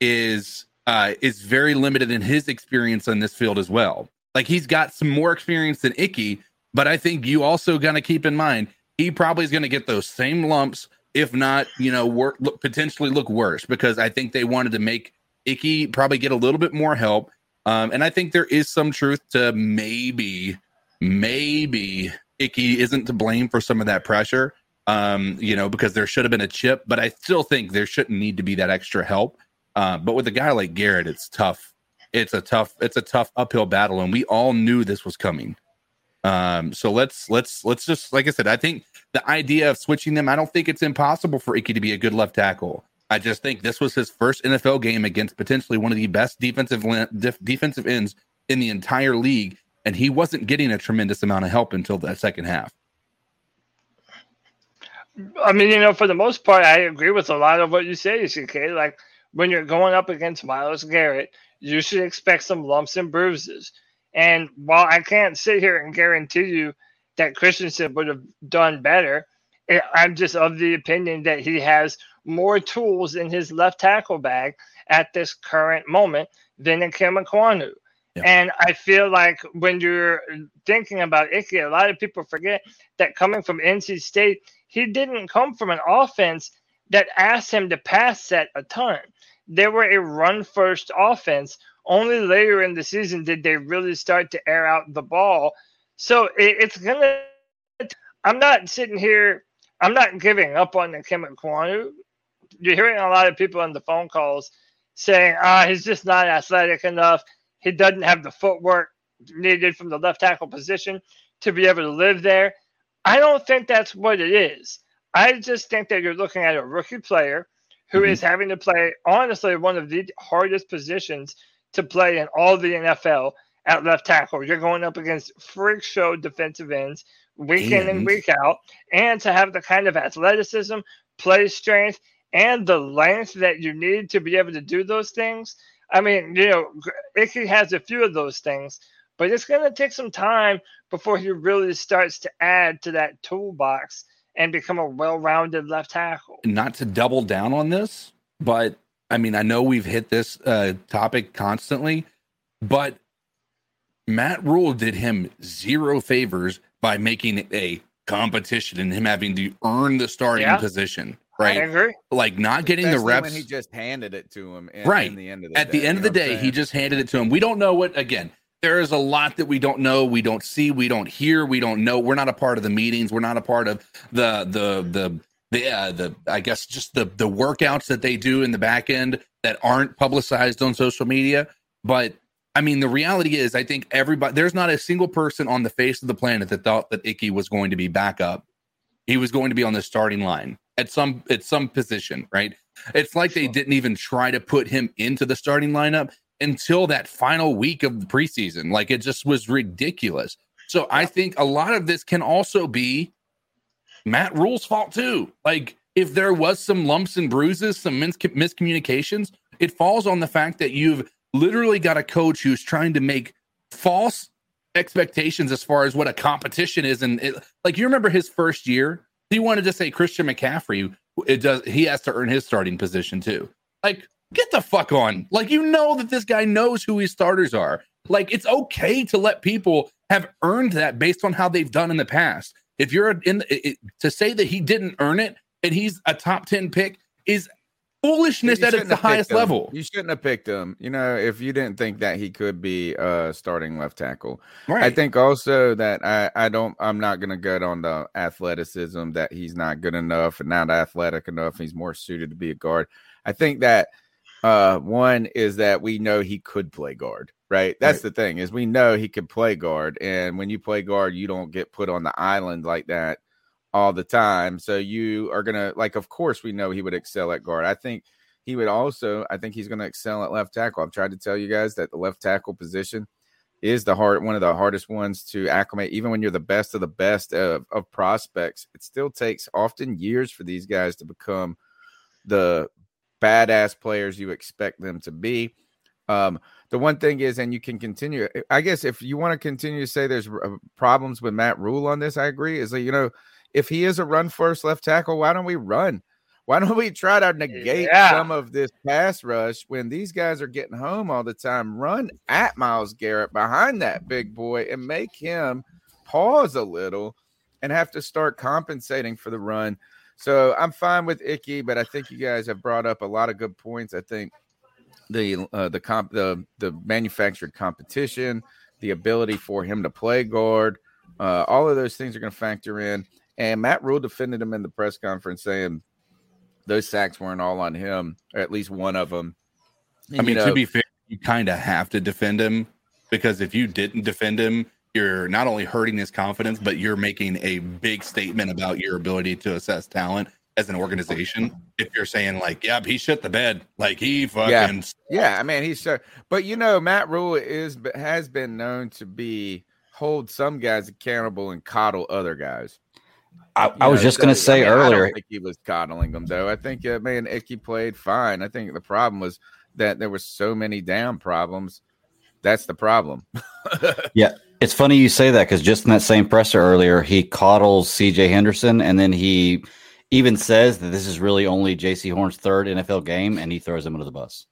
is uh, is very limited in his experience on this field as well. Like he's got some more experience than Icky, but I think you also got to keep in mind he probably is going to get those same lumps, if not, you know, work look, potentially look worse because I think they wanted to make Icky probably get a little bit more help. Um, and I think there is some truth to maybe, maybe Icky isn't to blame for some of that pressure. Um, you know, because there should have been a chip, but I still think there shouldn't need to be that extra help. Uh, but with a guy like Garrett, it's tough. It's a tough, it's a tough uphill battle, and we all knew this was coming. Um, so let's let's let's just like I said, I think the idea of switching them, I don't think it's impossible for Icky to be a good left tackle. I just think this was his first NFL game against potentially one of the best defensive def- defensive ends in the entire league, and he wasn't getting a tremendous amount of help until that second half. I mean, you know, for the most part, I agree with a lot of what you say, CK. Like when you're going up against Myles Garrett, you should expect some lumps and bruises. And while I can't sit here and guarantee you that Christensen would have done better, eh, I'm just of the opinion that he has more tools in his left tackle bag at this current moment than Ikem Ekwonu. And I feel like when you're thinking about Icky, a lot of people forget that coming from NC State, he didn't come from an offense that asked him to pass set a ton. They were a run first offense. Only later in the season did they really start to air out the ball. So it, it's gonna. I'm not sitting here. I'm not giving up on the Ikem Ekwonu. You're hearing a lot of people on the phone calls saying, "Ah, he's just not athletic enough. He doesn't have the footwork needed from the left tackle position to be able to live there." I don't think that's what it is. I just think that you're looking at a rookie player who is having to play, honestly, one of the hardest positions to play in all the NFL at left tackle. You're going up against freak show defensive ends week in and And- week out, and to have the kind of athleticism, play strength, and the length that you need to be able to do those things. I mean, you know, Icky has a few of those things, but it's going to take some time before he really starts to add to that toolbox and become a well-rounded left tackle. not to double down on this, but I mean, I know we've hit this uh, topic constantly, but Matt Rhule did him zero favors by making it a competition and him having to earn the starting Yeah. position, I right? agree. Like not getting the reps. when he just handed it to him. In, right In the end of the at day, the end of the know what I'm day he just handed it to him we don't know what again there is a lot that we don't know we don't see we don't hear we don't know we're not a part of the meetings we're not a part of the the the the uh, the I guess just the the workouts that they do in the back end that aren't publicized on social media. But I mean, the reality is, I think everybody there's not a single person on the face of the planet that thought that Icky was going to be back up. He was going to be on the starting line at some at some position, right? It's like they didn't even try to put him into the starting lineup until that final week of the preseason. Like it just was ridiculous. So I think a lot of this can also be Matt Rhule's fault too. Like if there was some lumps and bruises, some mis- miscommunications, it falls on the fact that you've literally got a coach who's trying to make false expectations as far as what a competition is. And it, like you remember his first year, he wanted to say Christian McCaffrey. It does. He has to earn his starting position too. Like get the fuck on. Like you know that this guy knows who his starters are. Like it's okay to let people have earned that based on how they've done in the past. If you're in it, it- to say that he didn't earn it and he's a top 10 pick is foolishness at the highest him. level. You shouldn't have picked him. You know, if you didn't think that he could be uh starting left tackle. I think also that I I don't I'm not gonna get on the athleticism that he's not good enough and not athletic enough. He's more suited to be a guard. I think that uh one is that we know he could play guard, right? That's the thing is we know he could play guard, and when you play guard, you don't get put on the island like that all the time. So you are gonna like, of course, we know he would excel at guard. I think he would also. I think he's gonna excel at left tackle. I've tried to tell you guys that the left tackle position is the hard one of the hardest ones to acclimate. Even when you're the best of the best of, of prospects, it still takes often years for these guys to become the badass players you expect them to be. Um, the one thing is, and you can continue. I guess if you want to continue to say there's uh, problems with Matt Rhule on this, I agree. Is that you know if he is a run first left tackle, why don't we run? Why don't we try to negate Yeah. some of this pass rush when these guys are getting home all the time? Run at Myles Garrett behind that big boy and make him pause a little and have to start compensating for the run. So I'm fine with Icky, but I think you guys have brought up a lot of good points. I think the uh, the comp the the manufactured competition, the ability for him to play guard, uh, all of those things are going to factor in. And Matt Rhule defended him in the press conference, saying those sacks weren't all on him, or at least one of them. I mean, to be fair, you kind of have to defend him because if you didn't defend him, you're not only hurting his confidence, but you're making a big statement about your ability to assess talent as an organization. If you're saying like, "Yep, he shit the bed," like he fucking yeah, yeah. I mean, he's so. But you know, Matt Rhule is has been known to be hold some guys accountable and coddle other guys. I, You I was know, just so, going to say I mean, I don't earlier. think he was coddling them though. I think uh, man, Icky played fine. I think the problem was that there were so many damn problems. That's the problem. Yeah, it's funny you say that because just in that same presser earlier, he coddles C.J. Henderson, and then he even says that this is really only Jaycee Horn's third NFL game, and he throws him under the bus.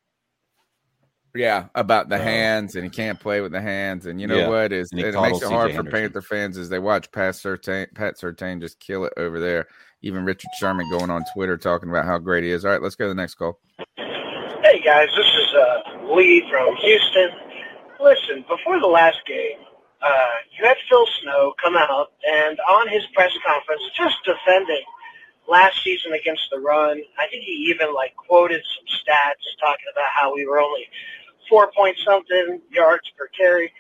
Yeah, about the hands, and he can't play with the hands. And you know Yeah, what is it makes it hard for Panther fans as they watch Pat Surtain, Pat Surtain just kill it over there. Even Richard Sherman going on Twitter talking about how great he is. All right, let's go to the next call. Hey guys, this is uh, Lee from Houston. Listen, before the last game, uh, you had Phil Snow come out and on his press conference just defending last season against the run. I think he even like quoted some stats talking about how we were only four point something yards per carry.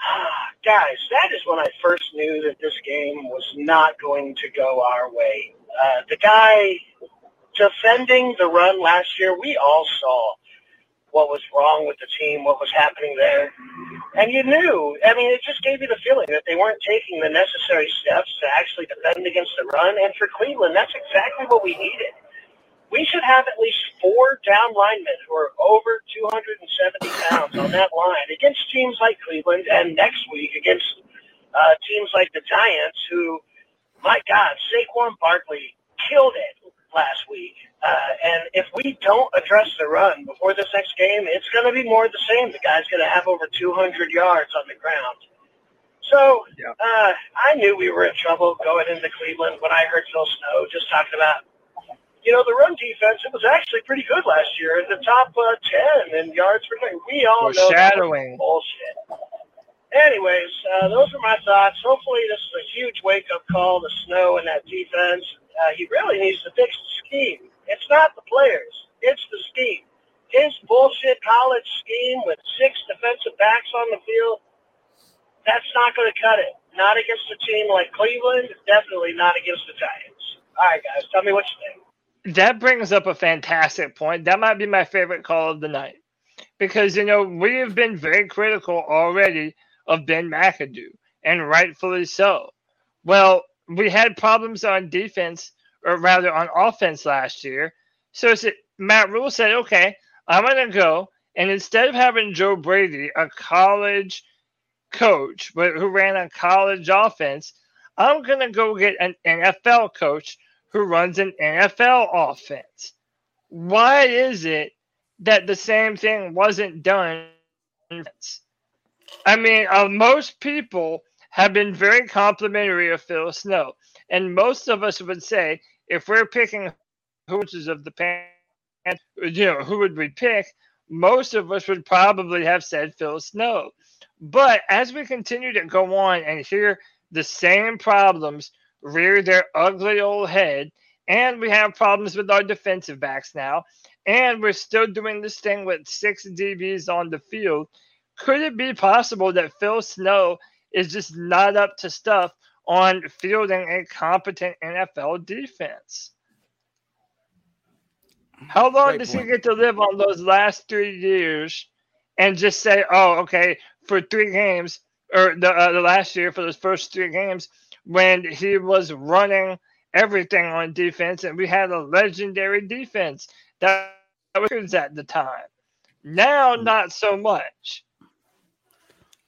Guys, that is when I first knew that this game was not going to go our way. Uh, the guy defending the run last year, we all saw what was wrong with the team, what was happening there. And you knew, I mean, it just gave you the feeling that they weren't taking the necessary steps to actually defend against the run. And for Cleveland, that's exactly what we needed. we should have at least four down linemen who are over 270 pounds on that line against teams like Cleveland and next week against uh, teams like the Giants, who, my God, Saquon Barkley killed it last week. Uh, and if we don't address the run before this next game, it's going to be more of the same. The guy's going to have over 200 yards on the ground. So uh, I knew we were in trouble going into Cleveland when I heard Phil Snow just talking about, you know, the run defense. It was actually pretty good last year in the top uh, 10 in yards per play. We all know that was Foreshadowing. bullshit. Anyways, uh, those are my thoughts. Hopefully, this is a huge wake up call to Snow and that defense. Uh, he really needs to fix the scheme. It's not the players, it's the scheme. His bullshit college scheme with six defensive backs on the field, that's not going to cut it. Not against a team like Cleveland, definitely not against the Giants. All right, guys, tell me what you think. That brings up a fantastic point. That might be my favorite call of the night. Because, you know, we have been very critical already of Ben McAdoo, and rightfully so. Well, we had problems on defense, or rather on offense last year. So it's, Matt Rhule said, okay, I'm going to go, and instead of having Joe Brady, a college coach but who ran a college offense, I'm going to go get an NFL coach who runs an NFL offense. Why is it that the same thing wasn't done? I mean, uh, most people have been very complimentary of Phil Snow, and most of us would say if we're picking coaches of the pan, you know, who would we pick? Most of us would probably have said Phil Snow. But as we continue to go on and hear the same problems rear their ugly old head, and we have problems with our defensive backs now, and we're still doing this thing with six DBs on the field, could it be possible that Phil Snow is just not up to stuff on fielding a competent NFL defense? How long Great does point. he get to live on those last three years and just say, oh, okay, for three games, or the, uh, the last year for those first three games, when he was running everything on defense and we had a legendary defense that was at the time. Now, not so much.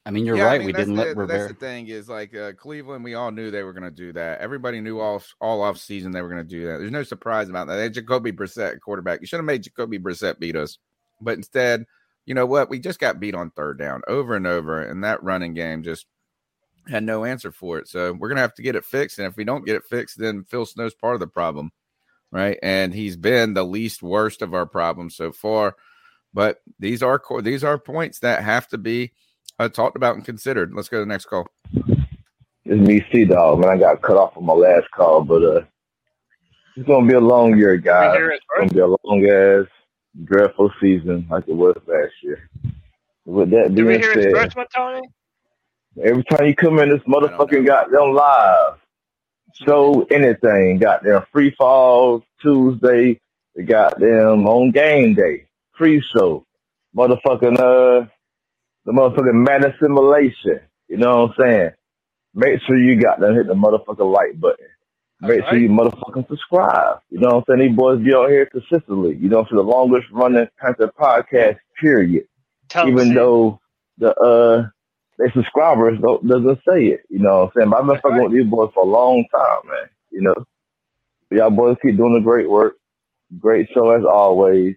I mean, you're Yeah, I right. mean, we didn't the, let That's the thing is like uh, Cleveland. We all knew they were going to do that. Everybody knew all all off season they were going to do that. There's no surprise about that. They had Jacoby Brissett quarterback. You should have made Jacoby Brissett beat us, but instead, you know what? We just got beat on third down over and over, and that running game just had no answer for it. So we're gonna have to get it fixed. And if we don't get it fixed, then Phil Snow's part of the problem, right? And he's been the least worst of our problems so far. But these are core. These are points that have to be uh, talked about and considered. Let's go to the next call. It's me, C Dog, man. I got cut off on my last call, but uh, it's gonna be a long year, guys. It's gonna be a long ass, dreadful season like it was last year. With that Did we being hear his said, first one, Tony? every time you come in this motherfucking goddamn live, show anything, Got goddamn free falls Tuesday, the goddamn on game day, free show, motherfucking uh, the motherfucking Madden simulation. You know what I'm saying? Make sure you got them hit the motherfucking like button. Make sure you motherfucking subscribe. You know what I'm saying? These boys be on here consistently. You know, for the longest running Panther podcast, period. Tell Even though the uh their subscribers don't doesn't say it. You know what I'm saying? But I've been fucking with these boys for a long time, man. You know. But y'all boys keep doing the great work. Great show as always.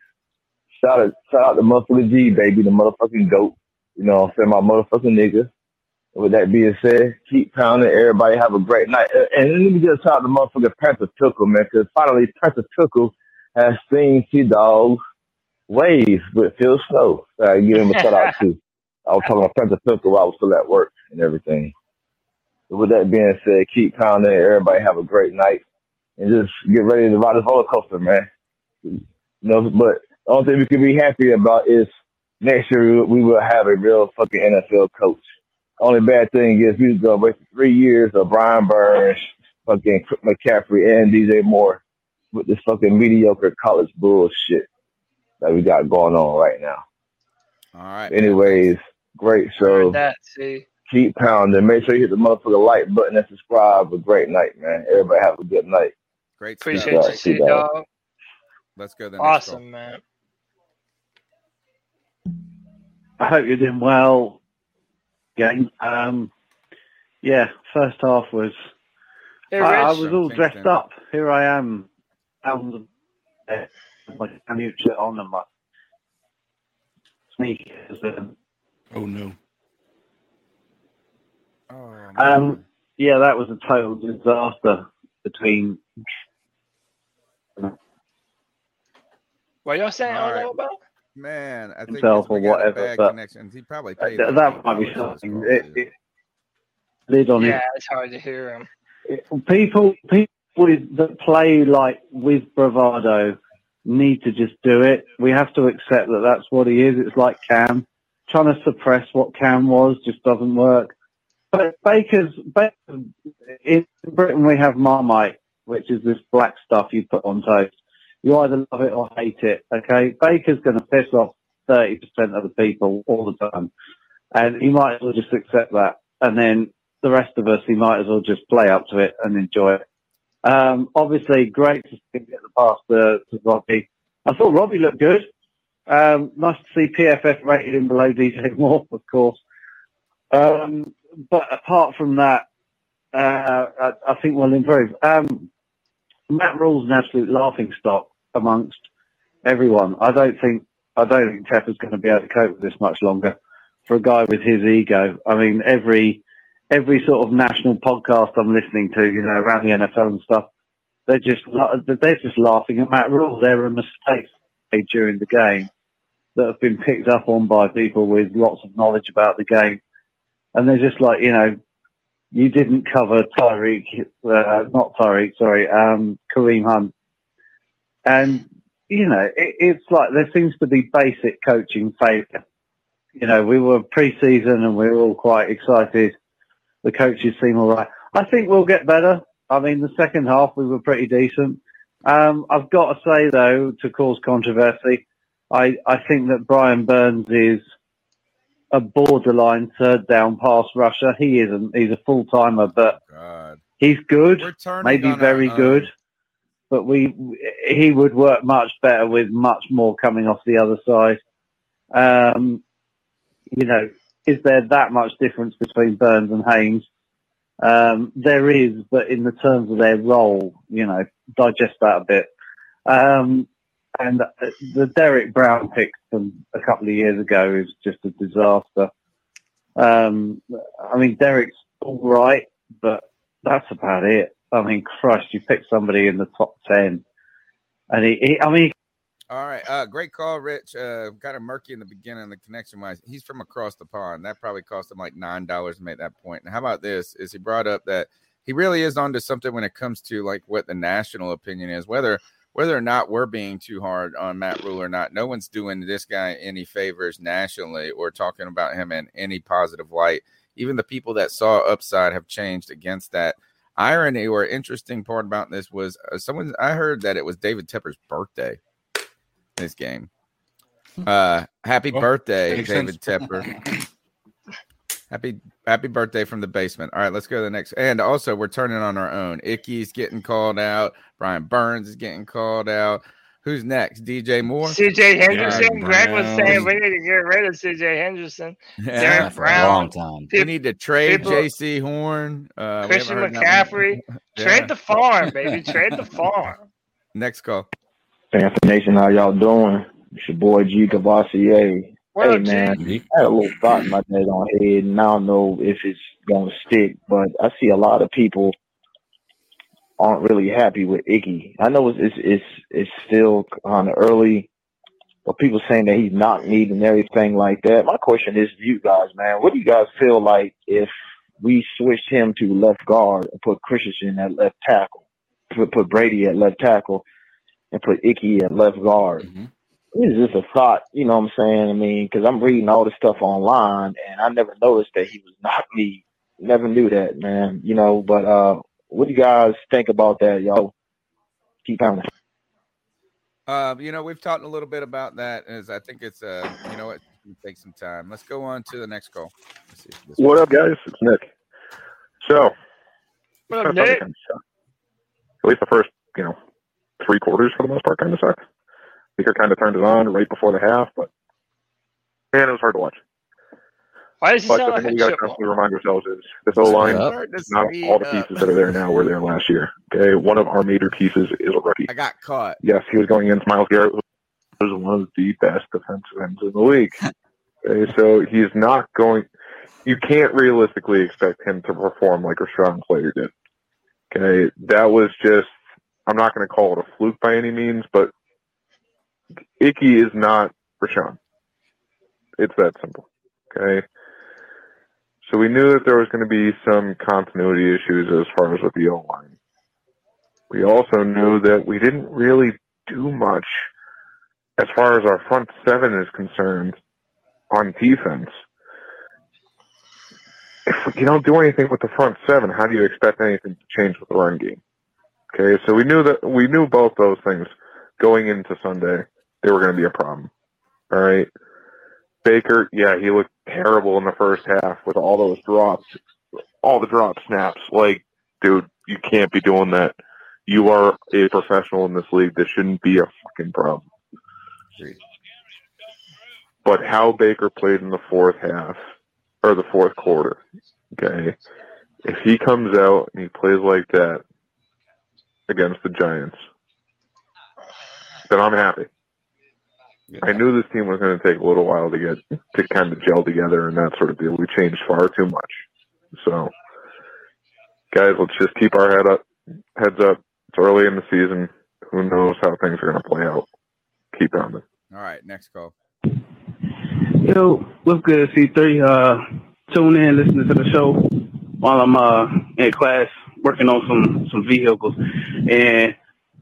Shout out shout out to motherfucking G baby, the motherfucking goat. You know I'm saying? My motherfucking nigga. With that being said, keep pounding. Everybody have a great night. And let me just shout out to motherfucking Panther Pickle, man, because finally Panther Pickle has seen T Dog's ways with Phil Snow. So I give him a shout out too. I was talking about Panther Pickle while I was still at work and everything. So with that being said, keep pounding. Everybody have a great night. And just get ready to ride this roller coaster, man. You know, but the only thing we can be happy about is next year we will have a real fucking NFL coach. Only bad thing is we was gonna wait for three years of Brian Burns, fucking McCaffrey, and DJ Moore with this fucking mediocre college bullshit that we got going on right now. All right. Anyways, great show. That see. Keep pounding. Make sure you hit the motherfucker like button and subscribe. A great night, man. Everybody have a good night. Great Appreciate stuff. you, C Dog. Dog. Let's go to the next call. Awesome, man. I hope you're doing well. Game. Um, yeah, first half was. Hey, I, I was all dressed Dan. up. Here I am, out the bed, with my camo shirt on and my sneakers. And, Oh no. Oh, man. um, yeah, that was a total disaster between. What y'all saying? I All don't right. know about. Man, I think himself it's- we or got whatever, bad but- connection. He probably paid. that, like that might be $8 for this something. It, it, lid on Yeah, it. it's hard to hear him. people people with, that play like with bravado need to just do it. We have to accept that that's what he is. It's like Cam trying to suppress what Cam was just doesn't work. But Baker's Baker, in Britain we have Marmite, which is this black stuff you put on toast. You either love it or hate it. Okay, Baker's going to piss off thirty percent of the people all the time, and he might as well just accept that. And then the rest of us, he might as well just play up to it and enjoy it. Um, obviously, great to get the pass to, to Robbie. I thought Robbie looked good. Um, nice to see PFF rated him below DJ Moore, of course. Um, but apart from that, uh, I, I think we'll improve. Um, Matt Rhule's an absolute laughing stock amongst everyone. I don't think I don't think Tepper's going to be able to cope with this much longer. For a guy with his ego, I mean, every every sort of national podcast I'm listening to, you know, around the NFL and stuff, they're just they're just laughing at Matt Rhule. There are mistakes made during the game that have been picked up on by people with lots of knowledge about the game, and they're just like, you know, you didn't cover Tyreek, uh, not Tyreek, sorry, um, Kareem Hunt, and you know, it, it's like there seems to be basic coaching failure. You know, we were pre-season and we were all quite excited. The coaches seem all right. I think we'll get better. I mean, the second half we were pretty decent. Um, I've got to say though, to cause controversy, I, I think that Brian Burns is a borderline third down pass rusher. He isn't. He's a full timer, but God. he's good, maybe very own. good. But we, he would work much better with much more coming off the other side. Um, you know, is there that much difference between Burns and Haynes? Um, there is, but in the terms of their role, you know, digest that a bit. Um, and the Derrick Brown pick from a couple of years ago is just a disaster. Um, I mean, Derrick's all right, but that's about it. I mean, Christ, you picked somebody in the top ten, and he, he I mean, All right. Uh, great call, Rich. Uh, kind of murky in the beginning, the connection wise. He's from across the pond. That probably cost him like nine dollars to make that point. And how about this? Is he brought up that he really is onto something when it comes to like what the national opinion is, whether whether or not we're being too hard on Matt Rhule or not. No one's doing this guy any favors nationally or talking about him in any positive light. Even the people that saw upside have changed against that. Irony or interesting part about this was uh, someone I heard that it was David Tepper's birthday this game. Uh happy Well, birthday, David sense. Tepper. happy happy birthday from the basement. All right, let's go to the next. And also we're turning on our own. Icky's getting called out. Brian Burns is getting called out. Who's next? DJ Moore? CJ Henderson. Yeah, Greg was saying we need to get rid of CJ Henderson. Yeah, Derrick for a Brown. long time. We need to trade people- Jaycee Horn. Uh, Christian haven't heard nothing. McCaffrey. Yeah. Trade the farm, baby. Trade the farm. Next call. Panther Nation, how y'all doing? It's your boy G Cavassier. What hey up, man, I had a little thought in my head on head, and I don't know if it's gonna stick, but I see a lot of people aren't really happy with Icky. I know it's it's it's, it's still kind of early, but people saying that he's not neat and everything like that. My question is to you guys, man, what do you guys feel like if we switched him to left guard and put Christensen at left tackle, put put Brady at left tackle, and put Icky at left guard? This is just a thought, you know what I'm saying? I mean, because I'm reading all this stuff online, and I never noticed that he was not me. Never knew that, man. You know, but uh, what do you guys think about that, y'all? Keep pounding. Uh, you know, we've talked a little bit about that. As I think it's uh, you know, it takes some time. Let's go on to the next call. Let's see this What up, guys? It's Nick. So, What up, Nick? at least the first, you know, three quarters for the most part kind of sucked. Baker kind of turned it on right before the half, but man, it was hard to watch. Why does he But sound the like thing a we got to chipmunk? constantly remind ourselves is this O line, not speed all the up. pieces that are there now were there last year. Okay, one of our major pieces is a rookie. I got caught. Yes, he was going against Myles Garrett, who was one of the best defensive ends in the league. Okay, so he's not going. You can't realistically expect him to perform like Rashawn Slater did. Okay, that was just. I'm not going to call it a fluke by any means, but Icky is not Rashawn. It's that simple. Okay. So we knew that there was going to be some continuity issues as far as with the O line. We also knew that we didn't really do much as far as our front seven is concerned on defense. If you don't do anything with the front seven, how do you expect anything to change with the run game? Okay, so we knew that we knew both those things going into Sunday. They were going to be a problem. All right. Baker, yeah, he looked terrible in the first half with all those drops, all the drop snaps. Like, dude, you can't be doing that. You are a professional in this league. This shouldn't be a fucking problem. But how Baker played in the fourth half or the fourth quarter, okay? If he comes out and he plays like that against the Giants, then I'm happy. I knew this team was going to take a little while to get to kind of gel together and that sort of deal. We changed far too much. So, guys, let's just keep our head up, heads up. It's early in the season. Who knows how things are going to play out? Keep pounding. All right, next call. Yo, what's good, C3? Uh, tune in, listening to the show while I'm uh, in class working on some some vehicles, and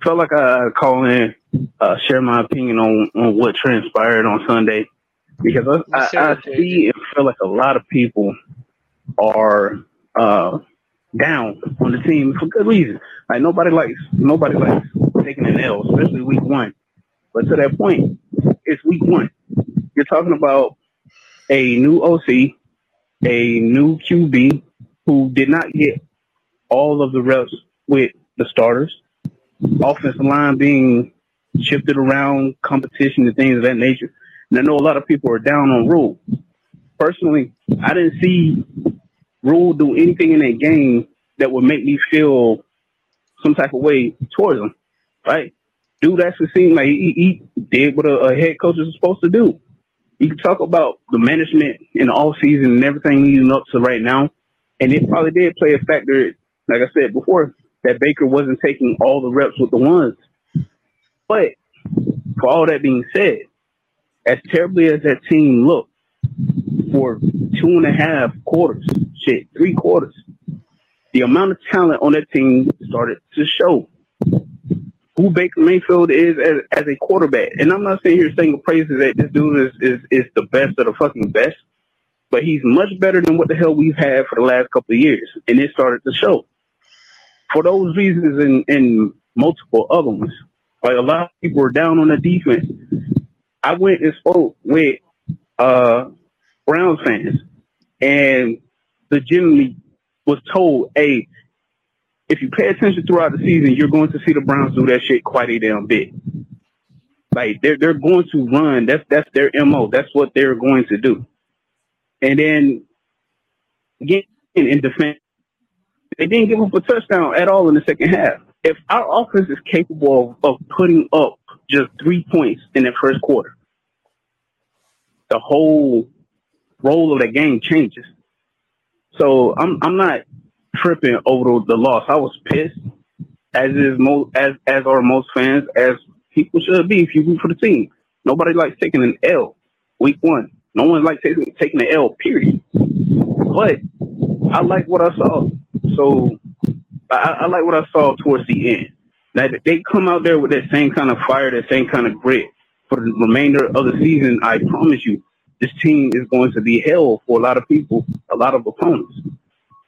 felt like I call in, uh, share my opinion on on what transpired on Sunday because I, I, I see and feel like a lot of people are uh, down on the team for good reason. Like nobody likes nobody likes taking an L, especially week one. But to that point, it's week one. You're talking about a new OC, a new QB who did not get all of the reps with the starters, offensive line being shifted around, competition and things of that nature. And I know a lot of people are down on Rhule. Personally, I didn't see Rhule do anything in that game that would make me feel some type of way towards him. Right? Dude actually seemed like he, he did what a, a head coach is supposed to do. You can talk about the management in the off season and everything leading up to right now, and it probably did play a factor. Like I said before, that Baker wasn't taking all the reps with the ones. But for all that being said, as terribly as that team looked for two and a half quarters, shit, three quarters, the amount of talent on that team started to show who Baker Mayfield is as, as a quarterback. And I'm not saying here saying praises that this dude is, is, is the best of the fucking best, but he's much better than what the hell we've had for the last couple of years. And it started to show. For those reasons and, and multiple other ones, like a lot of people were down on the defense. I went and spoke with uh, Browns fans and legitimately was told, hey, if you pay attention throughout the season, you're going to see the Browns do that shit quite a damn bit. Like they're they're going to run. That's that's their mo. That's what they're going to do. And then again in defense, they didn't give up a touchdown at all in the second half. If our offense is capable of, of putting up just three points in the first quarter, the whole role of the game changes. So I'm I'm not tripping over the, loss. I was pissed, as is most as as are most fans, as people should be if you root for the team. Nobody likes taking an L week one. No one likes taking taking an L. Period. But I like what I saw. So I, I like what I saw towards the end. That they come out there with that same kind of fire, that same kind of grit for the remainder of the season. I promise you, this team is going to be hell for a lot of people, a lot of opponents.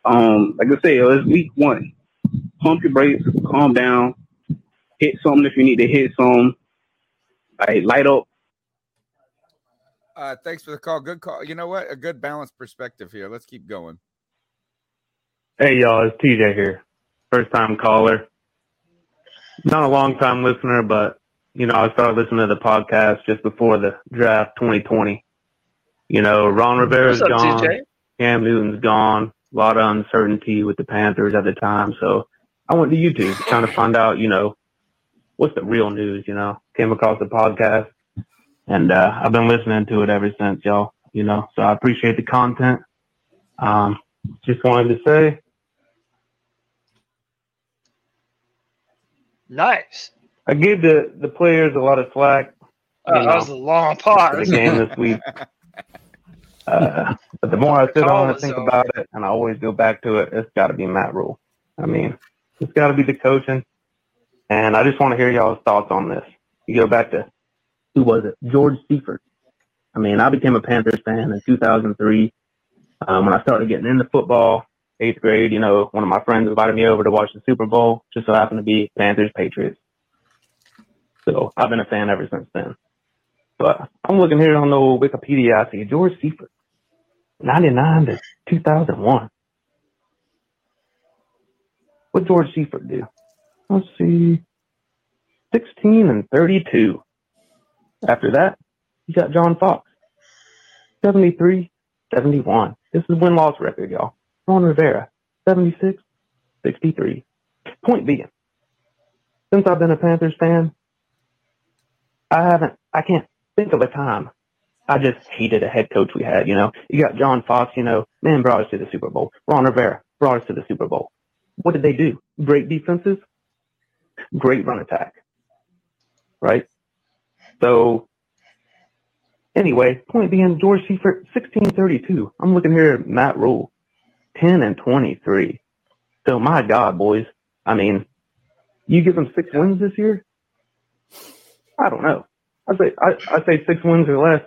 Um, like I say, it's week one. Pump your brakes, calm down, hit something if you need to hit some. I light up. Uh, thanks for the call. Good call. You know what? A good balanced perspective here. Let's keep going. Hey y'all, it's TJ here. First time caller. Not a long time listener, but you know, I started listening to the podcast just before the draft 2020. You know, Ron Rivera's up, gone, TJ? Cam Newton's gone, a lot of uncertainty with the Panthers at the time. So I went to YouTube trying to find out, you know, what's the real news, you know, came across the podcast and, uh, I've been listening to it ever since y'all, you know, so I appreciate the content. Um, just wanted to say, Nice. I gave the, the players a lot of slack. Uh, you that know, was a long for the pause. game this week. Uh, but the more I sit Call on and think over. about it, and I always go back to it, it's got to be Matt Rhule. I mean, it's got to be the coaching. And I just want to hear y'all's thoughts on this. You go back to who was it? George Seifert. I mean, I became a Panthers fan in 2003 um, when I started getting into football. Eighth grade, you know, one of my friends invited me over to watch the Super Bowl. Just so happened to be Panthers Patriots. So I've been a fan ever since then. But I'm looking here on the Wikipedia. I see George Seifert, 99 to 2001. What George Seifert do? Let's see. 16 and 32. After that, you got John Fox. 73, 71. This is win loss record, y'all. Ron Rivera, 76, 63. Point being, since I've been a Panthers fan, I haven't, I can't think of a time. I just hated a head coach we had, you know. You got John Fox, you know, man brought us to the Super Bowl. Ron Rivera brought us to the Super Bowl. What did they do? Great defenses, great run attack. Right? So anyway, point being George Seifert, sixteen thirty two. I'm looking here at Matt Rhule, ten and twenty three. So my God, boys. I mean, you give them six wins this year? I don't know. I say I, I say six wins or less.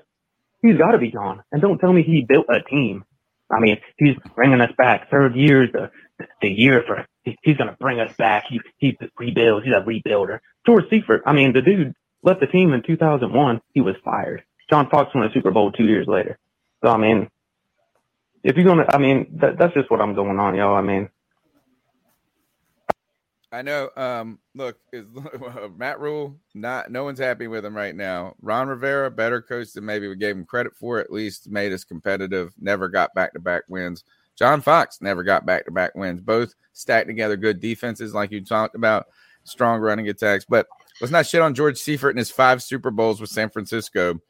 He's got to be gone. And don't tell me he built a team. I mean, he's bringing us back. Third year the the year for he- he's going to bring us back. He he rebuilds. He's a rebuilder. George Seifert. I mean, the dude left the team in 2001. He was fired. John Fox won a Super Bowl two years later. So I mean, if you're gonna, I mean, that, that's just what I'm going on, y'all. I mean, I know. Um, look, is Matt Rhule not? No one's happy with him right now. Ron Rivera, better coach than maybe we gave him credit for. At least made us competitive. Never got back to back wins. John Fox never got back to back wins. Both stacked together good defenses, like you talked about, strong running attacks. But let's not shit on George Seifert and his five Super Bowls with San Francisco,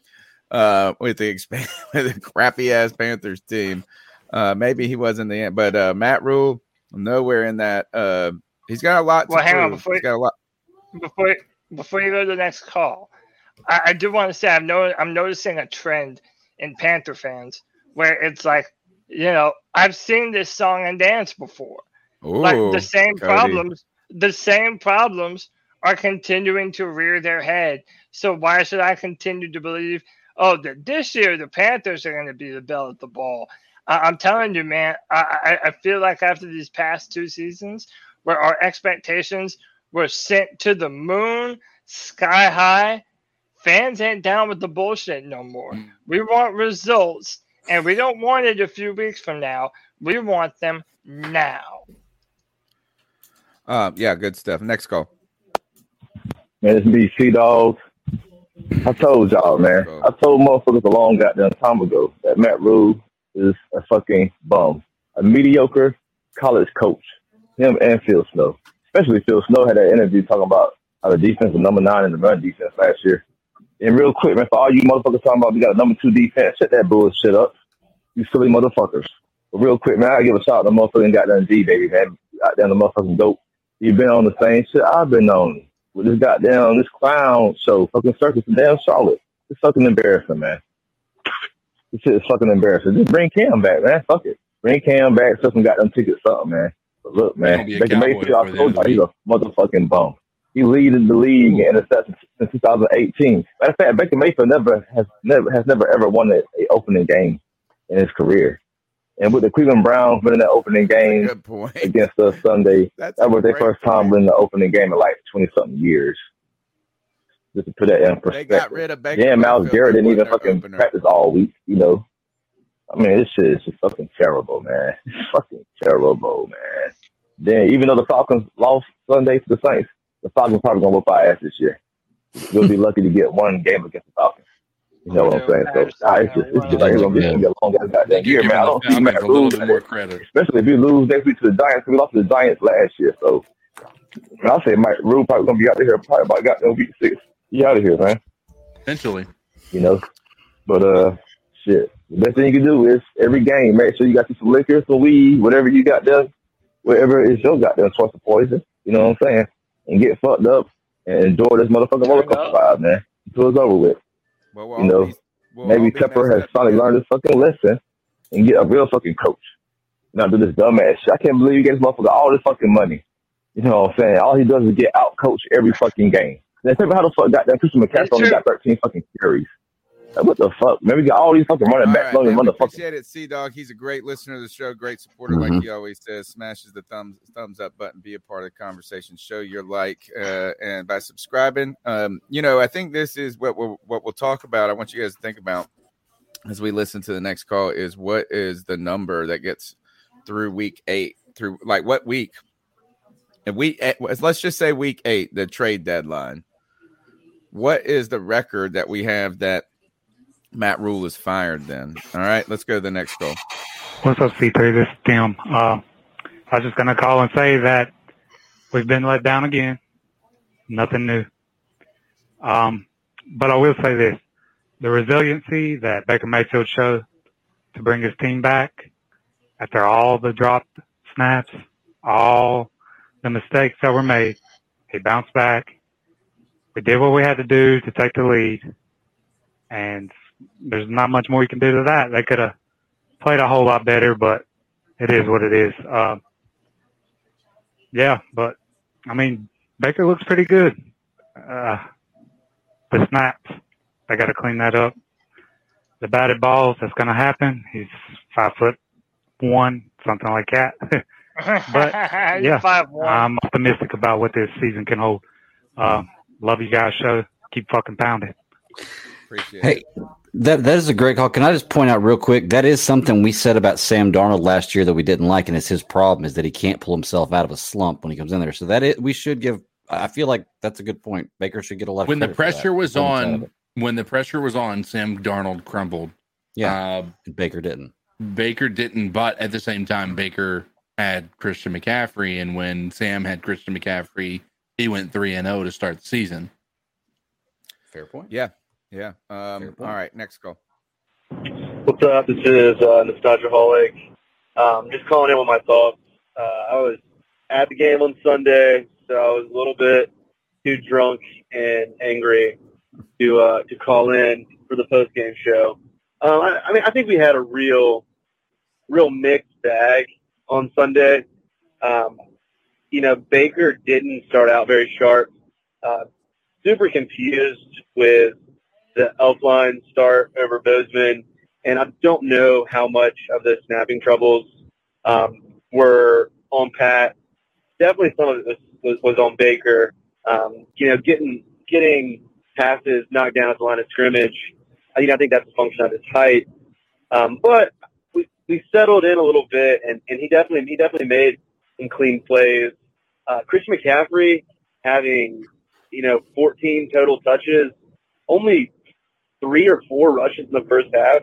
uh, with the expand with the crappy ass Panthers team. Uh, maybe he wasn't the end, but uh, Matt Rhule nowhere in that. Uh, he's got a lot. To Well, hang on before He's got a lot. before before you go to the next call, I, I do want to say I've no, I'm noticing a trend in Panther fans where it's like, you know, I've seen this song and dance before. like the same Cody. problems, the same problems are continuing to rear their head. So why should I continue to believe? Oh, that this year the Panthers are going to be the bell at the ball. I, I'm telling you, man. I, I I feel like after these past two seasons, where our expectations were sent to the moon, sky high, fans ain't down with the bullshit no more. We want results, and we don't want it a few weeks from now. We want them now. Uh, yeah, good stuff. Next call. Man, it's me, Sea Dogs. I told y'all, man. I told motherfuckers a long goddamn time ago that Matt Rhule is a fucking bum. A mediocre college coach. Him and Phil Snow. Especially Phil Snow had that interview talking about how the defense was number nine in the run defense last year. And real quick, man, for all you motherfuckers talking about we got a number two defense, shut that bullshit up. You silly motherfuckers. But real quick, man, I give a shout out to motherfucking goddamn G, baby, man. Goddamn the motherfucking dope. You've been on the same shit I've been on with this goddamn this clown show, fucking circus in damn Charlotte. It's fucking embarrassing, man. This shit is fucking embarrassing. Just bring Cam back, man. Fuck it. Bring Cam back so some goddamn tickets something, man. But look, man, Baker Mayfield, I told y'all, he's a motherfucking bum. He leading the league in interceptions since 2018. Matter of fact, Baker Mayfield never has never has never ever won a, a opening game in his career. And with the Cleveland Browns winning that opening game Good point. against us Sunday, that was their first time winning the opening game in like twenty something years. Just to put that in They perspective. got rid of Baker. Yeah, Myles Garrett didn't even fucking opener. practice all week, you know. I mean, this shit is just fucking terrible, man. Fucking terrible, man. Then even though the Falcons lost Sunday to the Saints, the Falcons probably gonna whoop our ass this year. we'll be lucky to get one game against the Falcons. You know what I'm saying? So nah, it's just it's just like it's gonna be, it's be a long ass goddamn year, man. I don't see Matt a little lose, more credit. especially if we lose next week to the Giants. We lost to the Giants last year, so I'll say Mike Rhule probably gonna be out there probably about goddamn week six. You out of here, man. Eventually. You know, but uh, shit. The best thing you can do is every game, make sure you got you some liquor, some weed, whatever you got there, whatever is your goddamn source of poison. You know what I'm saying? And get fucked up and enjoy this motherfucking roller coaster ride, man. Until it's over with. Well, we'll you know, all we'll maybe be Tepper messed has finally learned his fucking lesson and get a real fucking coach. Not do this dumbass shit. I can't believe you get this motherfucker all this fucking money. You know what I'm saying? All he does is get out coached every fucking game. Now, Tepper, how the fuck got that Christian McCaffrey only got 13 fucking carries? Like, what the fuck? Man, we got all these fucking running All backs, right, man, appreciate it, C Dog. He's a great listener to the show, great supporter, Mhm. like he always says. Smashes the thumbs thumbs up button, be a part of the conversation, show your like, uh, and by subscribing. Um, you know, I think this is what we'll what we'll talk about. I want you guys to think about as we listen to the next call is what is the number that gets through week eight through like what week and we let's just say week eight the trade deadline what is the record that we have that matt rhule is fired then all right let's go to the next call What's up, C3? This is Tim. Uh, I was just going to call and say that we've been let down again. Nothing new. Um, but I will say this. The resiliency that Baker Mayfield showed to bring his team back after all the dropped snaps, all the mistakes that were made, he bounced back. We did what we had to do to take the lead. And there's not much more you can do to that. They could have played a whole lot better, but it is what it is. Um, yeah, but I mean, Baker looks pretty good. Uh, the snaps, they got to clean that up. The batted balls, that's going to happen. He's five foot one, something like that. but yeah, Five one. I'm optimistic about what this season can hold. Um, love you guys. Show keep fucking pounding. Appreciate Hey, that that is a great call. Can I just point out real quick? That is something we said about Sam Darnold last year that we didn't like, and it's his problem is that he can't pull himself out of a slump when he comes in there. So that is, we should give. I feel like that's a good point. Baker should get a lot of when the credit for that. pressure was One side of on, when the pressure was on, Sam Darnold crumbled. Yeah, uh, Baker didn't. Baker didn't, but at the same time, Baker had Christian McCaffrey, and when Sam had Christian McCaffrey, he went three and zero to start the season. Fair point. yeah yeah um all right next call What's up? This is uh, Nostalgia Holic. Um, just calling in with my thoughts. Uh, I was at the game on Sunday, so I was a little bit too drunk and angry to uh, to call in for the post game show. Um, I, I mean, I think we had a real, real mixed bag on Sunday. Um, you know, Baker didn't start out very sharp. Uh, super confused with the Elflein start over Bozeman, and I don't know how much of the snapping troubles um, were on Pat. Definitely some of it was, was, was on Baker. Um, you know, getting getting passes knocked down at the line of scrimmage. I, you know, I think that's a function of his height. Um, but we, we settled in a little bit, and, and he definitely he definitely made some clean plays. Uh, McCaffrey having you know 14 total touches, only three or four rushes in the first half.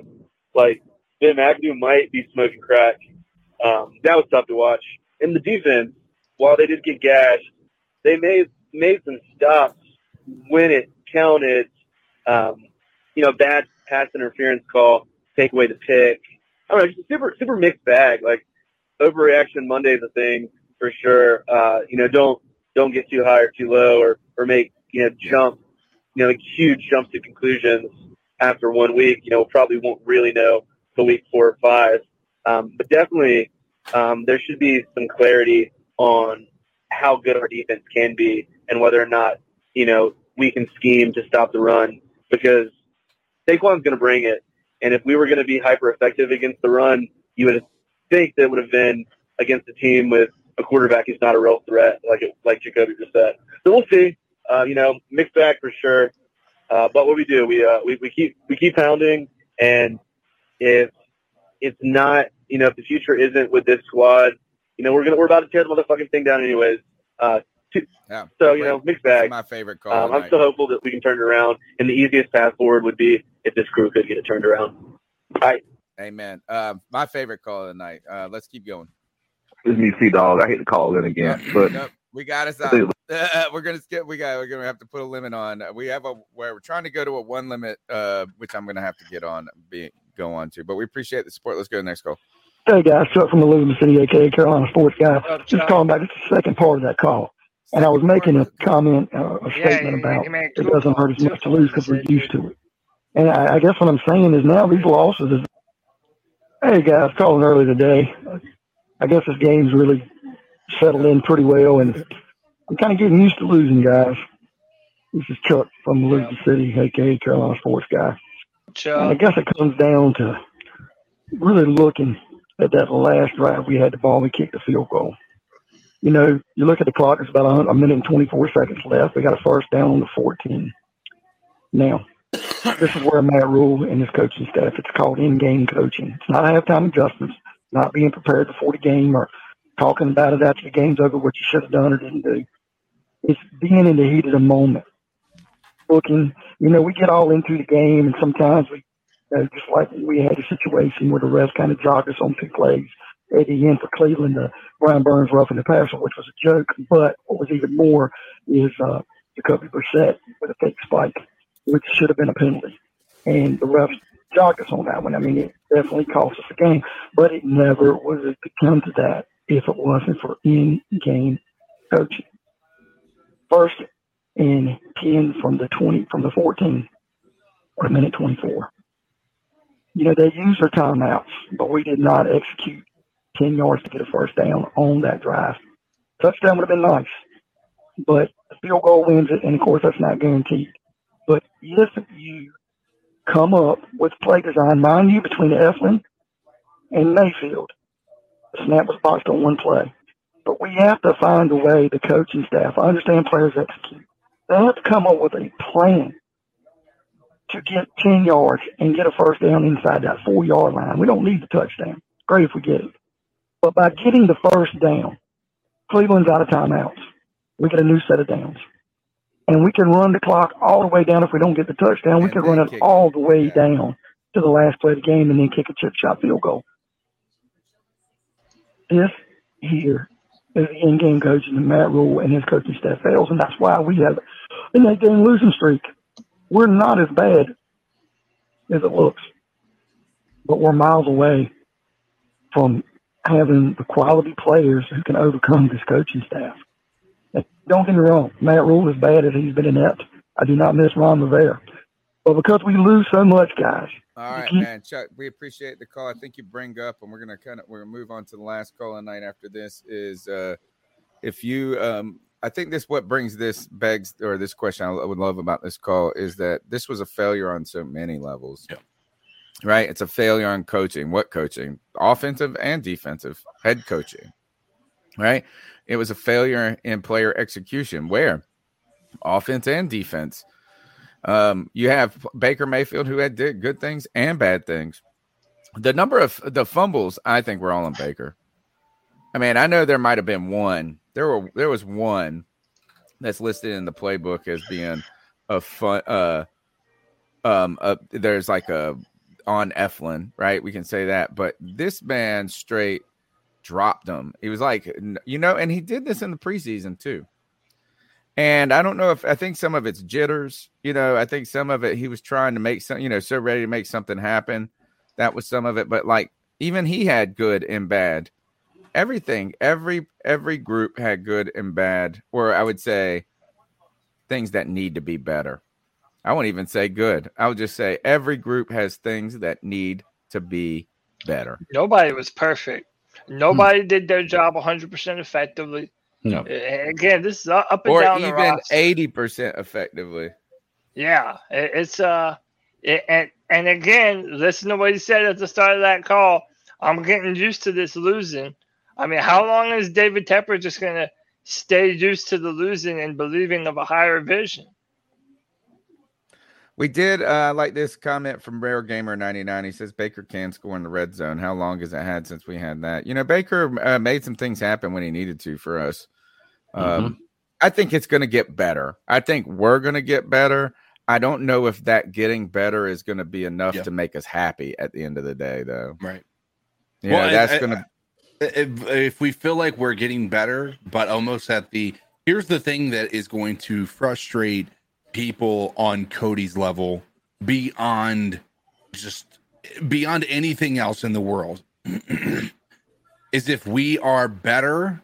Like Ben McAdoo might be smoking crack. Um, that was tough to watch. And the defense, while they did get gashed, they made made some stops when it counted. Um, you know, bad pass interference call, take away the pick. I don't know, just a super super mixed bag. Like overreaction Monday is a thing for sure. Uh, you know, don't don't get too high or too low, or or make you know jump, you know, huge jumps to conclusions after one week. You know, probably won't really know till week four or five. Um, but definitely, um, there should be some clarity on how good our defense can be and whether or not you know we can scheme to stop the run because Saquon's going to bring it. And if we were going to be hyper effective against the run, you would think that would have been against a team with a quarterback who's not a real threat, like it, like Jacoby just said. So we'll see. Uh, you know, mixed bag for sure. Uh, but what we do, we, uh, we we keep we keep pounding, and if it's not, you know, if the future isn't with this squad, you know, we're gonna we're about to tear the motherfucking thing down anyways. Uh, Yeah. So you know, mixed bag. my favorite call. Um, I'm still hopeful that we can turn it around, and the easiest path forward would be if this crew could get it turned around. All right. Amen. Uh, my favorite call of the night. Uh, let's keep going. It's me, C Dog. I hate to call it again, but Nope, we got us I out. we're gonna skip. We got. We're gonna have to put a limit on. We have a where we're trying to go to a one limit, uh, which I'm gonna have to get on, be go on to. But we appreciate the support. Let's go to the next call. Hey guys, Chuck from Elizabeth City, aka Carolina Sports Guy. Just calling back. It's the second part of that call, and I was making a comment, uh, a statement about it doesn't hurt as much to lose because we're used to it. And I, I guess what I'm saying is now these losses is, hey guys, calling early today. I guess this game's really settled in pretty well, and I'm kind of getting used to losing, guys. This is Chuck from Elizabeth City, aka Carolina Sports Guy. And I guess it comes down to really looking at that last drive we had the ball, we kicked the field goal. You know, you look at the clock, it's about a a minute and 24 seconds left. We got a first down on the 14. Now, this is where Matt Rhule and his coaching staff, it's called in-game coaching. It's not halftime adjustments, not being prepared before the game or talking about it after the game's over, what you should have done or didn't do. It's being in the heat of the moment. Looking, you know, we get all into the game and sometimes we uh, just like we had a situation where the refs kind of jogged us on two plays at the end for Cleveland, the Brian Burns roughing the passer, which was a joke. But what was even more is uh, Jacoby Brissett with a fake spike, which should have been a penalty. And the refs jogged us on that one. I mean, it definitely cost us a game, but it never would have come to that if it wasn't for in-game coaching. First and 10 from the 20, from the 14, or a minute 24 you know, they used their timeouts, but we did not execute 10 yards to get a first down on that drive. Touchdown would have been nice, but the field goal wins it, and of course, that's not guaranteed. But if you come up with play design, mind you, between Elflein and Mayfield, snap was boxed on one play. But we have to find a way, the coaching staff, I understand players execute. They have to come up with a plan to get 10 yards and get a first down inside that four yard line. We don't need the touchdown. Great if we get it. But by getting the first down, Cleveland's out of timeouts. We get a new set of downs. And we can run the clock all the way down if we don't get the touchdown. We can run it all the way down to the last play of the game and then kick a chip shot field goal. This here is the in-game coaching and Matt Rhule and his coaching staff fails, and that's why we have an eight-game losing streak we're not as bad as it looks, but we're miles away from having the quality players who can overcome this coaching staff. And don't get me wrong, Matt Rhule is bad as he's been inept. I do not miss Ron Rivera. But because we lose so much, guys, All right, man. Chuck, we appreciate the call. I think you bring up, and we're gonna kind of we're gonna move on to the last call of the night after this. Is uh if you um I think this what brings this begs or this question I would love about this call is that this was a failure on so many levels. Yeah. Right? It's a failure on coaching. What coaching? Offensive and defensive, head coaching. Right? It was a failure in player execution. Where? Offense and defense. Um, you have Baker Mayfield who had did good things and bad things. The number of the fumbles, I think, were all on Baker. I mean, I know there might have been one. There were there was one that's listed in the playbook as being a fun. Uh, um, there's like a on Elflein, right? We can say that, but this man straight dropped him. He was like, you know, and he did this in the preseason too. And I don't know if I think some of it's jitters. You know, I think some of it he was trying to make some, you know, so ready to make something happen. That was some of it. But like even he had good and bad. Everything, every every group had good and bad, or I would say things that need to be better. I won't even say good. I would just say every group has things that need to be better. Nobody was perfect. Hmm. Nobody did their job 100% effectively. No. Again, this is up and Or down the even eighty percent effectively. Yeah, it, it's uh, it, and and again, listen to what he said at the start of that call. I'm getting used to this losing. I mean, how long is David Tepper just gonna stay used to the losing and believing of a higher vision? We did uh, like this comment from Rare Gamer 99. He says Baker can score in the red zone. How long has it had since we had that? You know, Baker uh, made some things happen when he needed to for us. Um, Mhm. I think it's going to get better. I think we're going to get better. I don't know if that getting better is going to be enough Yeah. to make us happy at the end of the day, though. Right. Yeah, Well, that's I- to. if, if we feel like we're getting better, but almost at the here's the thing that is going to frustrate people on Cody's level beyond just beyond anything else in the world is if we are better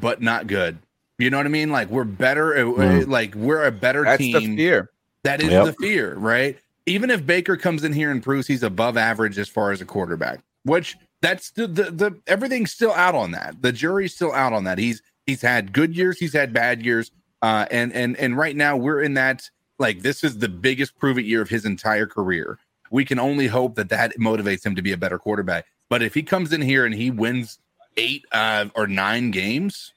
but not good. You know what I mean? Like we're better, uh, Mm. like we're a better That's the team. fear. That is Yep. the fear, right? Even if Baker comes in here and proves he's above average as far as a quarterback, which that's the, the the everything's still out on that. The jury's still out on that. He's he's had good years, he's had bad years, uh, and and and right now we're in that like this is the biggest prove it year of his entire career. We can only hope that that motivates him to be a better quarterback. But if he comes in here and he wins eight uh, or nine games,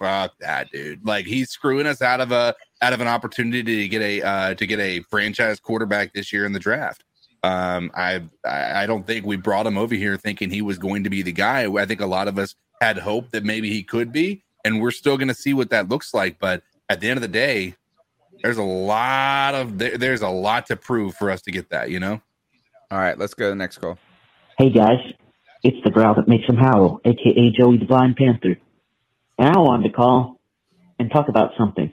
fuck that dude. Like he's screwing us out of a out of an opportunity to get a uh, to get a franchise quarterback this year in the draft. Um, I I I don't think we brought him over here thinking he was going to be the guy. I think a lot of us had hope that maybe he could be, and we're still going to see what that looks like. But at the end of the day, there's a lot of there, there's a lot to prove for us to get that. You know. All right, let's go to the next call. Hey guys, it's the growl that makes him howl, aka Joey the Blind Panther. And I wanted to call and talk about something.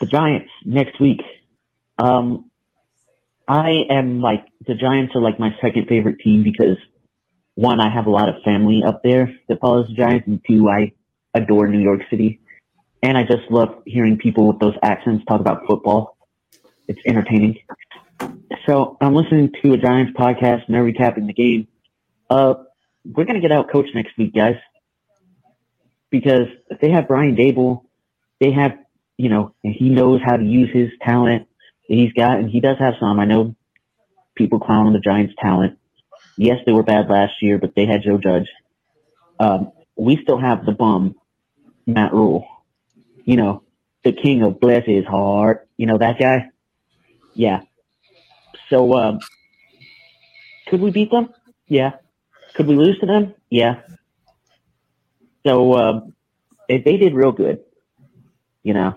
The Giants next week. Um, I am like the Giants are like my second favorite team because one, I have a lot of family up there that follows the Giants, and two, I adore New York City, and I just love hearing people with those accents talk about football. It's entertaining. So I'm listening to a Giants podcast and they're recapping the game. Uh, we're gonna get out coach next week, guys, because if they have Brian Daboll, they have you know, he knows how to use his talent that he's got, and he does have some. I know people clown on the Giants' talent. Yes, they were bad last year, but they had Joe Judge. Um, we still have the bum, Matt Rhule. You know, the king of bless his heart. You know that guy. Yeah. So, um, could we beat them? Yeah. Could we lose to them? Yeah. So, um, they, they did real good, you know.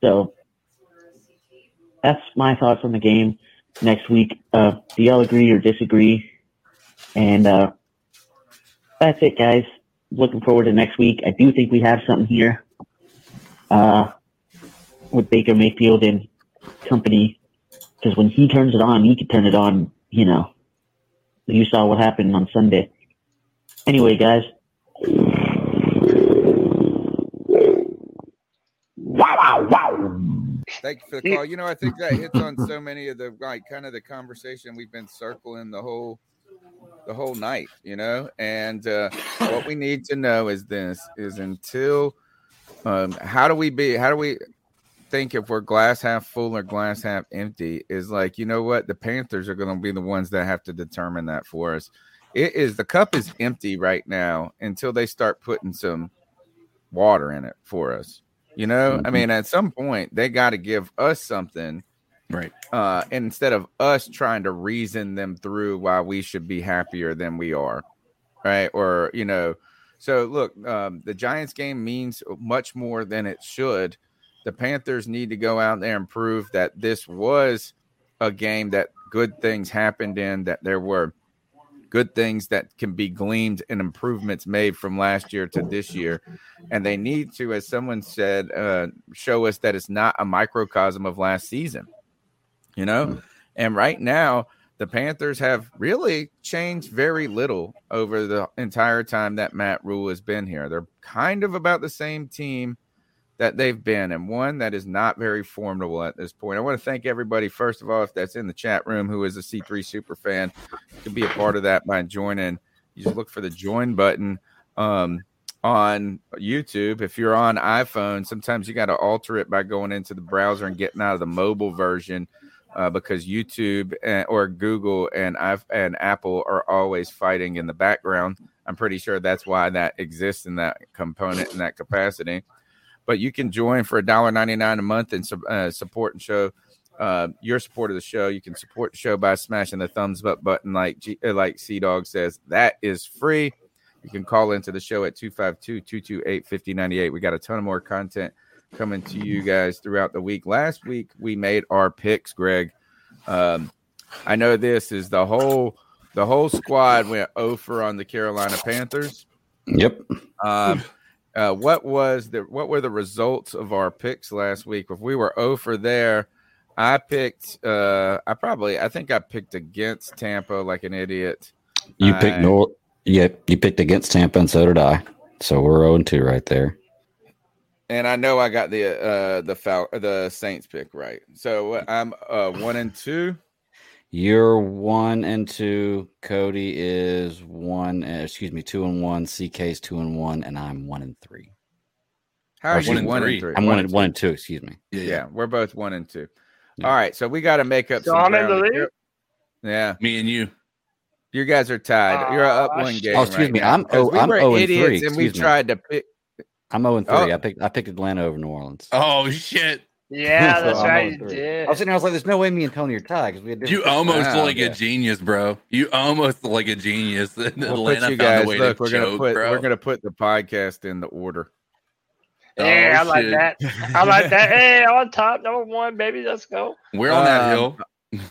So, that's my thoughts on the game next week. Uh, do y'all agree or disagree? And, uh, that's it, guys. Looking forward to next week. I do think we have something here, uh, with Baker Mayfield and company because when he turns it on, he can turn it on. You know, you saw what happened on Sunday. Anyway, guys. Wow! Wow! Wow! Thank you for the call. You know, I think that hits on so many of the like kind of the conversation we've been circling the whole the whole night, you know. And uh, what we need to know is this: is until um, how do we be? How do we think if we're glass half full or glass half empty? Is like you know what the Panthers are going to be the ones that have to determine that for us. It is the cup is empty right now until they start putting some water in it for us. You know, I mean, at some point they got to give us something, right? Uh, instead of us trying to reason them through why we should be happier than we are, right? Or you know, so look, um, the Giants game means much more than it should. The Panthers need to go out there and prove that this was a game that good things happened in, that there were good things that can be gleaned and improvements made from last year to this year. And they need to, as someone said, uh, show us that it's not a microcosm of last season, you know? And right now, the Panthers have really changed very little over the entire time that Matt Rhule has been here. They're kind of about the same team that they've been, and one that is not very formidable at this point. I want to thank everybody, first of all, if that's in the chat room, who is a C3 super fan, can be a part of that by joining. You just look for the join button um, on YouTube. If you're on iPhone, sometimes you got to alter it by going into the browser and getting out of the mobile version. Uh, because YouTube and, or Google and I've, and Apple are always fighting in the background. I'm pretty sure that's why that exists in that component in that capacity but you can join for $1.99 a month and uh, support and show uh, your support of the show. You can support the show by smashing the thumbs up button, like G- uh, like Sea Dog says. That is free. You can call into the show at 252 228 5098. We got a ton of more content coming to you guys throughout the week. Last week, we made our picks, Greg. Um, I know this is the whole the whole squad went over on the Carolina Panthers. Yep. Um, uh, what was the what were the results of our picks last week? If we were over there, I picked. Uh, I probably I think I picked against Tampa like an idiot. You picked North. Yep, you picked against Tampa, and so did I. So we're 0 2 right there. and I know I got the uh the Fal- the Saints pick right. So uh, I'm uh one and two. You're one and two. Cody is one. uh, excuse me, two and one. CK's two and one, and I'm one and three. How are you me, one and three? I'm one and one and two. Excuse me. Yeah, we're both one and two. All right, so we got to make up. So some I'm in the ground lead? Yeah, me and you. You guys are tied. You're up one game. Oh, excuse right me. now, I'm oh, we I'm were 0 and idiots, three. and we excuse me. tried to pick. I'm 0 and three. Oh. I picked I picked Atlanta over New Orleans. Oh shit! Yeah, So that's I'm right. 0 You did. I was sitting there. I was like, "There's no way me and Tony are tied because we had You almost Wow. like a genius, bro. You almost like a genius. We'll Atlanta put you guys. way Look, to we're gonna put bro. we're gonna put the podcast in the order. Yeah, I Oh, like shit. that. I like that. Hey, on top, number one, baby. Let's go. We're on that Um, hill.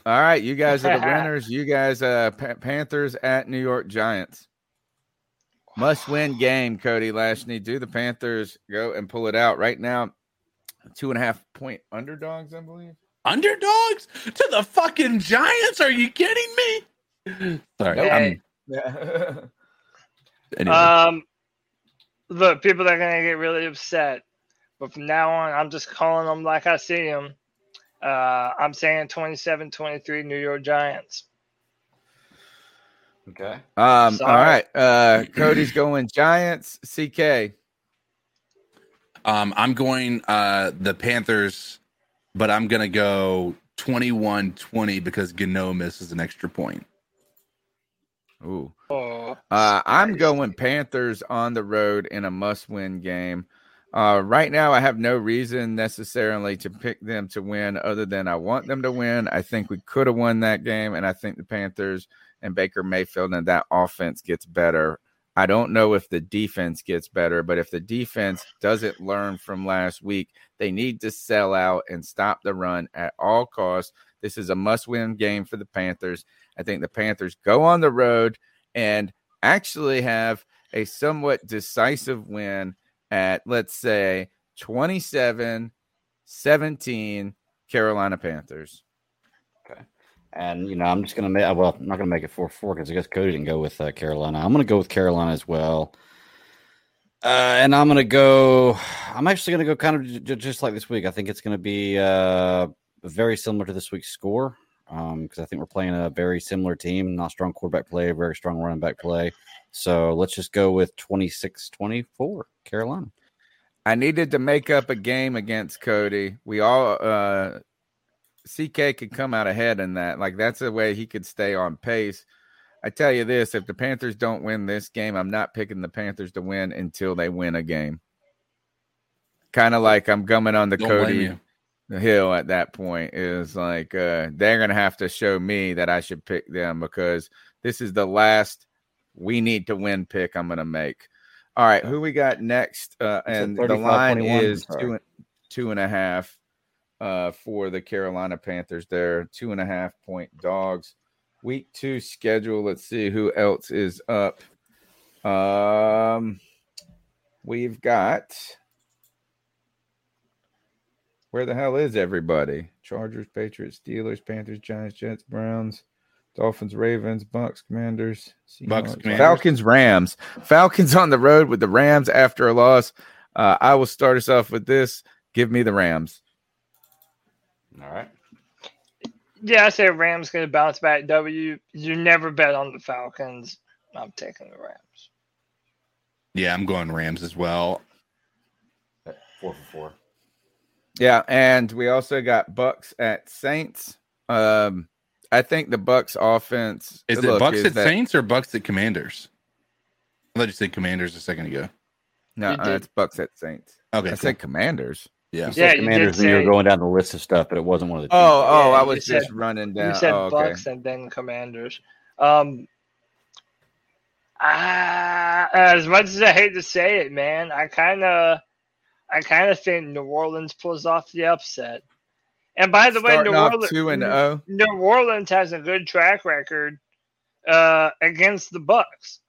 All right, you guys are the winners. You guys, uh, Pa- Panthers at New York Giants. Must win game, Cody Lashney. Do the Panthers go and pull it out right now? Two and a half point underdogs, I believe. Underdogs to the fucking Giants? Are you kidding me? Sorry. Hey. I'm- Anyway. Um, look, people are gonna get really upset, but from now on, I'm just calling them like I see them. Uh, I'm saying 27-23 New York Giants. Okay. Um, all Sorry. right. Uh, Cody's going Giants. CK. Um, I'm going uh the Panthers, but I'm gonna go 21-20 because Gano misses an extra point. Ooh. Oh, Uh, I'm going Panthers on the road in a must-win game. Uh, right now, I have no reason necessarily to pick them to win, other than I want them to win. I think we could have won that game, and I think the Panthers and Baker Mayfield and that offense gets better. I don't know if the defense gets better, but if the defense doesn't learn from last week, they need to sell out and stop the run at all costs. This is a must-win game for the Panthers. I think the Panthers go on the road and actually have a somewhat decisive win at, let's say, 27 17 Carolina Panthers. And you know, I'm just gonna make. Well, I'm not gonna make it four four because I guess Cody didn't go with uh, Carolina. I'm gonna go with Carolina as well. Uh, and I'm gonna go. I'm actually gonna go kind of j- just like this week. I think it's gonna be uh, very similar to this week's score because I think we're playing a very similar team. Not strong quarterback play, very strong running back play. So let's just go with 26-24 Carolina. I needed to make up a game against Cody. We all uh CK could come out ahead in that. Like that's the way he could stay on pace. I tell you this, if the Panthers don't win this game, I'm not picking the Panthers to win until they win a game. Kind of like I'm gumming on the Don't Cody. Hill at that point is like uh they're gonna have to show me that I should pick them because this is the last we need to win pick I'm gonna make. All right, who we got next? Uh, and the line 35-21? is two, two and a half uh, for the Carolina Panthers. They're two and a half point dogs. Week two schedule. Let's see who else is up. Um, we've got. Where the hell is everybody? Chargers, Patriots, Steelers, Panthers, Giants, Jets, Browns, Dolphins, Ravens, Bucks, Commanders, Bucks, Commanders. Falcons, Rams. Falcons on the road with the Rams after a loss. Uh, I will start us off with this. Give me the Rams. All right. Yeah, I say Rams gonna bounce back. W. You never bet on the Falcons. I'm taking the Rams. Yeah, I'm going Rams as well. Four for four. Yeah, and we also got Bucks at Saints. Um, I think the Bucks offense Is look, it Bucks is at that- Saints or Bucks at Commanders? I thought you said Commanders a second ago. No, uh, it's Bucks at Saints. Okay, I said Commanders. Yeah. You said Yeah, you Commanders did when you were going down the list of stuff, but it wasn't one of the. Oh, oh, Yeah, I you was said- just running down. You said oh, okay. Bucks and then Commanders. Um, I as much as I hate to say it, man, I kind of, I kind of think New Orleans pulls off the upset. And by the Starting way, New Orleans, 2 and oh. New Orleans has a good track record uh, against the Bucks.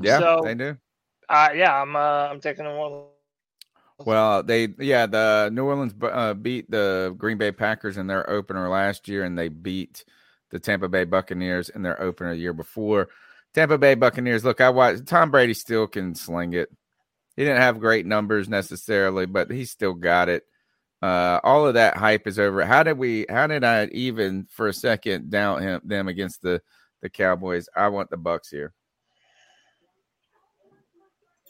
Yeah, so, they do. Uh, yeah, I'm, uh, I'm taking New Orleans. Well, they yeah, the New Orleans uh, beat the Green Bay Packers in their opener last year, and they beat the Tampa Bay Buccaneers in their opener the year before. Tampa Bay Buccaneers. Look, I watched Tom Brady still can sling it. He didn't have great numbers necessarily, but he still got it. Uh, all of that hype is over. How did we? How did I even for a second doubt him them against the the Cowboys? I want the Bucks here.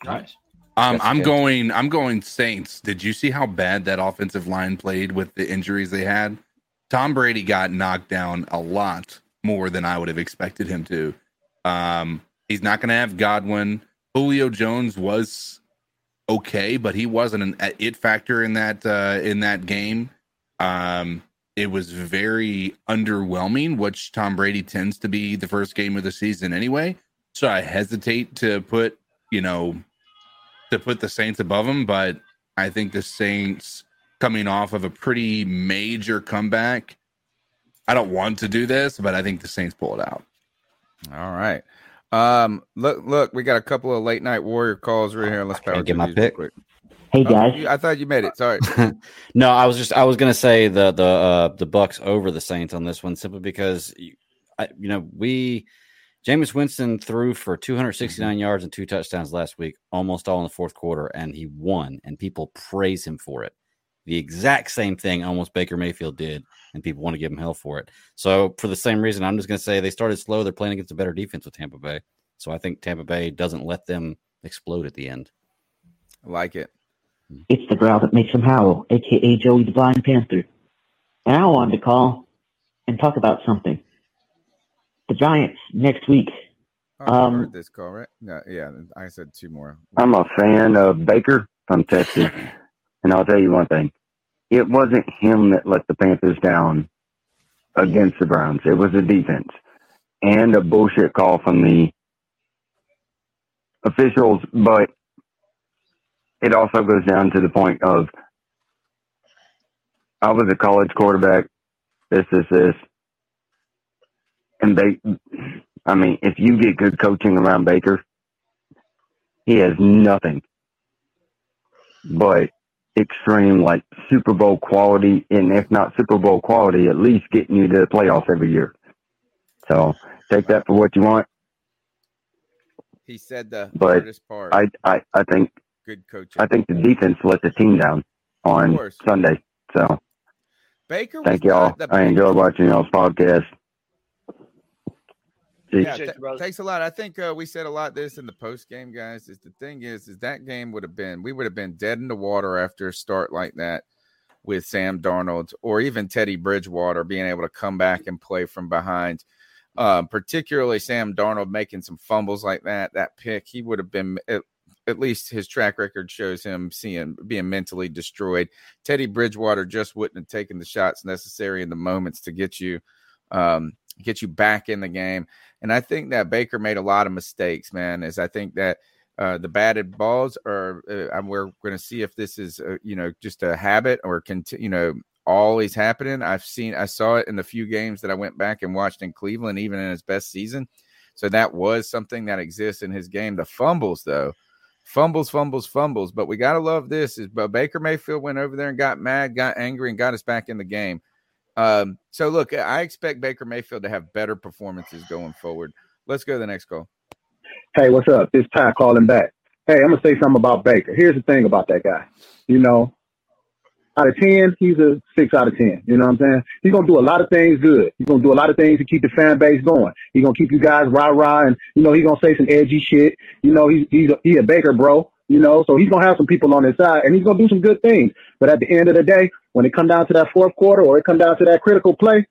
Nice. Um, I'm good. going. I'm going Saints. Did you see how bad that offensive line played with the injuries they had? Tom Brady got knocked down a lot more than I would have expected him to. Um, he's not going to have Godwin. Julio Jones was okay, but he wasn't an it factor in that uh, in that game. Um, it was very underwhelming, which Tom Brady tends to be the first game of the season anyway. So I hesitate to put you know to put the Saints above him, but I think the Saints coming off of a pretty major comeback. I don't want to do this, but I think the Saints pull it out. All right. Um, look, look, we got a couple of late night warrior calls right here. Let's power get my pick? quick. Hey, Oh, guys. you- I thought you made it. Sorry. no, I was just I was gonna say the the uh, the Bucks over the Saints on this one simply because you, I, you know we Jameis Winston threw for 269 mm-hmm. yards and two touchdowns last week, almost all in the fourth quarter, and he won, and people praise him for it. The exact same thing almost Baker Mayfield did, and people want to give him hell for it. So for the same reason, I'm just gonna say they started slow. They're playing against a better defense with Tampa Bay, so I think Tampa Bay doesn't let them explode at the end. like it. It's the growl that makes him howl, aka Joey the Blind Panther. And I wanted to call and talk about something. The Giants next week. Oh, Um, heard this call, right? No, yeah, I said two more. I'm a fan of Baker from Texas, and I'll tell you one thing: it wasn't him that let the Panthers down against the Browns. It was the defense and a bullshit call from the officials. But it also goes down to the point of I was a college quarterback. This, this, this, and they. I mean, if you get good coaching around Baker, he has nothing but extreme like Super Bowl quality, and if not Super Bowl quality, at least getting you to the playoffs every year. So take that for what you want. He said the But hardest part. I, I, I think Good coaching. I think the defense let the team down on. Sunday. So Baker. thank y'all. I enjoy watching y'all's podcast. Yeah, th- thanks a lot. I think uh, we said a lot this in the post game, guys. Is the thing is, is that game would have been we would have been dead in the water after a start like that with Sam Darnold or even Teddy Bridgewater being able to come back and play from behind. Um, particularly Sam Darnold making some fumbles like that, that pick, he would have been at, at least his track record shows him seeing being mentally destroyed. Teddy Bridgewater just wouldn't have taken the shots necessary in the moments to get you um, get you back in the game. And I think that Baker made a lot of mistakes, man. Is I think that uh, the batted balls are, uh, we're going to see if this is, uh, you know, just a habit or continue, you know, always happening. I've seen, I saw it in the few games that I went back and watched in Cleveland, even in his best season. So that was something that exists in his game. The fumbles, though, fumbles, fumbles, fumbles. But we got to love this is, but Baker Mayfield went over there and got mad, got angry, and got us back in the game. Um, so look, I expect Baker Mayfield to have better performances going forward. Let's go to the next call. Hey, what's up? It's Ty calling back. Hey, I'm gonna say something about Baker. Here's the thing about that guy. You know, out of ten, he's a six out of ten. You know what I'm saying? He's gonna do a lot of things good. He's gonna do a lot of things to keep the fan base going. He's gonna keep you guys rah rah, and you know he's gonna say some edgy shit. You know he's he's a, he a Baker bro. You know, so he's gonna have some people on his side, and he's gonna do some good things. But at the end of the day, when it come down to that fourth quarter or it come down to that critical play,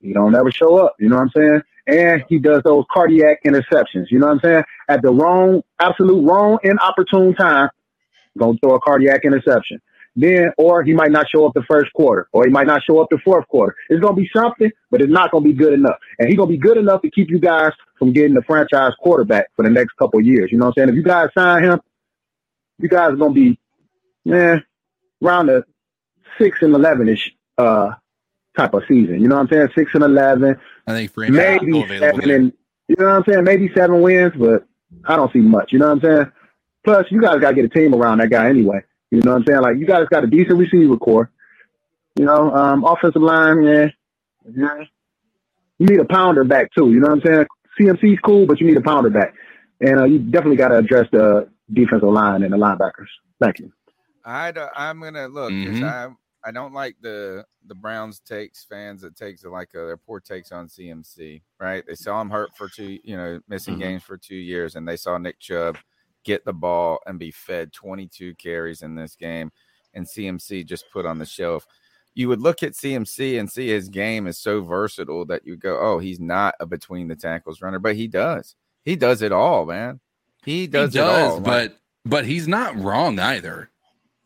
he don't never show up. You know what I'm saying? And he does those cardiac interceptions. You know what I'm saying? At the wrong, absolute wrong, inopportune time, gonna throw a cardiac interception. then, or he might not show up the first quarter, or he might not show up the fourth quarter. It's to be something, but it's not to be good enough. And he's to be good enough to keep you guys from getting the franchise quarterback for the next couple years. You know what I'm saying? If you guys sign him, you guys are going to be, man, around the six and eleven ish uh, type of season. You know what I'm saying? Six and eleven. I think maybe seven and you know what I'm saying? Maybe seven wins, but I don't see much. You know what I'm saying? Plus, you guys got to get a team around that guy anyway. You know what I'm saying? Like you guys got a decent receiver corps. You know, um, offensive line, yeah, yeah. You need a pounder back too. You know what I'm saying? CMC's cool, but you need a pounder back, and uh, you definitely got to address the defensive line and the linebackers. Thank you. I I'm gonna look. 'cause Mhm. I I don't like the the Browns takes fans that takes like uh, their poor takes on CMC. Right? They saw him hurt for two, you know, missing Mhm. games for two years, and they saw Nick Chubb get the ball and be fed 22 carries in this game, and CMC just put on the shelf. You would look at CMC and see his game is so versatile that you go, oh, he's not a between the tackles runner, but he does. He does it all, man. He does, he does, all. but but he's not wrong either,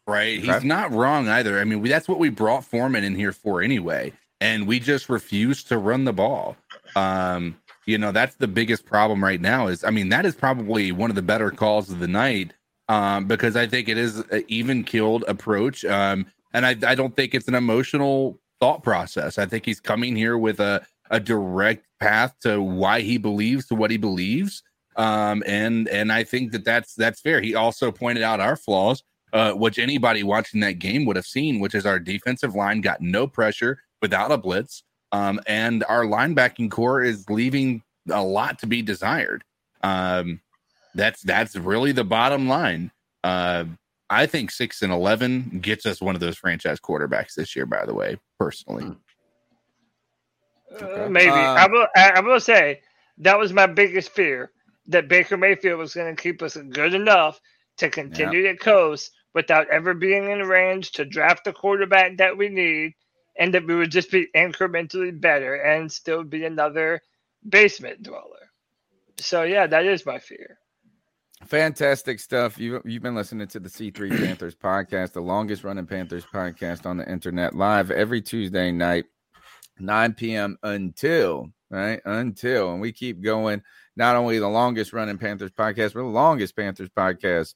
right? He's not wrong either. I mean, we, that's what we brought Foreman in here for anyway, and we just refuse to run the ball. Um, you know, that's the biggest problem right now. Is I mean, that is probably one of the better calls of the night um, because I think it is an even killed approach, um, and I, I don't think it's an emotional thought process. I think he's coming here with a a direct path to why he believes to what he believes um, and and I think that that's that's fair. He also pointed out our flaws, uh, which anybody watching that game would have seen, which is our defensive line got no pressure without a blitz, um, and our linebacking corps is leaving a lot to be desired. Um, that's that's really the bottom line. Uh, I think six and eleven gets us one of those franchise quarterbacks this year. By the way, personally. Uh, maybe Uh, I will. I, I will say that was my biggest fear that Baker Mayfield was going to keep us good enough to continue to coast without ever being in range to draft the quarterback that we need, and that we would just be incrementally better and still be another basement dweller. So yeah, that is my fear. Fantastic stuff. You you've been listening to the C3 Panthers podcast, the longest running Panthers podcast on the internet, live every Tuesday night, 9 p.m. until right until, and we keep going. Not only the longest running Panthers podcast, but the longest Panthers podcast.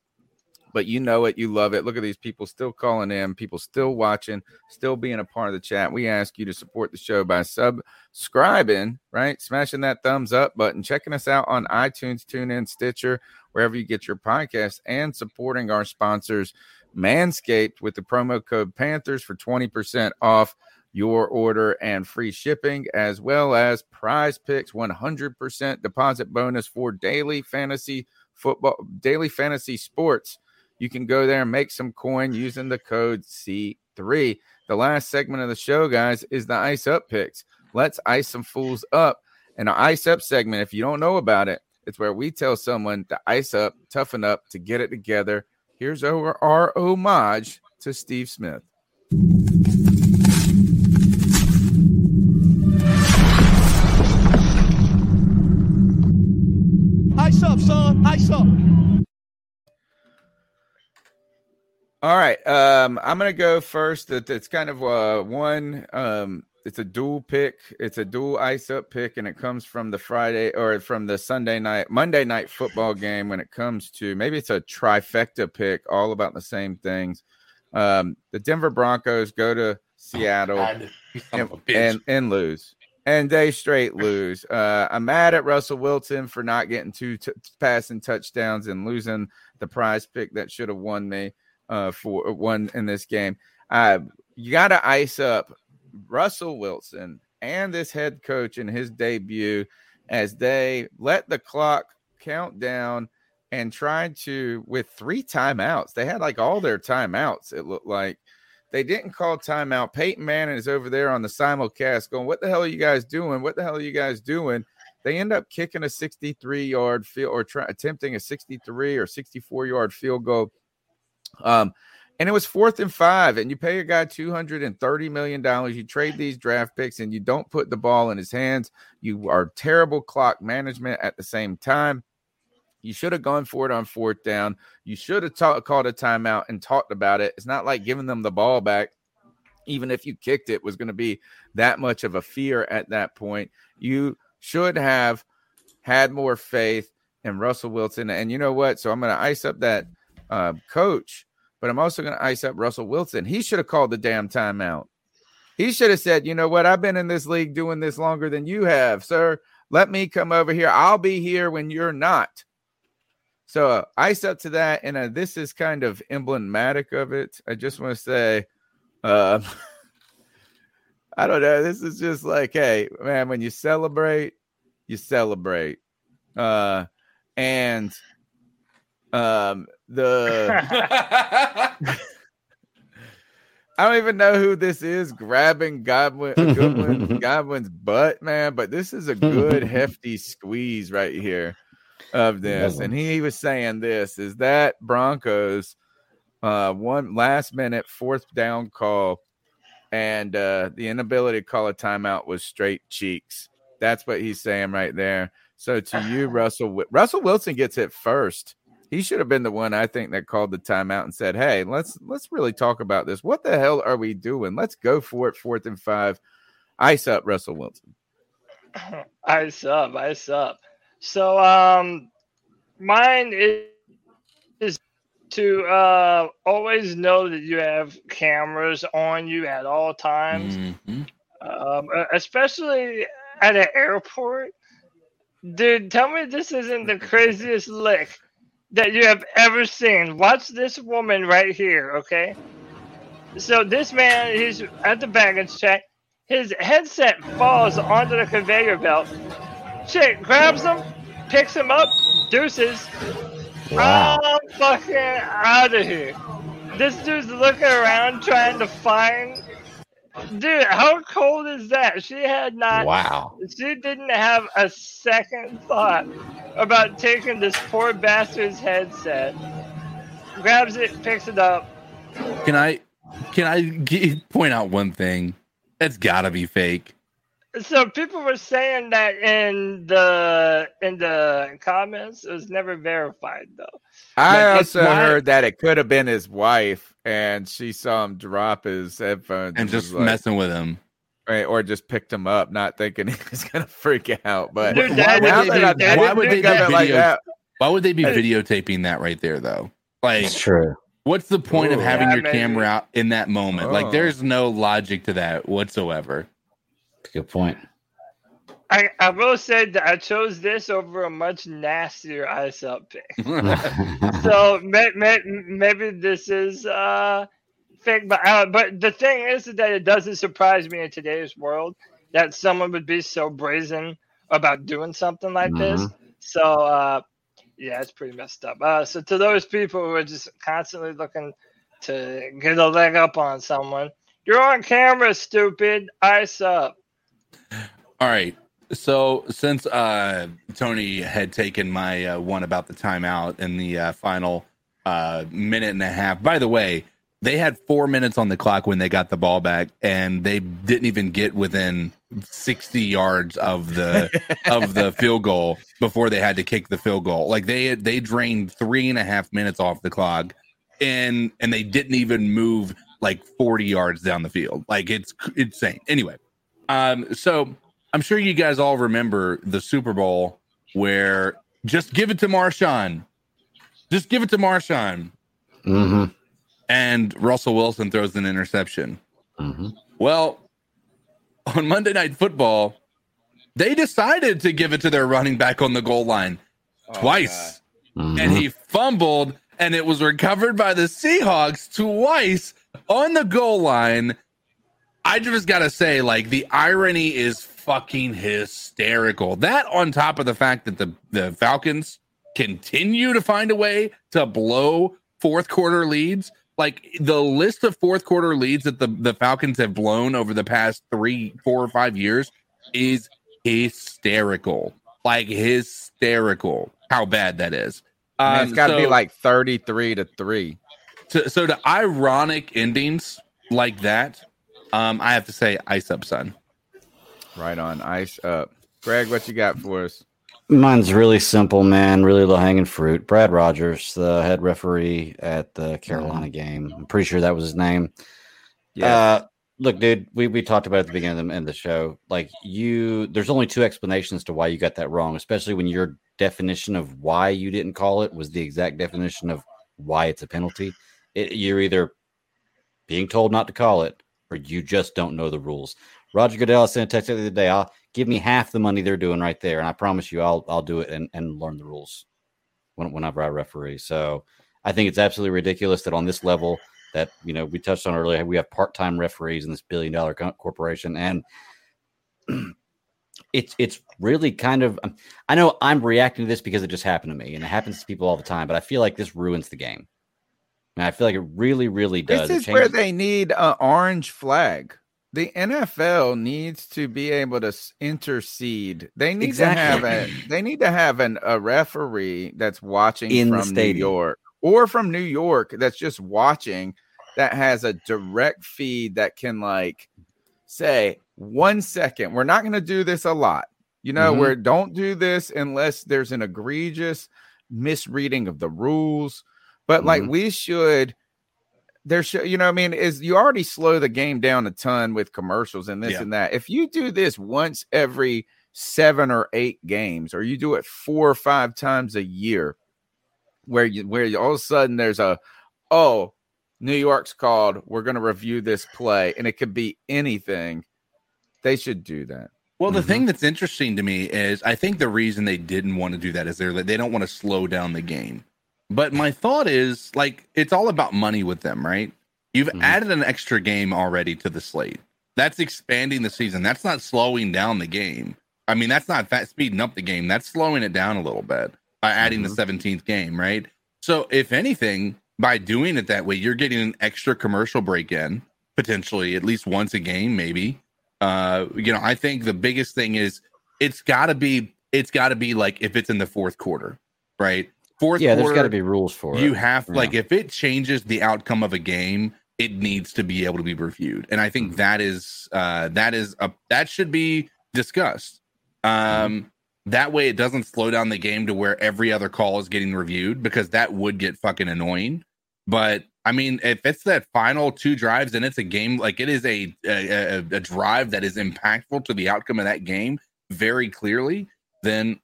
But you know it, you love it. Look at these people still calling in, people still watching, still being a part of the chat. We ask you to support the show by subscribing, right? Smashing that thumbs up button, checking us out on iTunes, TuneIn, Stitcher, wherever you get your podcast, and supporting our sponsors, Manscaped, with the promo code Panthers for 20% off your order and free shipping, as well as prize picks 100% deposit bonus for daily fantasy football, daily fantasy sports. You can go there and make some coin using the code C3. The last segment of the show, guys, is the ice up picks. Let's ice some fools up. And our ice up segment, if you don't know about it, it's where we tell someone to ice up, toughen up, to get it together. Here's our, our homage to Steve Smith. All right. Um, I'm gonna go first. It- It's kind of uh one um it's a dual pick, it's a dual ice up pick, and it comes from the Friday or from the Sunday night, Monday night football game when it comes to maybe it's a trifecta pick, all about the same things. Um, the Denver Broncos go to Seattle son and, of a bitch. and and lose. And they straight lose. Uh, I'm mad at Russell Wilson for not getting two t- passing touchdowns and losing the prize pick that should have won me uh, for one in this game. Uh, you got to ice up Russell Wilson and this head coach in his debut as they let the clock count down and tried to with three timeouts. They had like all their timeouts. It looked like they didn't call timeout. Peyton Manning is over there on the simulcast going, What the hell are you guys doing? What the hell are you guys doing? They end up kicking a 63 yard field or try, attempting a 63 or 64 yard field goal. Um, and it was fourth and five, and you pay a guy $230 million. You trade these draft picks and you don't put the ball in his hands. You are terrible clock management at the same time. You should have gone for it on fourth down. You should have ta- called a timeout and talked about it. It's not like giving them the ball back, even if you kicked it, was going to be that much of a fear at that point. You should have had more faith in Russell Wilson. And you know what? So I'm going to ice up that uh, coach, but I'm also going to ice up Russell Wilson. He should have called the damn timeout. He should have said, you know what? I've been in this league doing this longer than you have, sir. Let me come over here. I'll be here when you're not. So uh, ice up to that, and uh, this is kind of emblematic of it. I just want to say, uh, I don't know. This is just like, hey, man, when you celebrate, you celebrate, uh, and um, the I don't even know who this is grabbing Godwin, Goodwin, Godwin's butt, man. But this is a good hefty squeeze right here of this. And he was saying this is that Broncos uh one last minute fourth down call and uh the inability to call a timeout was straight cheeks. That's what he's saying right there. So to you, Russell Russell Wilson gets it first. He should have been the one I think that called the timeout and said, "Hey, let's let's really talk about this. What the hell are we doing? Let's go for it. Fourth and five. Ice up, Russell Wilson. Ice up, ice up. So um, mine is, is to uh, always know that you have cameras on you at all times, Mm-hmm. um, especially at an airport. Dude, tell me this isn't the craziest lick that you have ever seen. Watch this woman right here, okay? So this man, he's at the baggage check. His headset falls onto the conveyor belt. Chick grabs him, picks him up, deuces. Wow. I'm fucking out of here. This dude's looking around trying to find. Dude, how cold is that? She had not. Wow. She didn't have a second thought about taking this poor bastard's headset. Grabs it, picks it up. Can I can I g- point out one thing? It's got to be fake. So people were saying that in the in the comments. It was never verified though. I Like, also not- heard that it could have been his wife, and she saw him drop his headphones And just like- messing with him. right, or just picked him up, not thinking he was gonna freak out. But Dude, Why would now they that be, I didn't why would they be of like video, that, Why would they be videotaping that right there though? Like It's true. What's the point of having Yeah, your maybe. camera out in that moment? Like Oh. there's no logic to that whatsoever. Good point. I, I will say that I chose this over a much nastier ice up pick. so may, may, maybe this is uh fake, but uh, but the thing is that it doesn't surprise me in today's world that someone would be so brazen about doing something like this. So uh, yeah, it's pretty messed up. Uh, so to those people who are just constantly looking to get a leg up on someone, you're on camera, stupid. Ice up. All right. So since uh, Tony had taken my uh, one about the timeout in the uh, final uh, minute and a half, by the way, they had four minutes on the clock when they got the ball back, and they didn't even get within sixty yards of the of the field goal before they had to kick the field goal. Like they they drained three and a half minutes off the clock, and and they didn't even move like forty yards down the field. Like it's insane. Anyway, um, so I'm sure you guys all remember the Super Bowl where just give it to Marshawn, just give it to Marshawn, Mm-hmm. and Russell Wilson throws an interception. Mm-hmm. Well, on Monday Night Football, they decided to give it to their running back on the goal line twice, Mm-hmm. and he fumbled, and it was recovered by the Seahawks twice on the goal line. I just gotta say, like the irony is fucking hysterical. That on top of the fact that the the Falcons continue to find a way to blow fourth quarter leads. Like the list of fourth quarter leads that the, the Falcons have blown over the past three, four, or five years is hysterical. Like hysterical. How bad that is. Man, Um, it's got to be like thirty-three to three. so, so the ironic endings like that, um, I have to say, ice up, son. Right on ice up. Greg, what you got for us? Mine's really simple, man. Really low hanging fruit. Brad Rogers, the head referee at the Carolina game. I'm pretty sure that was his name. Yeah. Uh, look, dude, we, we talked about it at the beginning of the, end of the show. Like you, there's only two explanations to why you got that wrong, especially when your definition of why you didn't call it was the exact definition of why it's a penalty. It, you're either being told not to call it or you just don't know the rules. Roger Goodell sent a text the other day. I'll give me half the money they're doing right there, and I promise you, I'll I'll do it and, and learn the rules when, whenever I referee. So I think it's absolutely ridiculous that on this level that you know we touched on earlier, we have part time referees in this billion dollar corporation, and it's it's really kind of. um, I know I'm reacting to this because it just happened to me, and it happens to people all the time. But I feel like this ruins the game. And I feel like it really, really does. This is where they need an orange flag. The NFL needs to be able to intercede. They need to have a. They need to have an a referee that's watching In from New. York or from New York that's just watching that has a direct feed that can like say one second. We're not going to do this a lot. You know, Mhm. where don't do this unless there's an egregious misreading of the rules. But like Mhm. we should there should you know what I mean is you already slow the game down a ton with commercials and this Yeah. and that. If you do this once every seven or eight games, or you do it four or five times a year, where you where you, all of a sudden there's a oh New York's called, we're going to review this play, and it could be anything. They should do that. Well, the thing mm-hmm. that's interesting to me is I think the reason they didn't want to do that is they're they don't want to slow down the game. But my thought is like it's all about money with them, right? You've added an extra game already to the slate. That's expanding the season. That's not slowing down the game. I mean, that's not fast speeding up the game. That's slowing it down a little bit by adding the 17th game, right? So, if anything, by doing it that way, you're getting an extra commercial break in potentially at least once a game, maybe. Uh, you know, I think the biggest thing is it's got to be it's got to be like if it's in the fourth quarter, right? Fourth yeah, there's got to be rules for it. you it. have Yeah. like if it changes the outcome of a game, it needs to be able to be reviewed, and I Mm-hmm. think that is uh, that is a that should be discussed. Mm-hmm. Um, that way, it doesn't slow down the game to where every other call is getting reviewed because that would get fucking annoying. But I mean, if it's that final two drives and it's a game like it is a, a, a drive that is impactful to the outcome of that game very clearly, then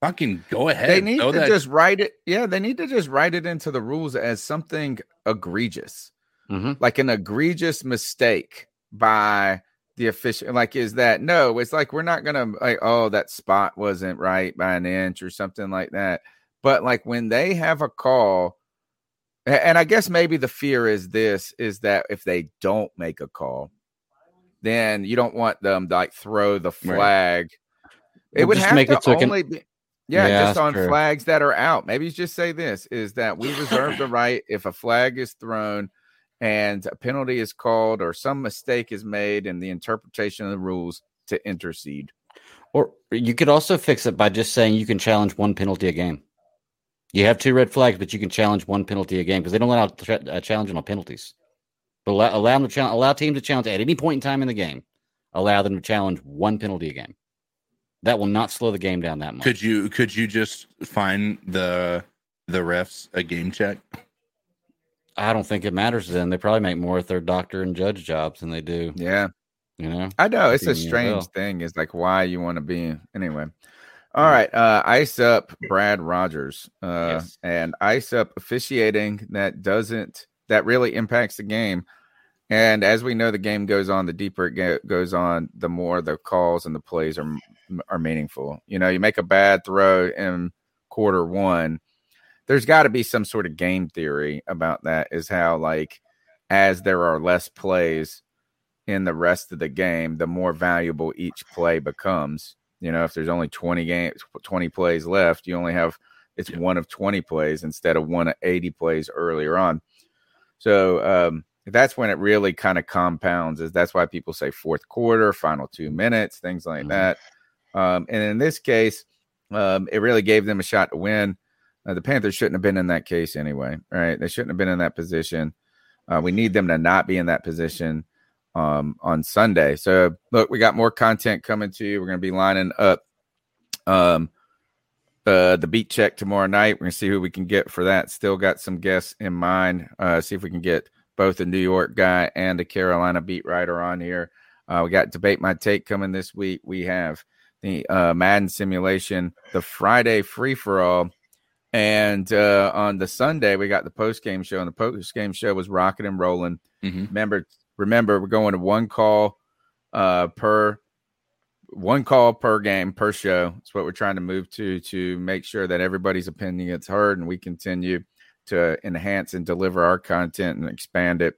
fucking go ahead. They need to that- just write it. Yeah, they need to just write it into the rules as something egregious, Mm-hmm. like an egregious mistake by the official. Like, is that no? It's like we're not gonna like, oh, that spot wasn't right by an inch or something like that. But like when they have a call, and I guess maybe the fear is this is that if they don't make a call, then you don't want them to like throw the Right. flag. It Well, would just have make to it so it can- only be. Yeah, Yeah, just on true. flags that are out. Maybe just say this is that we reserve the right if a flag is thrown and a penalty is called or some mistake is made in the interpretation of the rules to intercede. Or you could also fix it by just saying you can challenge one penalty a game. You have two red flags, but you can challenge one penalty a game because they don't allow tra- uh, challenging on penalties. But allow, allow them to challenge, allow teams to challenge at any point in time in the game. Allow them to challenge one penalty a game. That will not slow the game down that much. Could you could you just find the the refs a game check? I don't think it matters to them. They probably make more at their doctor and judge jobs than they do. Yeah. You know, I know it's a strange NFL. thing. It's like why you want to be anyway. All right, uh, ice up Brad Rogers, uh, Yes. and ice up officiating that doesn't that really impacts the game. And as we know, the game goes on. The deeper it go- goes on, the more the calls and the plays are are meaningful. You know, you make a bad throw in quarter one, there's got to be some sort of game theory about that. Is how like as there are less plays in the rest of the game, the more valuable each play becomes. You know, if there's only 20 games, 20 plays left, you only have it's one of 20 plays instead of one of 80 plays earlier on. So um, that's when it really kind of compounds. Is that's why people say fourth quarter, final two minutes, things like that. Um, and in this case, um, it really gave them a shot to win. Uh, the Panthers shouldn't have been in that case anyway, right? They shouldn't have been in that position. Uh, we need them to not be in that position um, on Sunday. So, look, we got more content coming to you. We're going to be lining up um, uh, the beat check tomorrow night. We're gonna see who we can get for that. Still got some guests in mind. Uh, see if we can get both a New York guy and a Carolina beat writer on here. Uh, we got debate my take coming this week. We have the uh, Madden simulation, the Friday free for all, and uh, on the Sunday we got the post game show. And the post game show was rocking and rolling. Mm-hmm. Remember, remember, we're going to one call uh, per one call per game per show. That's what we're trying to move to to make sure that everybody's opinion gets heard and we continue to enhance and deliver our content and expand it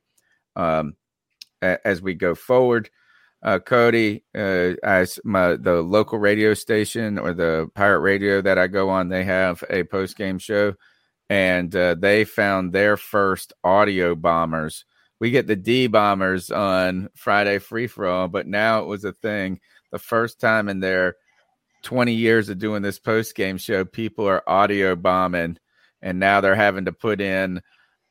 um, a- as we go forward. Uh, Cody, uh, as my the local radio station or the pirate radio that I go on, they have a post game show, and uh, they found their first audio bombers. We get the D bombers on Friday free for all, but now it was a thing. The first time in their 20 years of doing this post game show, people are audio bombing, and now they're having to put in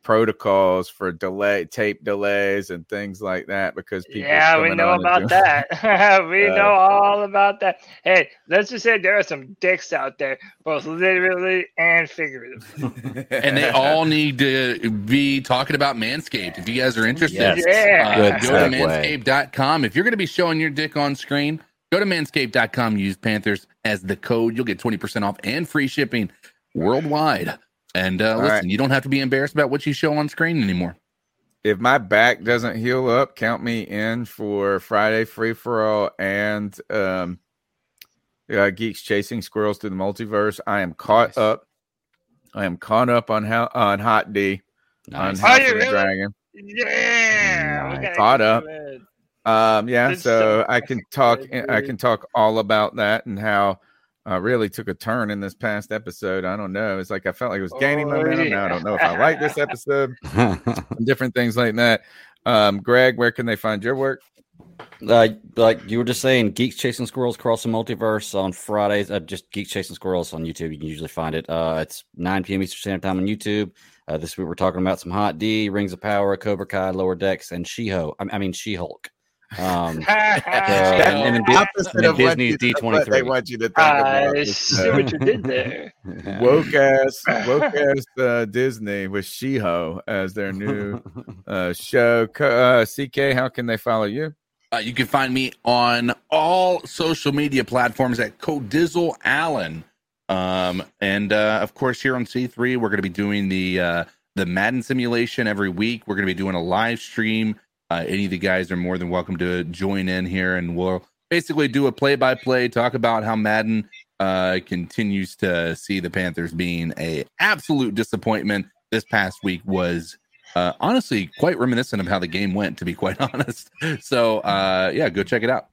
protocols for delay tape delays and things like that because people yeah we know about that we Uh, know all about that hey let's just say there are some dicks out there both literally and figuratively and they all need to be talking about Manscaped. If you guys are interested, Yes. Yeah. uh, go to segue. manscaped.com. If you're going to be showing your dick on screen, go to manscaped.com. Use Panthers as the code. You'll get 20% off and free shipping worldwide. And uh, listen, right. you don't have to be embarrassed about what you show on screen anymore. if my back doesn't heal up, count me in for Friday free for all and um, uh, geeks chasing squirrels through the multiverse. I am caught up. I am caught up on how on Hot D on Nice. House Are you of the? Dragon. yeah we Caught up. Um, yeah, There's so I can talk. I can talk all about that and how uh, really took a turn in this past episode. I don't know. It's like I felt like it was gaining Oh, momentum. Now I don't know if I like this episode. different things like that. Um, Greg, where can they find your work? Uh, like you were just saying, Geeks Chasing Squirrels Cross the Multiverse on Fridays. Uh, just Geeks Chasing Squirrels on YouTube. You can usually find it. Uh, it's 9 p.m. Eastern Standard Time on YouTube. Uh, this week we're talking about some Hot D, Rings of Power, Cobra Kai, Lower Decks, and She-Ho. I, I mean She-Hulk. Um, so- and, and then, Opposite and then of what Disney's you- D what twenty They want you to think I about. this, see uh, what you did there. woke ass, woke ass uh, Disney with She-Ho as their new uh, show. Uh, CK, how can they follow you? Uh, you can find me on all social media platforms at Codizzle Allen. Um, and uh, of course, here on C3, we're going to be doing the uh, the Madden simulation every week. We're going to be doing a live stream. Uh, any of the guys are more than welcome to join in here, and we'll basically do a play by play, talk about how Madden uh, continues to see the Panthers being a absolute disappointment. This past week was uh, honestly quite reminiscent of how the game went, to be quite honest. So, uh, yeah, go check it out.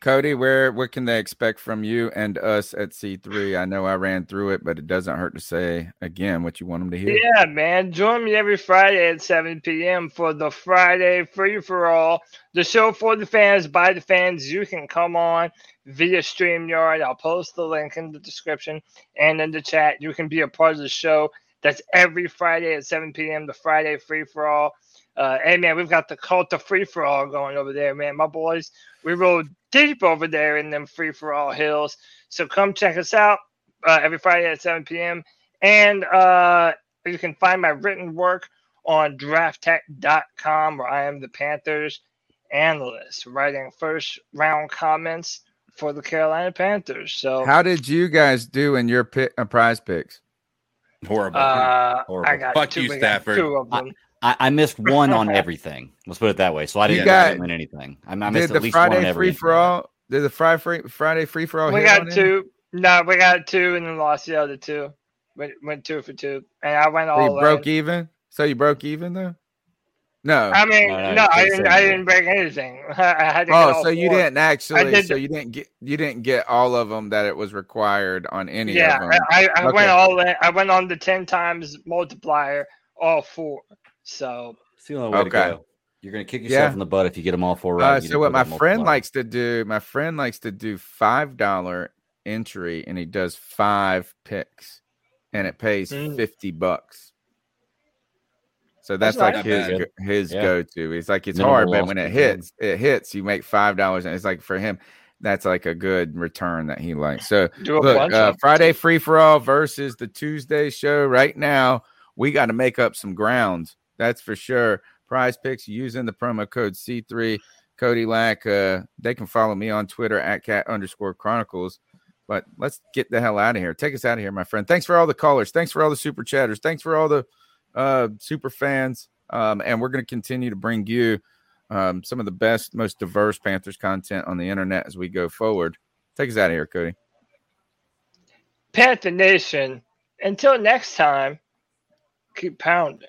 Cody, where what can they expect from you and us at C3? I know I ran through it, but it doesn't hurt to say again what you want them to hear. Yeah, man. Join me every Friday at 7 p.m. for the Friday Free for All, the show for the fans, by the fans. You can come on via StreamYard. I'll post the link in the description and in the chat. You can be a part of the show. That's every Friday at 7 p.m., the Friday Free for All. Uh, hey, man, we've got the cult of free for all going over there, man. My boys, we roll deep over there in them free for all hills. So come check us out uh, every Friday at 7 p.m. And uh, you can find my written work on drafttek.com, where I am the Panthers analyst, writing first round comments for the Carolina Panthers. So How did you guys do in your pick, uh, prize picks? Horrible. uh, Horrible. I got Fuck two, you, Stafford. two of them. I, I missed one on everything. Let's put it that way. So I didn't, got- I didn't win anything. I, I missed at the least one on Friday free for all? Did the Friday free, Friday free for all? we hit got on you? two. No, we got two and then lost the other two. Went, went two for two. And I went So all you broke in. even. So you broke even though. No. I mean, No, no, no, I didn't. I didn't break anything. I had to Oh, all so you four. didn't actually. did So you didn't get you didn't get all of them that it was required on any Yeah, of them. I, I Okay. went all in. I went on the ten times multiplier, all four. So It's the only way Okay. to go. You're going to kick yourself Yeah. in the butt if you get them all four right. Uh, so what my friend multiplier. likes to do, my friend likes to do five dollar entry, and he does five picks, and it pays Mm. fifty bucks. So that's, That's like his go- bad. his Yeah. go to. It's like it's Minimal hard, but when it per game. hits, it hits. You make five dollars, and it's like for him. that's like a good return that he likes. So Do a look, bunch uh, of- Friday free for all versus the Tuesday show. Right now, we got to make up some ground. That's for sure. Prize picks using the promo code C3 Cody Lack. Uh, they can follow me on Twitter at cat underscore chronicles. But let's get the hell out of here. Take us out of here, my friend. Thanks for all the callers. Thanks for all the super chatters. Thanks for all the uh, super fans. Um, and we're going to continue to bring you um, some of the best, most diverse Panthers content on the internet as we go forward. Take us out of here, Cody. Panther Nation. Until next time, keep pounding.